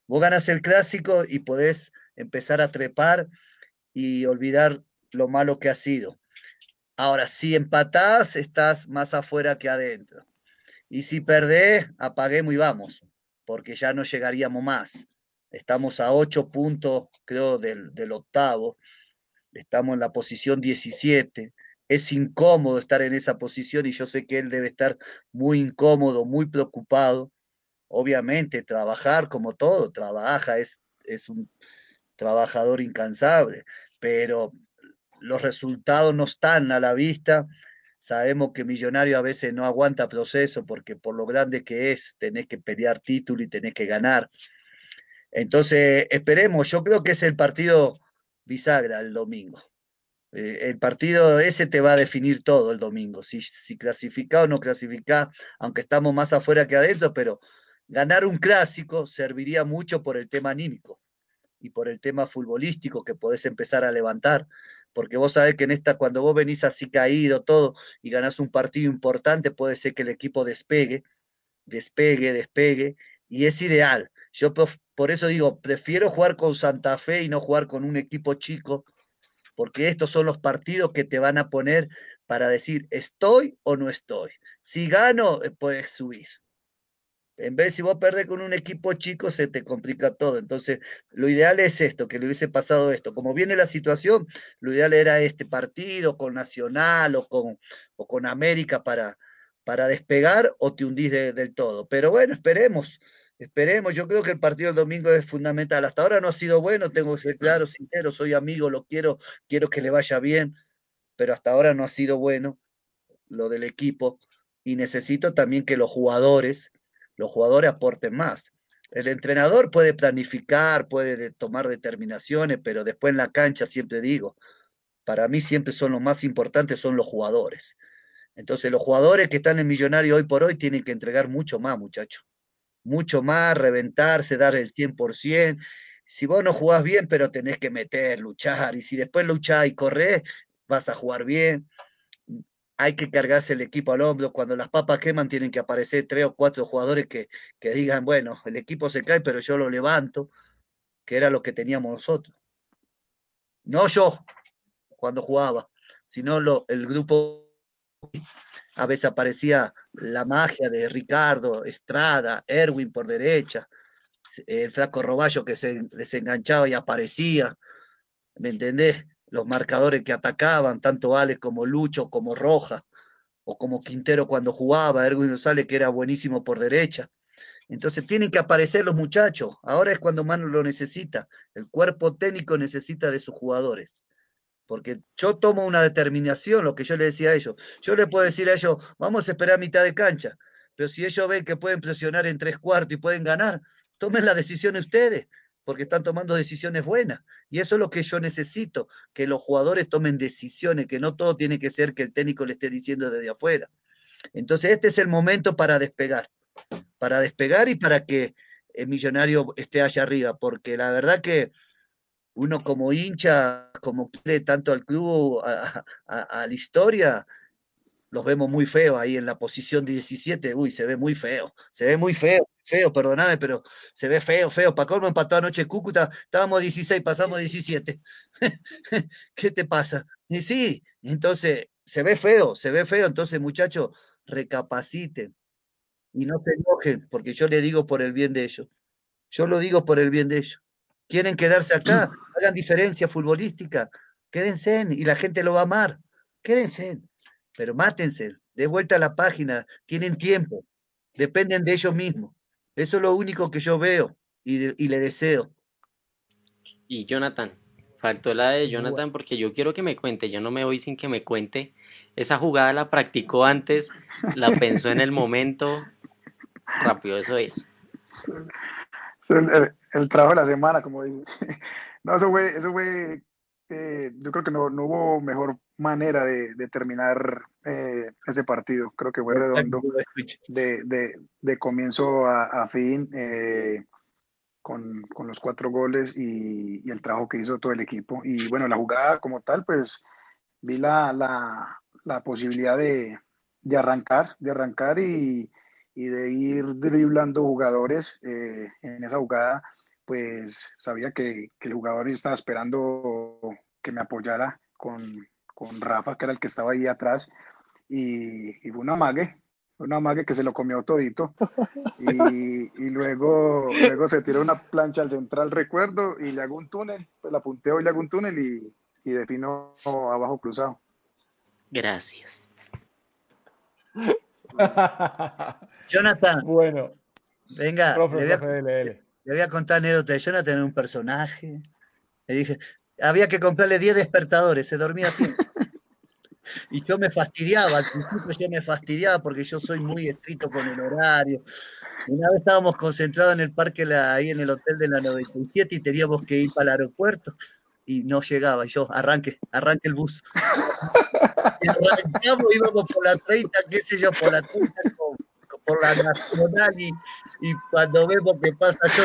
Vos ganas el clásico y podés empezar a trepar y olvidar lo malo que ha sido. Ahora, si empatás, estás más afuera que adentro. Y si perdés, apaguemos y vamos, porque ya no llegaríamos más. Estamos a ocho puntos, creo, del, del octavo. Estamos en la posición 17 es incómodo estar en esa posición y yo sé que él debe estar muy incómodo, muy preocupado. Obviamente, trabajar como todo, trabaja, es, es un trabajador incansable, pero los resultados no están a la vista. Sabemos que Millonario a veces no aguanta proceso porque por lo grande que es, tenés que pelear título y tenés que ganar. Entonces, esperemos, yo creo que es el partido bisagra el domingo. Eh, el partido ese te va a definir todo el domingo, si, si clasifica o no clasifica, aunque estamos más afuera que adentro, pero ganar un clásico serviría mucho por el tema anímico y por el tema futbolístico que podés empezar a levantar, porque vos sabés que en esta, cuando vos venís así caído todo y ganás un partido importante, puede ser que el equipo despegue, despegue, despegue, y es ideal. Yo por eso digo, prefiero jugar con Santa Fe y no jugar con un equipo chico porque estos son los partidos que te van a poner para decir, ¿estoy o no estoy? Si gano, eh, puedes subir. En vez si vos perdés con un equipo chico, se te complica todo. Entonces, lo ideal es esto, que le hubiese pasado esto. Como viene la situación, lo ideal era este partido con Nacional o con, o con América para, para despegar o te hundís del todo. Pero bueno, esperemos. Esperemos, yo creo que el partido del domingo es fundamental. Hasta ahora no ha sido bueno, tengo que ser claro, sincero, soy amigo, lo quiero, quiero que le vaya bien, pero hasta ahora no ha sido bueno lo del equipo y necesito también que los jugadores, los jugadores aporten más. El entrenador puede planificar, puede tomar determinaciones, pero después en la cancha siempre digo, para mí siempre son los más importantes son los jugadores. Entonces los jugadores que están en Millonario hoy por hoy tienen que entregar mucho más, muchachos. Mucho más, reventarse, dar el 100%. Si vos no jugás bien, pero tenés que meter, luchar, y si después luchás y corres, vas a jugar bien hay que cargarse el equipo al hombro. Cuando las papas queman, tienen que aparecer tres o cuatro jugadores que, que digan, bueno, el equipo se cae, pero yo lo levanto, que era lo que teníamos nosotros. No yo, cuando jugaba, sino lo, el grupo. A veces aparecía la magia de Ricardo, Estrada, Erwin por derecha, el flaco Roballo que se desenganchaba y aparecía. ¿Me entendés? los marcadores que atacaban, tanto Alex como Lucho, como Roja, o como Quintero cuando jugaba, Erwin González que era buenísimo por derecha. Entonces tienen que aparecer los muchachos. Ahora es cuando más lo necesita. El cuerpo técnico necesita de sus jugadores. Porque yo tomo una determinación, lo que yo le decía a ellos. Yo le puedo decir a ellos, vamos a esperar mitad de cancha. Pero si ellos ven que pueden presionar en tres cuartos y pueden ganar, tomen la decisión ustedes porque están tomando decisiones buenas. Y eso es lo que yo necesito, que los jugadores tomen decisiones, que no todo tiene que ser que el técnico le esté diciendo desde afuera. Entonces, este es el momento para despegar, para despegar y para que el millonario esté allá arriba, porque la verdad que uno como hincha, como quiere tanto al club, a, la historia, los vemos muy feos ahí en la posición 17. Uy, se ve muy feo, se ve muy feo, feo, perdóname, pero se ve feo, feo. Para cómo empató anoche Cúcuta, estábamos 16, pasamos 17. ¿Qué te pasa? Y sí, entonces se ve feo, se ve feo. Entonces, muchachos, recapaciten y no se enojen, porque yo le digo por el bien de ellos. Yo lo digo por el bien de ellos. Quieren quedarse acá, hagan diferencia futbolística, quédense y la gente lo va a amar. Quédense pero mátense, de vuelta a la página, tienen tiempo, dependen de ellos mismos. Eso es lo único que yo veo y, le deseo. Y Jonathan, faltó la de Jonathan porque yo quiero que me cuente, yo no me voy sin que me cuente. Esa jugada la practicó antes, la pensó en el momento, rápido, eso es. El, trabajo de la semana, como dice. No, eso fue, eso fue eh, yo creo que no, no, hubo mejor manera de, de terminar eh, ese partido. Creo que fue redondo de, de, de comienzo a, a fin eh, con, con, los cuatro goles y, y, el trabajo que hizo todo el equipo. Y bueno, la jugada como tal, pues vi la, la, la posibilidad de, de, arrancar, de arrancar y, y de ir driblando jugadores en esa jugada pues sabía que, que, el jugador estaba esperando que me apoyara con, con, Rafa, que era el que estaba ahí atrás, y, y fue una mague, una mague que se lo comió todito, y, y, luego, luego se tiró una plancha al central, recuerdo, y le hago un túnel, pues la punteo y le hago un túnel y, y defino abajo cruzado. Gracias. Jonathan. Bueno. Venga, le voy a contar anécdota de Jonathan, un personaje. Le dije, había que comprarle 10 despertadores, se dormía así. Y yo me fastidiaba, al principio yo me fastidiaba porque yo soy muy estricto con el horario. Una vez estábamos concentrados en el parque ahí en el hotel de la 97 y teníamos que ir para el aeropuerto y no llegaba. Y yo, arranque, arranque el bus. Y arrancamos, íbamos por la 30, qué sé yo, por la 30, por la nacional y, y cuando vemos que pasa yo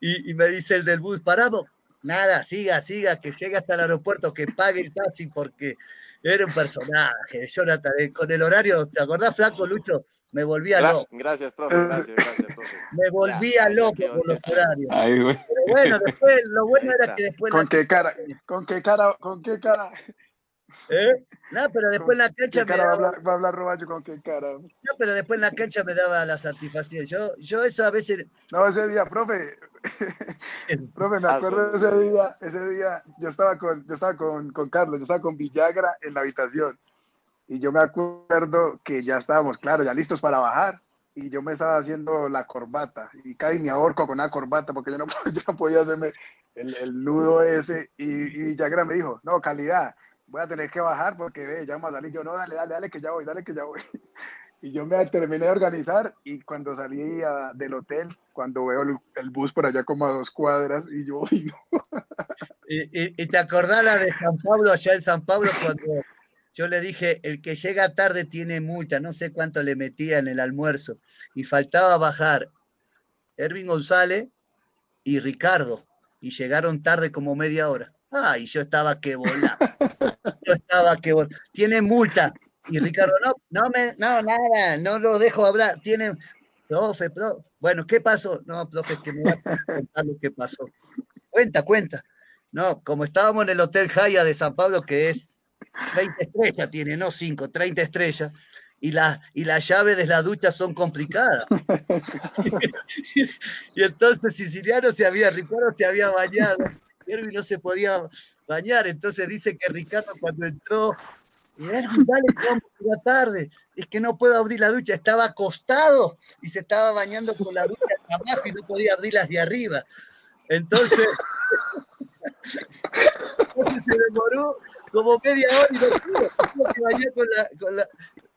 y, y me dice el del bus, paramos, nada, siga, siga, que llegue hasta el aeropuerto, que pague el taxi porque era un personaje, Jonathan, eh, con el horario, ¿te acordás, Flaco Lucho? Me volvía loco. Gracias, profe, gracias, gracias, profe. Me volvía loco con los horarios. Pero bueno, después, lo bueno era que después... ¿Con qué cara? ¿Con qué cara? ¿Con qué cara? ¿Eh? No, pero después en la cancha me daba... va, a hablar, Roballo con qué cara. No, pero después en la cancha me daba la satisfacción. Yo, yo eso a veces. No, ese día, profe. profe, me acuerdo de ese día, ese día, yo estaba con, yo estaba con, con Carlos, yo estaba con Villagra en la habitación. Y yo me acuerdo que ya estábamos, claro, ya listos para bajar. y yo me estaba haciendo la corbata y casi me ahorco con una corbata porque yo no, yo no podía hacerme el, el nudo ese y, y Villagra me dijo, no, calidad, voy a tener que bajar porque ve, ya vamos a salir. Yo, no, dale, dale, dale, que ya voy, dale, que ya voy. Y yo me terminé de organizar y cuando salí del hotel, cuando veo el, bus por allá como a dos cuadras y yo, y, no. y, te acordás la de San Pablo, allá en San Pablo, cuando yo le dije, el que llega tarde tiene multa, no sé cuánto le metía en el almuerzo, y faltaba bajar Ervin González y Ricardo, y llegaron tarde como media hora. Ay, yo estaba que volaba. Yo estaba que volaba. Tiene multa. Y Ricardo, no, no me, no, nada, no lo dejo hablar. Tiene, profe, profe. Bueno, ¿qué pasó? No, profe, que me va a contar lo que pasó. Cuenta, cuenta. No, como estábamos en el Hotel Jaya de San Pablo, que es 20 estrellas, tiene, no 5, 30 estrellas, y, la, y las llaves de la ducha son complicadas. y entonces Siciliano se había, Ricardo se había bañado y no se podía bañar. Entonces dice que Ricardo cuando entró, Erwin, dale, vamos la tarde. Es que no puedo abrir la ducha. Estaba acostado y se estaba bañando con la ducha de abajo y no podía abrir las de arriba. Entonces, se demoró como media hora y no pudo. Con la, con la,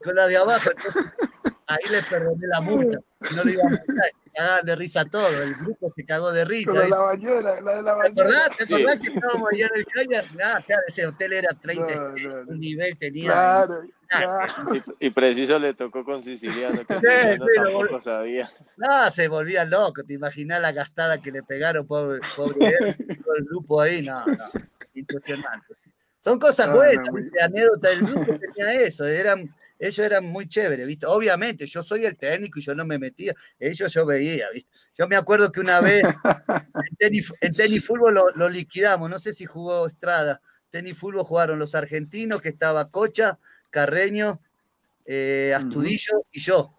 con la de abajo. Ahí le perdoné la multa. No le iba a multar, se cagaban de risa todo. El grupo se cagó de risa. Con la bañera, la de la ¿Te acordás? ¿Te acordás sí. que estábamos allá en el? Ah, claro, ese hotel era 30, no, no, un nivel tenía. Claro, claro. Y, y, preciso le tocó con Siciliano, que sí, sí, lo... sabía. No, se volvía loco. ¿Te imaginas la gastada que le pegaron, pobre, pobre todo el grupo ahí? No, no, impresionante. Son cosas buenas, no, ¿viste? anécdota del grupo tenía eso, eran ellos eran muy chéveres, ¿viste? Obviamente, yo soy el técnico y yo no me metía, ellos yo veía, ¿viste? Yo me acuerdo que una vez en tenis, en tenis fútbol lo, lo, liquidamos, no sé si jugó Estrada, tenis fútbol jugaron los argentinos, que estaba Cocha, Carreño, eh, Astudillo uh -huh. y yo,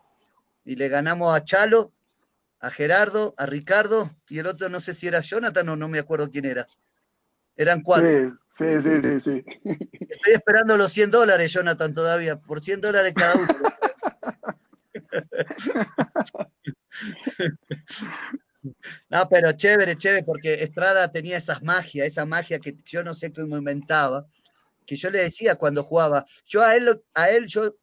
y le ganamos a Chalo, a Gerardo, a Ricardo, y el otro no sé si era Jonathan o no me acuerdo quién era. Eran cuatro. Sí, sí, sí, sí. Estoy esperando los 100 dólares, Jonathan, todavía. Por 100 dólares cada uno. No, pero chévere, chévere, porque Estrada tenía esas magias, esa magia que yo no sé cómo inventaba, que yo le decía cuando jugaba. Yo a él, a él, yo,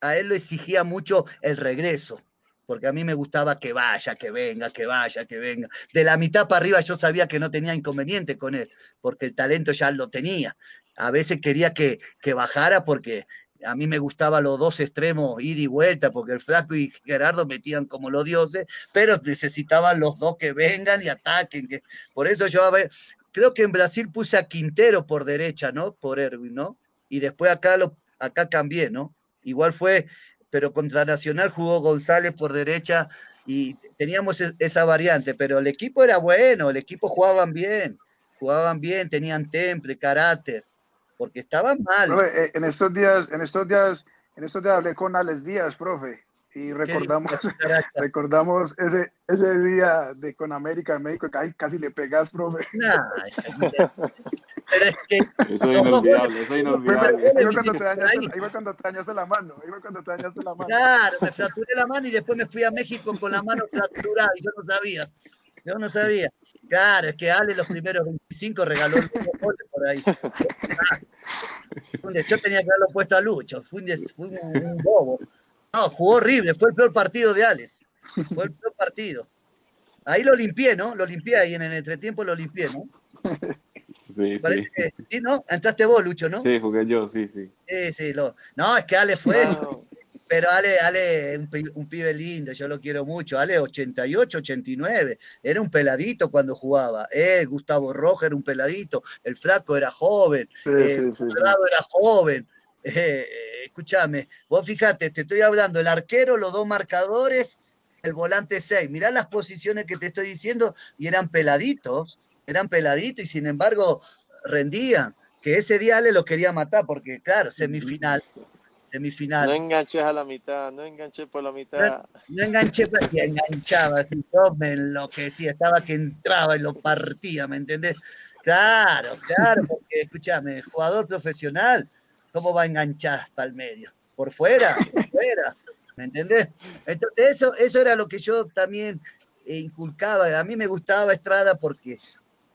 a él lo exigía mucho el regreso porque a mí me gustaba que vaya, que venga, que vaya, que venga. De la mitad para arriba yo sabía que no tenía inconveniente con él, porque el talento ya lo tenía. A veces quería que, que bajara porque a mí me gustaba los dos extremos, ida y vuelta, porque el Flaco y Gerardo metían como los dioses, pero necesitaban los dos que vengan y ataquen. Que... Por eso yo, a ver, creo que en Brasil puse a Quintero por derecha, ¿no? Por Erwin, ¿no? Y después acá, lo, acá cambié, ¿no? Igual fue pero contra Nacional jugó González por derecha y teníamos esa variante, pero el equipo era bueno, el equipo jugaban bien, jugaban bien, tenían temple, carácter, porque estaban mal. Eh, en estos días, en estos días, en estos días hablé con Alex Díaz, profe, y recordamos, recordamos ese, ese día de con América de México, casi, casi le pegas, profe. Nah, es que eso es inolvidable, eso es inolvidable. Ahí cuando, te dañaste, ahí cuando te dañaste la mano, ahí cuando te dañaste la mano. Claro, me fracturé la mano y después me fui a México con la mano fracturada y yo no sabía. Yo no sabía. Claro, es que Ale los primeros 25 regaló el goles por ahí. Yo tenía que haberlo puesto a Lucho, fui un, fui un bobo. No, jugó horrible, fue el peor partido de Alex. Fue el peor partido. Ahí lo limpié, ¿no? Lo limpié ahí en el entretiempo, lo limpié, ¿no? Sí, Parece sí. Que, sí, ¿no? Entraste vos, Lucho, ¿no? Sí, jugué yo, sí, sí. Sí, sí. Lo... No, es que Ale fue. Pero Ale, Ale, un, un, pibe lindo, yo lo quiero mucho. Ale, 88, 89. Era un peladito cuando jugaba. Eh, Gustavo Roja era un peladito. El flaco era joven. Sí, eh, sí, sí, era joven. Eh, escúchame, vos fíjate, te estoy hablando, el arquero, los dos marcadores, el volante 6. Mirá las posiciones que te estoy diciendo y eran peladitos, eran peladitos y sin embargo rendían. Que ese día le lo quería matar porque, claro, semifinal. Semifinal. No enganches a la mitad, no enganché por la mitad. No, no enganché, y enganchaba. Yo me enloquecía, estaba que entraba y lo partía, ¿me entendés? Claro, claro, porque escúchame, jugador profesional, ¿cómo va a enganchar para el medio? ¿Por fuera? ¿Por fuera? ¿Me entendés? Entonces eso, eso era lo que yo también inculcaba. A mí me gustaba Estrada porque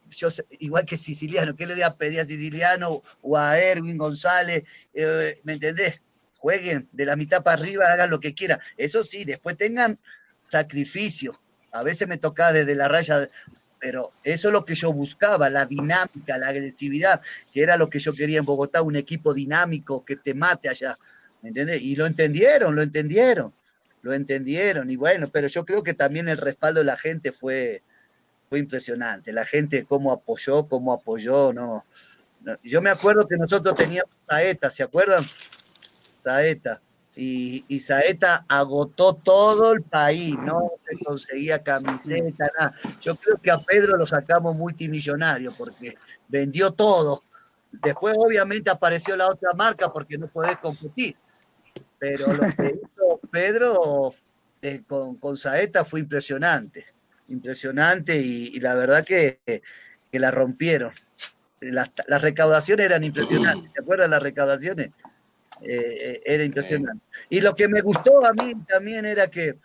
yo, igual que Siciliano, ¿qué le voy a pedir a Siciliano o a Erwin González? Eh, ¿Me entendés? Jueguen de la mitad para arriba, hagan lo que quieran. Eso sí, después tengan sacrificio. A veces me tocaba desde la raya, pero eso es lo que yo buscaba, la dinámica, la agresividad, que era lo que yo quería en Bogotá, un equipo dinámico que te mate allá. ¿Me entendés? Y lo entendieron, lo entendieron, lo entendieron. Y bueno, pero yo creo que también el respaldo de la gente fue, fue impresionante. La gente cómo apoyó, cómo apoyó, no. Yo me acuerdo que nosotros teníamos Saeta, ¿se acuerdan? Saeta. Y, y, Saeta agotó todo el país, no se conseguía camiseta, nada. Yo creo que a Pedro lo sacamos multimillonario porque vendió todo. Después, obviamente, apareció la otra marca porque no podés competir. Pero lo que hizo Pedro eh, con, con Saeta fue impresionante impresionante y, la verdad que, la rompieron. Las, recaudaciones eran impresionantes, ¿te acuerdas las recaudaciones? Eh, era impresionante. Y lo que me gustó a mí también era que,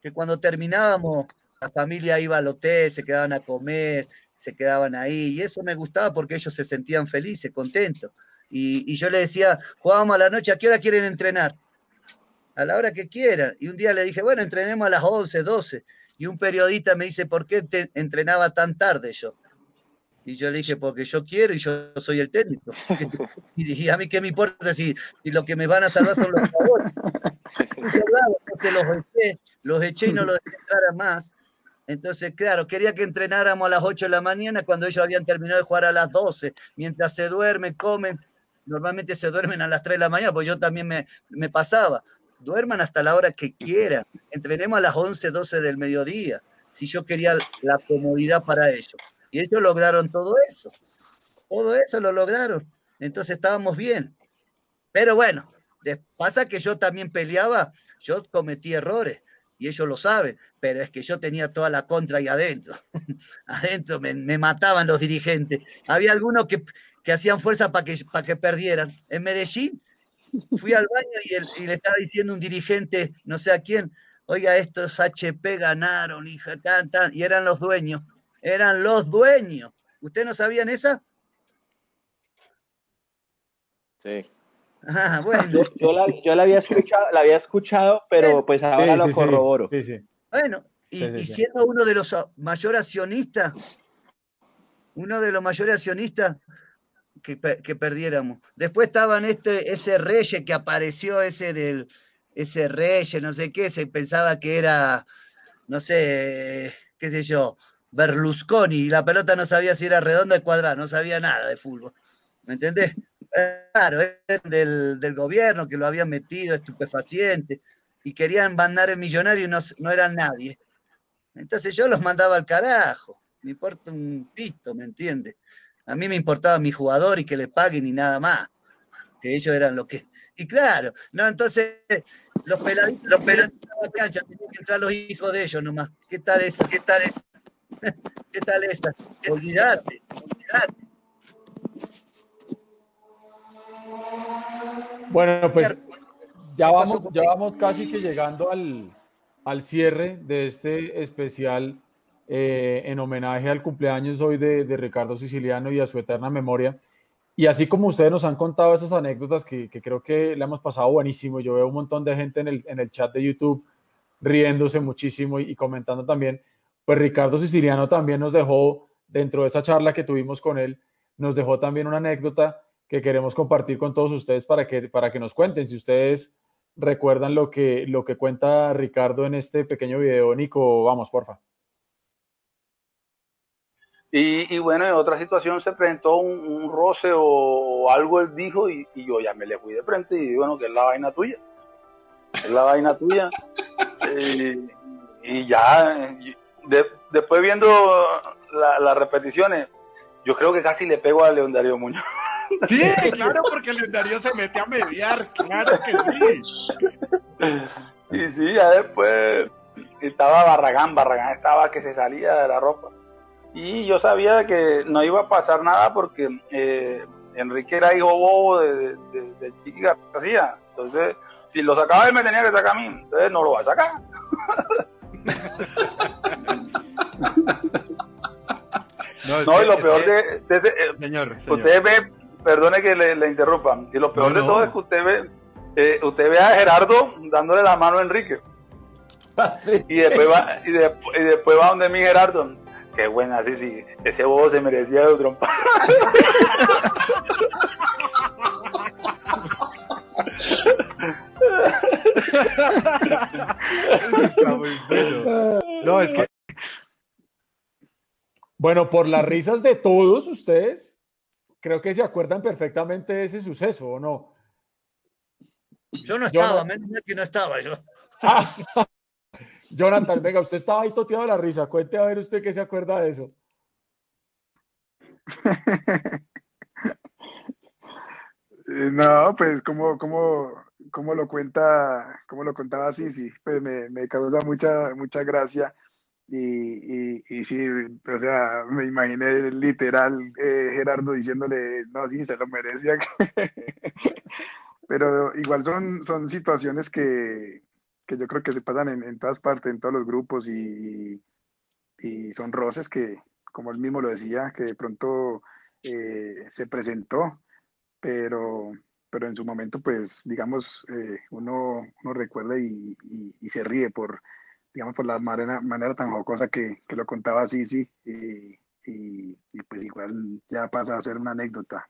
que cuando terminábamos, la familia iba al hotel, se quedaban a comer, se quedaban ahí, y eso me gustaba porque ellos se sentían felices, contentos. Y, y yo le decía, jugábamos a la noche, ¿a qué hora quieren entrenar? A la hora que quieran. Y un día le dije, bueno, entrenemos a las 11, 12 y un periodista me dice, ¿por qué te entrenaba tan tarde yo? Y yo le dije, porque yo quiero y yo soy el técnico. Y dije, a mí qué me importa si, lo que me van a salvar son los jugadores. los eché, los eché y no los dejé entrar más. Entonces, claro, quería que entrenáramos a las 8 de la mañana cuando ellos habían terminado de jugar a las 12. Mientras se duermen, comen. Normalmente se duermen a las 3 de la mañana, pues yo también me, me pasaba duerman hasta la hora que quieran, entrenemos a las 11, 12 del mediodía, si yo quería la comodidad para ellos. Y ellos lograron todo eso, todo eso lo lograron, entonces estábamos bien. Pero bueno, pasa que yo también peleaba, yo cometí errores, y ellos lo saben, pero es que yo tenía toda la contra ahí adentro. adentro me, mataban los dirigentes. Había algunos que, que hacían fuerza para que, para que perdieran. En Medellín Fui al baño y, le estaba diciendo un dirigente, no sé a quién, oiga, estos HP ganaron, hija, tan, tan, y eran los dueños, eran los dueños. ¿Ustedes no sabían esa? Sí. Ah, bueno. Yo, la, había escuchado, la había escuchado, pero pues ahora lo corroboro. Bueno, y, y siendo uno de los mayores accionistas, uno de los mayores accionistas, que, perdiéramos. Después estaban este, ese Reyes que apareció, ese del, ese Reyes, no sé qué, se pensaba que era, no sé, qué sé yo, Berlusconi, y la pelota no sabía si era redonda o cuadrada, no sabía nada de fútbol. ¿Me entendés? Claro, del, del gobierno que lo habían metido, estupefaciente, y querían mandar el millonario y no, no eran nadie. Entonces yo los mandaba al carajo, me importa un pito, ¿me entiendes? A mí me importaba mi jugador y que le paguen y nada más. Que ellos eran los que. Y claro, no, entonces los peladitos, los peladitos de la cancha tenían que entrar los hijos de ellos nomás. ¿Qué tal esa? ¿Qué tal esa? ¿Qué tal esa? Olvídate, olvídate. Bueno, pues ya vamos, ya vamos casi que llegando al, al cierre de este especial eh, en homenaje al cumpleaños hoy de, Ricardo Siciliano y a su eterna memoria. Y así como ustedes nos han contado esas anécdotas que, creo que le hemos pasado buenísimo, yo veo un montón de gente en el, chat de YouTube riéndose muchísimo y, comentando también, pues Ricardo Siciliano también nos dejó, dentro de esa charla que tuvimos con él, nos dejó también una anécdota que queremos compartir con todos ustedes para que, para que nos cuenten. Si ustedes recuerdan lo que, lo que cuenta Ricardo en este pequeño video, Nico, vamos, porfa. Y, bueno, en otra situación se presentó un, roce o, algo él dijo y, yo ya me le fui de frente y bueno, que es la vaina tuya. Es la vaina tuya. Eh, y ya, después viendo las repeticiones, yo creo que casi le pego a León Darío Muñoz. Sí, claro, porque León Darío se mete a mediar, claro que sí. Y sí, ya después estaba Barragán, Barragán estaba que se salía de la ropa y yo sabía que no iba a pasar nada porque eh, Enrique era hijo bobo de, de, de, Chiqui García. Entonces, si lo sacaba él me tenía que sacar a mí, entonces no lo va a sacar. no, y lo peor de, ese, eh, señor, usted ve, perdone que le, le interrumpa, y lo peor de todo es que usted ve, eh, usted ve a Gerardo dándole la mano a Enrique. Ah, y después va, y, y después va donde mi Gerardo. Qué buena, sí, sí. Ese bobo se merecía de trompa. no, es que. Bueno, por las risas de todos ustedes, creo que se acuerdan perfectamente de ese suceso, ¿o no? Yo no estaba, menos mal que no estaba yo. Jonathan, venga, usted estaba ahí toteado de la risa. Cuente a ver usted qué se acuerda de eso. No, pues como, como, como lo cuenta, como lo contaba Sisi, pues me, me causa mucha, mucha gracia. Y, y, y, sí, o sea, me imaginé literal eh, Gerardo diciéndole, no, sí, se lo merecía. Pero igual son, son situaciones que, que yo creo que se pasan en, en todas partes, en todos los grupos y, y, son roces que, como él mismo lo decía, que de pronto eh, se presentó, pero, pero en su momento, pues, digamos, eh, uno, uno, recuerda y, y, se ríe por, digamos, por la manera, manera tan jocosa que, que lo contaba Sisi y, y, pues igual ya pasa a ser una anécdota.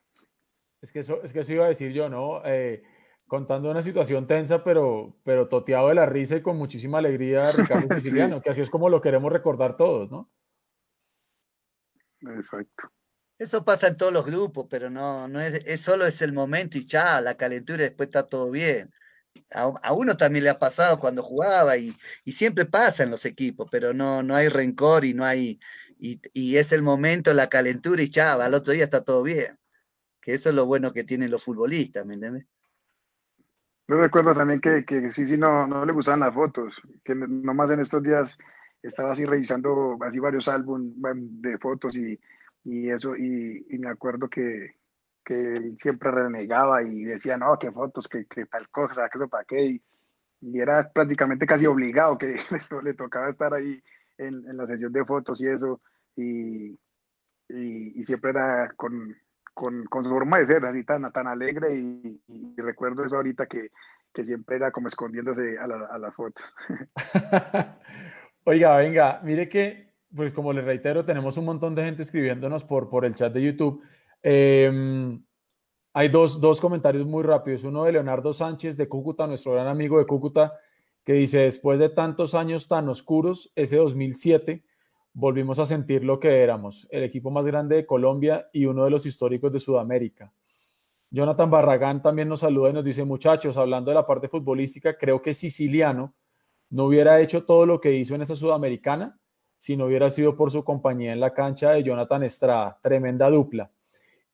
Es que eso, es que eso iba a decir yo, ¿no? Eh, contando una situación tensa, pero, pero toteado de la risa y con muchísima alegría, Ricardo Siciliano, que así es como lo queremos recordar todos, ¿no? Exacto. Eso pasa en todos los grupos, pero no, no es, es solo es el momento y ya, la calentura y después está todo bien. A, uno también le ha pasado cuando jugaba y, y, siempre pasa en los equipos, pero no, no hay rencor y no hay, y, y es el momento, la calentura y ya, al otro día está todo bien. Que eso es lo bueno que tienen los futbolistas, ¿me entiendes? Yo recuerdo también que, que sí, sí, no, no le gustaban las fotos, que nomás en estos días estaba así revisando así varios álbumes de fotos y, y eso, y, y, me acuerdo que, que él siempre renegaba y decía, no, qué fotos, qué, qué tal cosa, qué eso para qué, y, y, era prácticamente casi obligado que le, le tocaba estar ahí en, en, la sesión de fotos y eso, y, y, y siempre era con, con, con, su forma de ser, así tan, tan alegre y, recuerdo eso ahorita que, que, siempre era como escondiéndose a la, a la foto. Oiga, venga, mire que, pues como les reitero, tenemos un montón de gente escribiéndonos por, por el chat de YouTube. Eh, hay dos, dos comentarios muy rápidos. Uno de Leonardo Sánchez de Cúcuta, nuestro gran amigo de Cúcuta, que dice, después de tantos años tan oscuros, ese 2007 volvimos a sentir lo que éramos, el equipo más grande de Colombia y uno de los históricos de Sudamérica. Jonathan Barragán también nos saluda y nos dice, muchachos, hablando de la parte futbolística, creo que Siciliano no hubiera hecho todo lo que hizo en esa Sudamericana si no hubiera sido por su compañía en la cancha de Jonathan Estrada, tremenda dupla.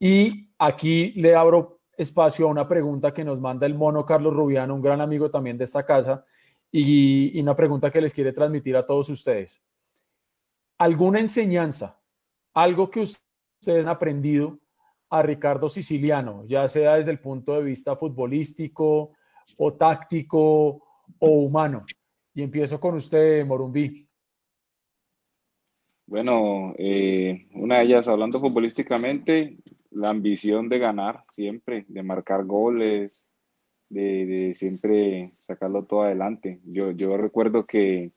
Y aquí le abro espacio a una pregunta que nos manda el mono Carlos Rubiano, un gran amigo también de esta casa, y, una pregunta que les quiere transmitir a todos ustedes alguna enseñanza, algo que ustedes han aprendido a Ricardo Siciliano, ya sea desde el punto de vista futbolístico o táctico o humano. Y empiezo con usted, Morumbí. Bueno, eh, una de ellas, hablando futbolísticamente, la ambición de ganar siempre, de marcar goles, de, de siempre sacarlo todo adelante. Yo, yo recuerdo que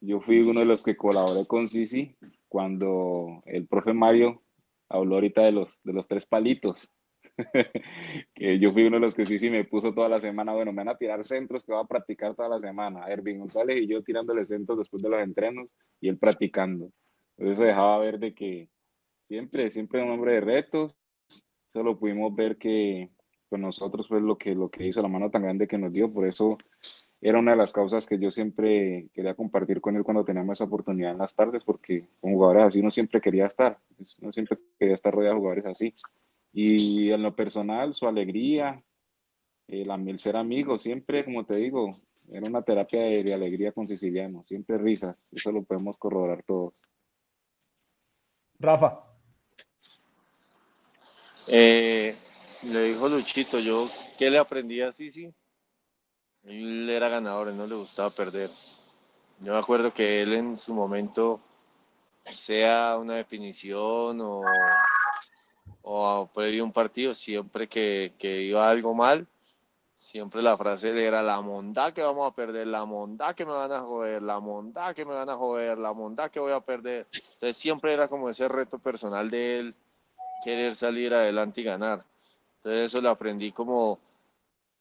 yo fui uno de los que colaboré con Sisi cuando el profe Mario habló ahorita de los, de los tres palitos. que yo fui uno de los que Sisi me puso toda la semana, bueno, me van a tirar centros que va a practicar toda la semana. Ervin González y yo tirándole centros después de los entrenos y él practicando. Entonces dejaba ver de que siempre, siempre un hombre de retos. Solo pudimos ver que pues, nosotros fue lo que, lo que hizo la mano tan grande que nos dio. Por eso era una de las causas que yo siempre quería compartir con él cuando teníamos esa oportunidad en las tardes, porque con jugadores así uno siempre quería estar, uno siempre quería estar rodeado de jugadores así. Y en lo personal, su alegría, el, el ser amigo, siempre, como te digo, era una terapia de, alegría con Siciliano, siempre risas, eso lo podemos corroborar todos. Rafa. Eh, le dijo Luchito, yo, ¿qué le aprendí a Sisi? Él era ganador, él no le gustaba perder. Yo me acuerdo que él en su momento, sea una definición o, o previo un partido, siempre que, que iba algo mal, siempre la frase era la mondá que vamos a perder, la mondá que me van a joder, la mondá que me van a joder, la mondá que voy a perder. Entonces siempre era como ese reto personal de él, querer salir adelante y ganar. Entonces eso lo aprendí como,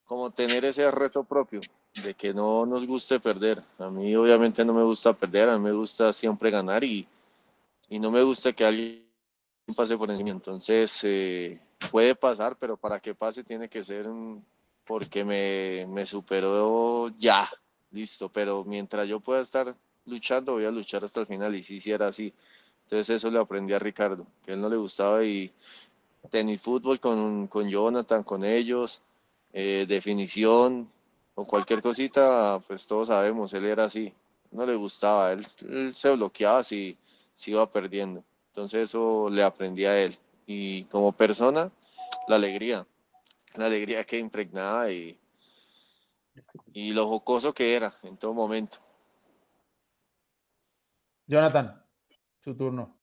como tener ese reto propio, de que no nos guste perder. A mí obviamente no me gusta perder, a mí me gusta siempre ganar y, y no me gusta que alguien pase por encima. Entonces eh, puede pasar, pero para que pase tiene que ser porque me, me superó ya, listo. Pero mientras yo pueda estar luchando, voy a luchar hasta el final y si sí, era así. Entonces eso le aprendí a Ricardo, que él no le gustaba y tenis fútbol con, con Jonathan, con ellos, eh, definición o cualquier cosita, pues todos sabemos, él era así, no le gustaba, él, se bloqueaba si, si iba perdiendo. Entonces eso le aprendí a él. Y como persona, la alegría, la alegría que impregnaba y, y lo jocoso que era en todo momento. Jonathan, su turno.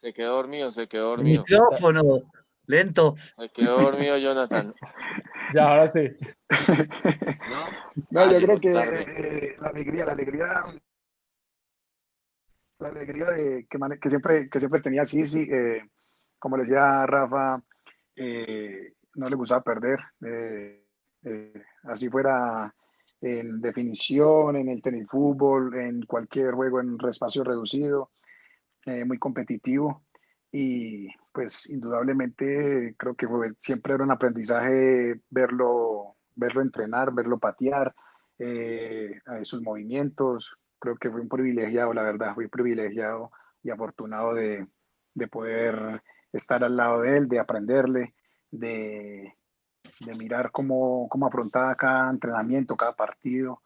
Se quedó dormido, se quedó dormido. micrófono, lento. Se quedó dormido Jonathan. ya, ahora sí. no, yo creo que eh, la alegría, la alegría, la alegría de, que, que, siempre, que siempre tenía Sisi, eh, como le decía Rafa, eh, no le gustaba perder. así fuera en definición, en el tenis fútbol, en cualquier juego en espacio reducido, eh, muy competitivo y pues indudablemente creo que siempre era un aprendizaje verlo, verlo entrenar, verlo patear, eh, sus movimientos. Creo que fue un privilegiado, la verdad, fui privilegiado y afortunado de, de poder estar al lado de él, de aprenderle, de, de mirar cómo, cómo afrontaba cada entrenamiento, cada partido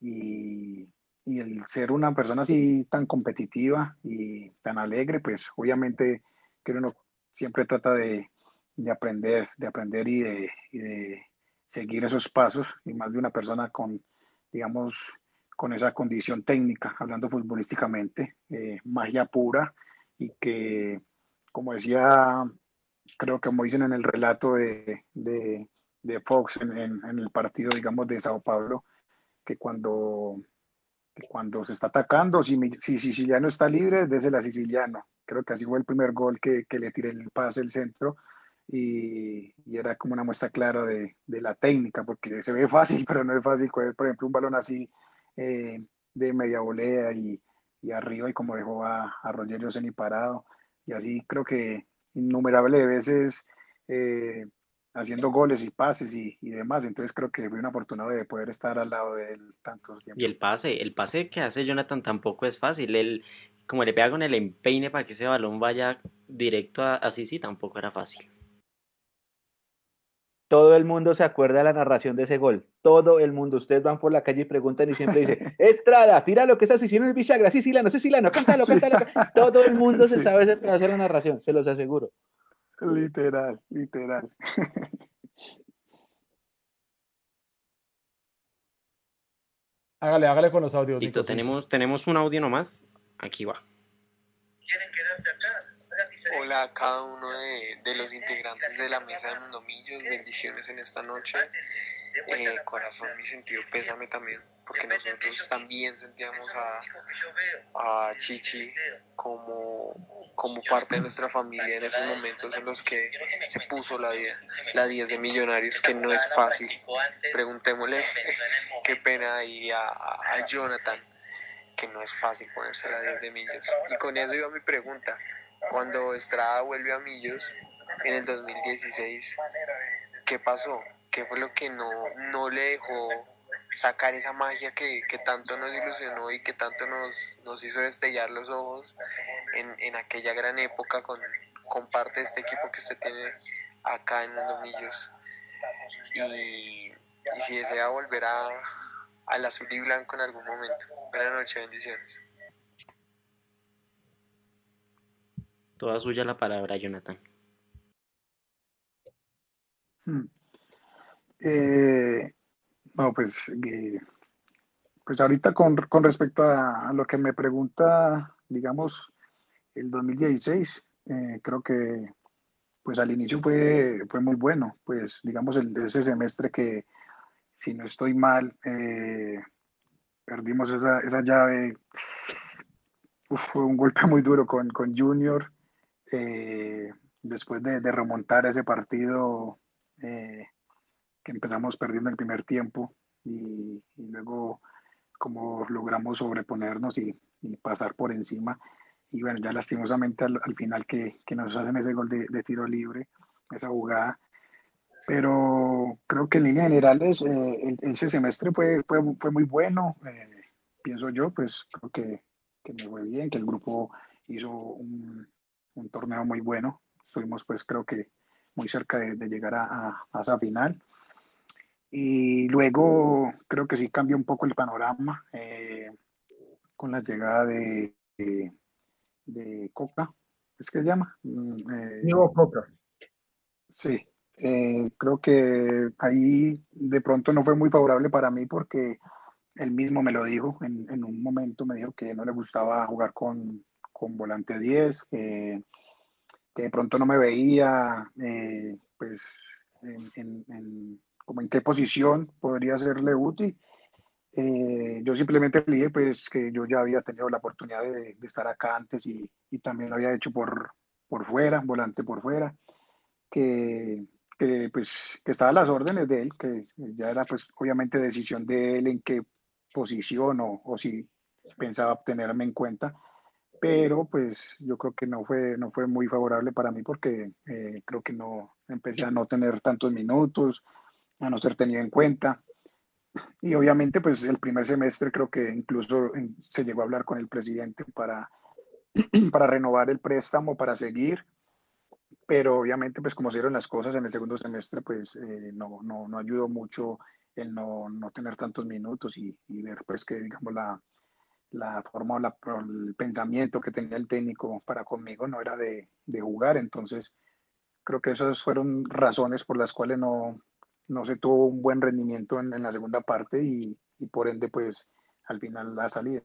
y, y, el ser una persona así tan competitiva y tan alegre, pues obviamente que uno siempre trata de, de aprender, de aprender y de, y de, seguir esos pasos y más de una persona con, digamos, con esa condición técnica, hablando futbolísticamente, eh, magia pura y que, como decía creo que como dicen en el relato de, de, de Fox en, en, el partido, digamos, de Sao Paulo, que cuando, que cuando se está atacando, si, si Siciliano está libre, désela a Siciliano. Creo que así fue el primer gol que, que le tiré el pase el centro y, y, era como una muestra clara de, de, la técnica, porque se ve fácil, pero no es fácil coger, por ejemplo, un balón así eh, de media volea y, y, arriba y como dejó a, a Rogerio Seni parado. Y así creo que innumerables veces eh, haciendo goles y pases y, y, demás. Entonces creo que fui un afortunado de poder estar al lado de él tantos tiempos. Y el pase, el pase que hace Jonathan tampoco es fácil. Él, como le pega con el empeine para que ese balón vaya directo a, a Sisi, tampoco era fácil. Todo el mundo se acuerda de la narración de ese gol. Todo el mundo. Ustedes van por la calle y preguntan y siempre dice, Estrada, tira lo que estás diciendo en el bichagra, sí, Silano, sí, Silano, cántalo, cántalo. Todo el mundo se sabe la narración, se los aseguro. Literal, literal. hágale, hágale con los audios. Listo, tenemos, tenemos un audio nomás. Aquí va. ¿Quieren quedarse acá? Hola a cada uno de, de, los integrantes de la mesa de Mundomillos, bendiciones en esta noche. Eh, corazón, mi sentido pésame también, porque nosotros también sentíamos a, a Chichi como, como parte de nuestra familia en esos momentos en los que se puso la 10, la 10 de Millonarios, que no es fácil. Preguntémosle qué pena ahí a, a Jonathan, que no es fácil ponerse la 10 de Millos. Y con eso iba mi pregunta cuando Estrada vuelve a Millos en el 2016, ¿qué pasó? ¿Qué fue lo que no, no le dejó sacar esa magia que, que, tanto nos ilusionó y que tanto nos, nos hizo destellar los ojos en, en aquella gran época con, con, parte de este equipo que usted tiene acá en Mundo Millos? Y, y si desea volver a, al azul y blanco en algún momento. Buenas noches, bendiciones. Toda suya la palabra, Jonathan. Hmm. Eh, no, pues, eh, pues ahorita con, respecto a, lo que me pregunta, digamos, el 2016, eh, creo que pues al inicio fue, fue muy bueno, pues digamos el, ese semestre que si no estoy mal, perdimos esa, esa llave, fue un golpe muy duro con, con Junior, después de, de, remontar ese partido que empezamos perdiendo el primer tiempo y, luego como logramos sobreponernos y, pasar por encima. Y bueno, ya lastimosamente al, final que, que, nos hacen ese gol de, tiro libre, esa jugada. Pero creo que en líneas generales eh, ese semestre fue, fue, fue muy bueno. Eh, pienso yo, pues creo que, que, me fue bien, que el grupo hizo un, un torneo muy bueno. Estuvimos pues creo que muy cerca de, de llegar a, a, esa final. Y luego creo que sí cambia un poco el panorama eh, con la llegada de, de, Coca, ¿es que se llama? Mm, eh, Coca. Sí, eh, creo que ahí de pronto no fue muy favorable para mí porque él mismo me lo dijo en, en un momento, me dijo que no le gustaba jugar con, con volante 10, que de pronto no me veía pues en, en como en qué posición podría serle útil. Eh, yo simplemente le dije pues que yo ya había tenido la oportunidad de, de estar acá antes y, y, también lo había hecho por, por fuera, volante por fuera, que, que, pues que estaba a las órdenes de él, que ya era pues obviamente decisión de él en qué posición o, o si pensaba tenerme en cuenta, pero pues yo creo que no fue, no fue muy favorable para mí porque eh, creo que no empecé a no tener tantos minutos, a no ser tenido en cuenta. Y obviamente, pues el primer semestre creo que incluso se llegó a hablar con el presidente para, para renovar el préstamo, para seguir, pero obviamente, pues como se dieron las cosas en el segundo semestre, pues eh, no, no, no, ayudó mucho el no, no tener tantos minutos y, y, ver pues que, digamos, la, la forma o el pensamiento que tenía el técnico para conmigo no era de, de jugar, entonces creo que esas fueron razones por las cuales no, no se tuvo un buen rendimiento en, la segunda parte y, por ende pues al final la salida.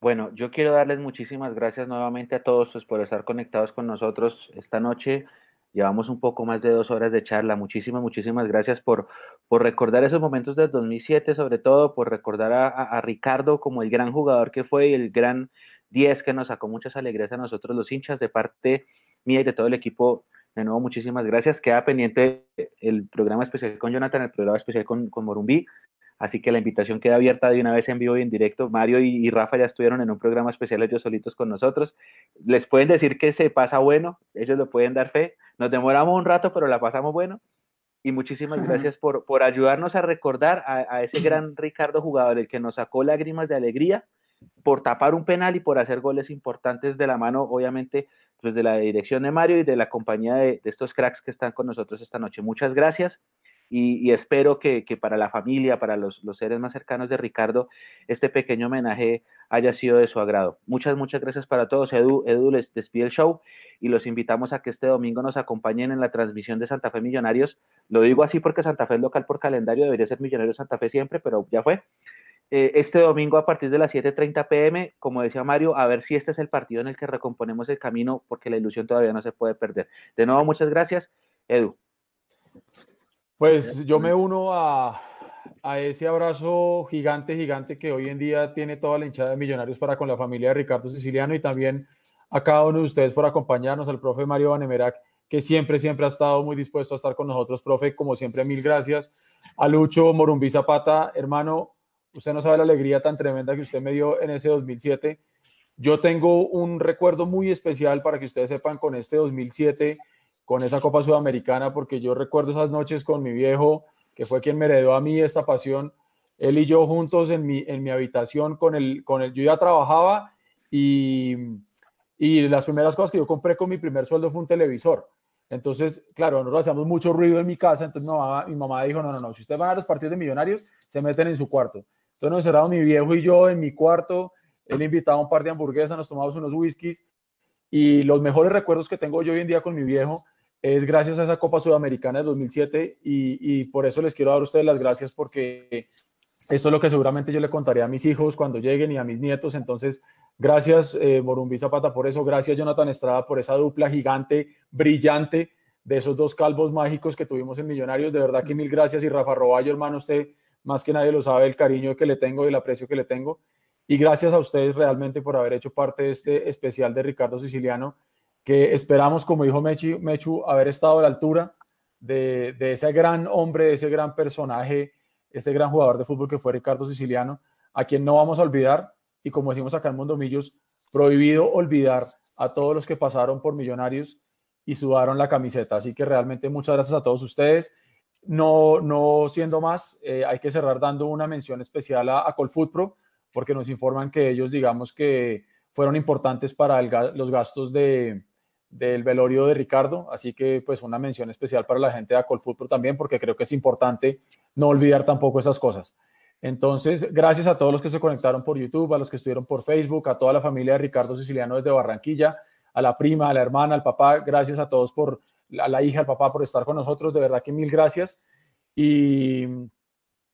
Bueno, yo quiero darles muchísimas gracias nuevamente a todos pues, por estar conectados con nosotros esta noche. Llevamos un poco más de dos horas de charla. Muchísimas, muchísimas gracias por, por recordar esos momentos del 2007, sobre todo por recordar a, a, Ricardo como el gran jugador que fue y el gran 10 que nos sacó muchas alegrías a nosotros los hinchas de parte mía y de todo el equipo de nuevo, muchísimas gracias. Queda pendiente el programa especial con Jonathan, el programa especial con, con Morumbí. Así que la invitación queda abierta de una vez en vivo y en directo. Mario y, Rafa ya estuvieron en un programa especial ellos solitos con nosotros. Les pueden decir que se pasa bueno, ellos lo pueden dar fe. Nos demoramos un rato, pero la pasamos bueno. Y muchísimas gracias por, por ayudarnos a recordar a, a ese gran Ricardo jugador, el que nos sacó lágrimas de alegría por tapar un penal y por hacer goles importantes de la mano, obviamente, pues de la dirección de Mario y de la compañía de, estos cracks que están con nosotros esta noche. Muchas gracias y, espero que, para la familia, para los, seres más cercanos de Ricardo, este pequeño homenaje haya sido de su agrado. Muchas, muchas gracias para todos. Edu, Edu les despide el show y los invitamos a que este domingo nos acompañen en la transmisión de Santa Fe Millonarios. Lo digo así porque Santa Fe es local por calendario, debería ser Millonarios Santa Fe siempre, pero ya fue. Eh, este domingo a partir de las 7.30 pm, como decía Mario, a ver si este es el partido en el que recomponemos el camino, porque la ilusión todavía no se puede perder. De nuevo, muchas gracias. Edu. Pues yo me uno a, a ese abrazo gigante, gigante que hoy en día tiene toda la hinchada de Millonarios para con la familia de Ricardo Siciliano y también a cada uno de ustedes por acompañarnos, al profe Mario Banemerac, que siempre, siempre ha estado muy dispuesto a estar con nosotros, profe, como siempre, mil gracias. A Lucho Morumbí Zapata, hermano, Usted no sabe la alegría tan tremenda que usted me dio en ese 2007. Yo tengo un recuerdo muy especial para que ustedes sepan con este 2007, con esa Copa Sudamericana, porque yo recuerdo esas noches con mi viejo, que fue quien me heredó a mí esta pasión. Él y yo juntos en mi, en mi habitación con el, con el, yo ya trabajaba y, y las primeras cosas que yo compré con mi primer sueldo fue un televisor. Entonces, claro, nosotros hacíamos mucho ruido en mi casa, entonces mi mamá, mi mamá dijo, no, no, no, si ustedes van a los partidos de millonarios, se meten en su cuarto. Entonces nos mi viejo y yo en mi cuarto, él invitaba un par de hamburguesas, nos tomamos unos whiskies Y los mejores recuerdos que tengo yo hoy en día con mi viejo es gracias a esa Copa Sudamericana de 2007 y, y por eso les quiero dar a ustedes las gracias porque esto es lo que seguramente yo le contaré a mis hijos cuando lleguen y a mis nietos. Entonces, gracias eh, Morumbí Zapata por eso, gracias Jonathan Estrada por esa dupla gigante, brillante de esos dos calvos mágicos que tuvimos en Millonarios. De verdad que mil gracias y Rafa Roballo, hermano, usted más que nadie lo sabe el cariño que le tengo y el aprecio que le tengo. Y gracias a ustedes realmente por haber hecho parte de este especial de Ricardo Siciliano que esperamos, como dijo Mechi, Mechu, haber estado a la altura de, ese gran hombre, ese gran personaje, ese gran jugador de fútbol que fue Ricardo Siciliano, a quien no vamos a olvidar, y como decimos acá en Mundo Millos, prohibido olvidar a todos los que pasaron por Millonarios y sudaron la camiseta. Así que realmente muchas gracias a todos ustedes. No, no siendo más, eh, hay que cerrar dando una mención especial a, a Colfutpro, porque nos informan que ellos, digamos que fueron importantes para los gastos de, del velorio de Ricardo, así que pues una mención especial para la gente de Fútbol también, porque creo que es importante no olvidar tampoco esas cosas. Entonces, gracias a todos los que se conectaron por YouTube, a los que estuvieron por Facebook, a toda la familia de Ricardo Siciliano desde Barranquilla, a la prima, a la hermana, al papá, gracias a todos por, a la hija, al papá por estar con nosotros, de verdad que mil gracias y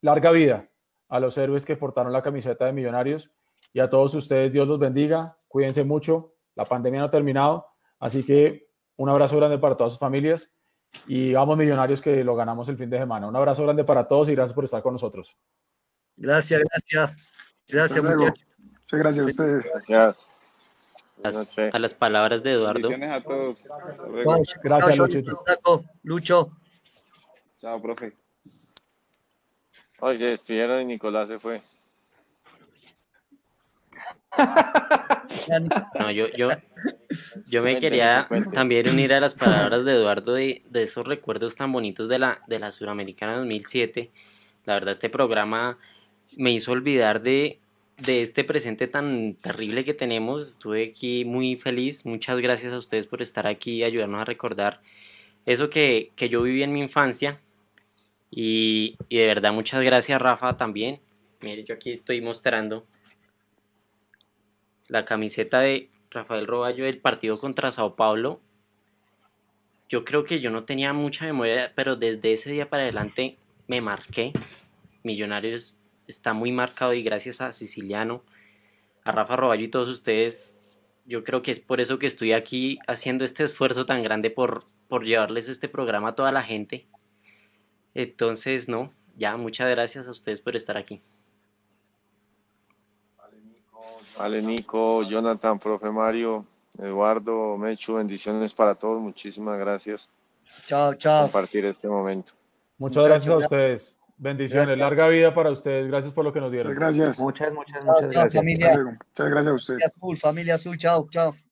larga vida a los héroes que portaron la camiseta de Millonarios y a todos ustedes, Dios los bendiga, cuídense mucho, la pandemia no ha terminado Así que un abrazo grande para todas sus familias y vamos millonarios que lo ganamos el fin de semana. Un abrazo grande para todos y gracias por estar con nosotros. Gracias, gracias. Gracias, muchachos. Muchas gracias a ustedes. Gracias. A las palabras de Eduardo. a todos. Gracias, Lucho. Lucho. Chao, profe. Oye, se despidieron y Nicolás se fue. No, yo, yo, yo me quería también unir a las palabras de Eduardo de, esos recuerdos tan bonitos de la, de la Suramericana 2007. La verdad, este programa me hizo olvidar de, de este presente tan terrible que tenemos. Estuve aquí muy feliz. Muchas gracias a ustedes por estar aquí y ayudarnos a recordar eso que, que yo viví en mi infancia. Y, y de verdad, muchas gracias, Rafa, también. Mire, yo aquí estoy mostrando la camiseta de Rafael Roballo del partido contra Sao Paulo. Yo creo que yo no tenía mucha memoria, pero desde ese día para adelante me marqué. Millonarios está muy marcado y gracias a Siciliano, a Rafa Roballo y todos ustedes, yo creo que es por eso que estoy aquí haciendo este esfuerzo tan grande por, por llevarles este programa a toda la gente. Entonces, no, ya muchas gracias a ustedes por estar aquí. Vale, Nico, Jonathan, profe Mario, Eduardo, Mechu, bendiciones para todos. Muchísimas gracias. Chao, chao. Compartir este momento. Muchas gracias a ustedes. Bendiciones, larga vida para ustedes. Gracias por lo que nos dieron. gracias. Muchas, muchas, muchas gracias. Familia. Muchas gracias a ustedes. Familia Azul, familia Azul, chao, chao.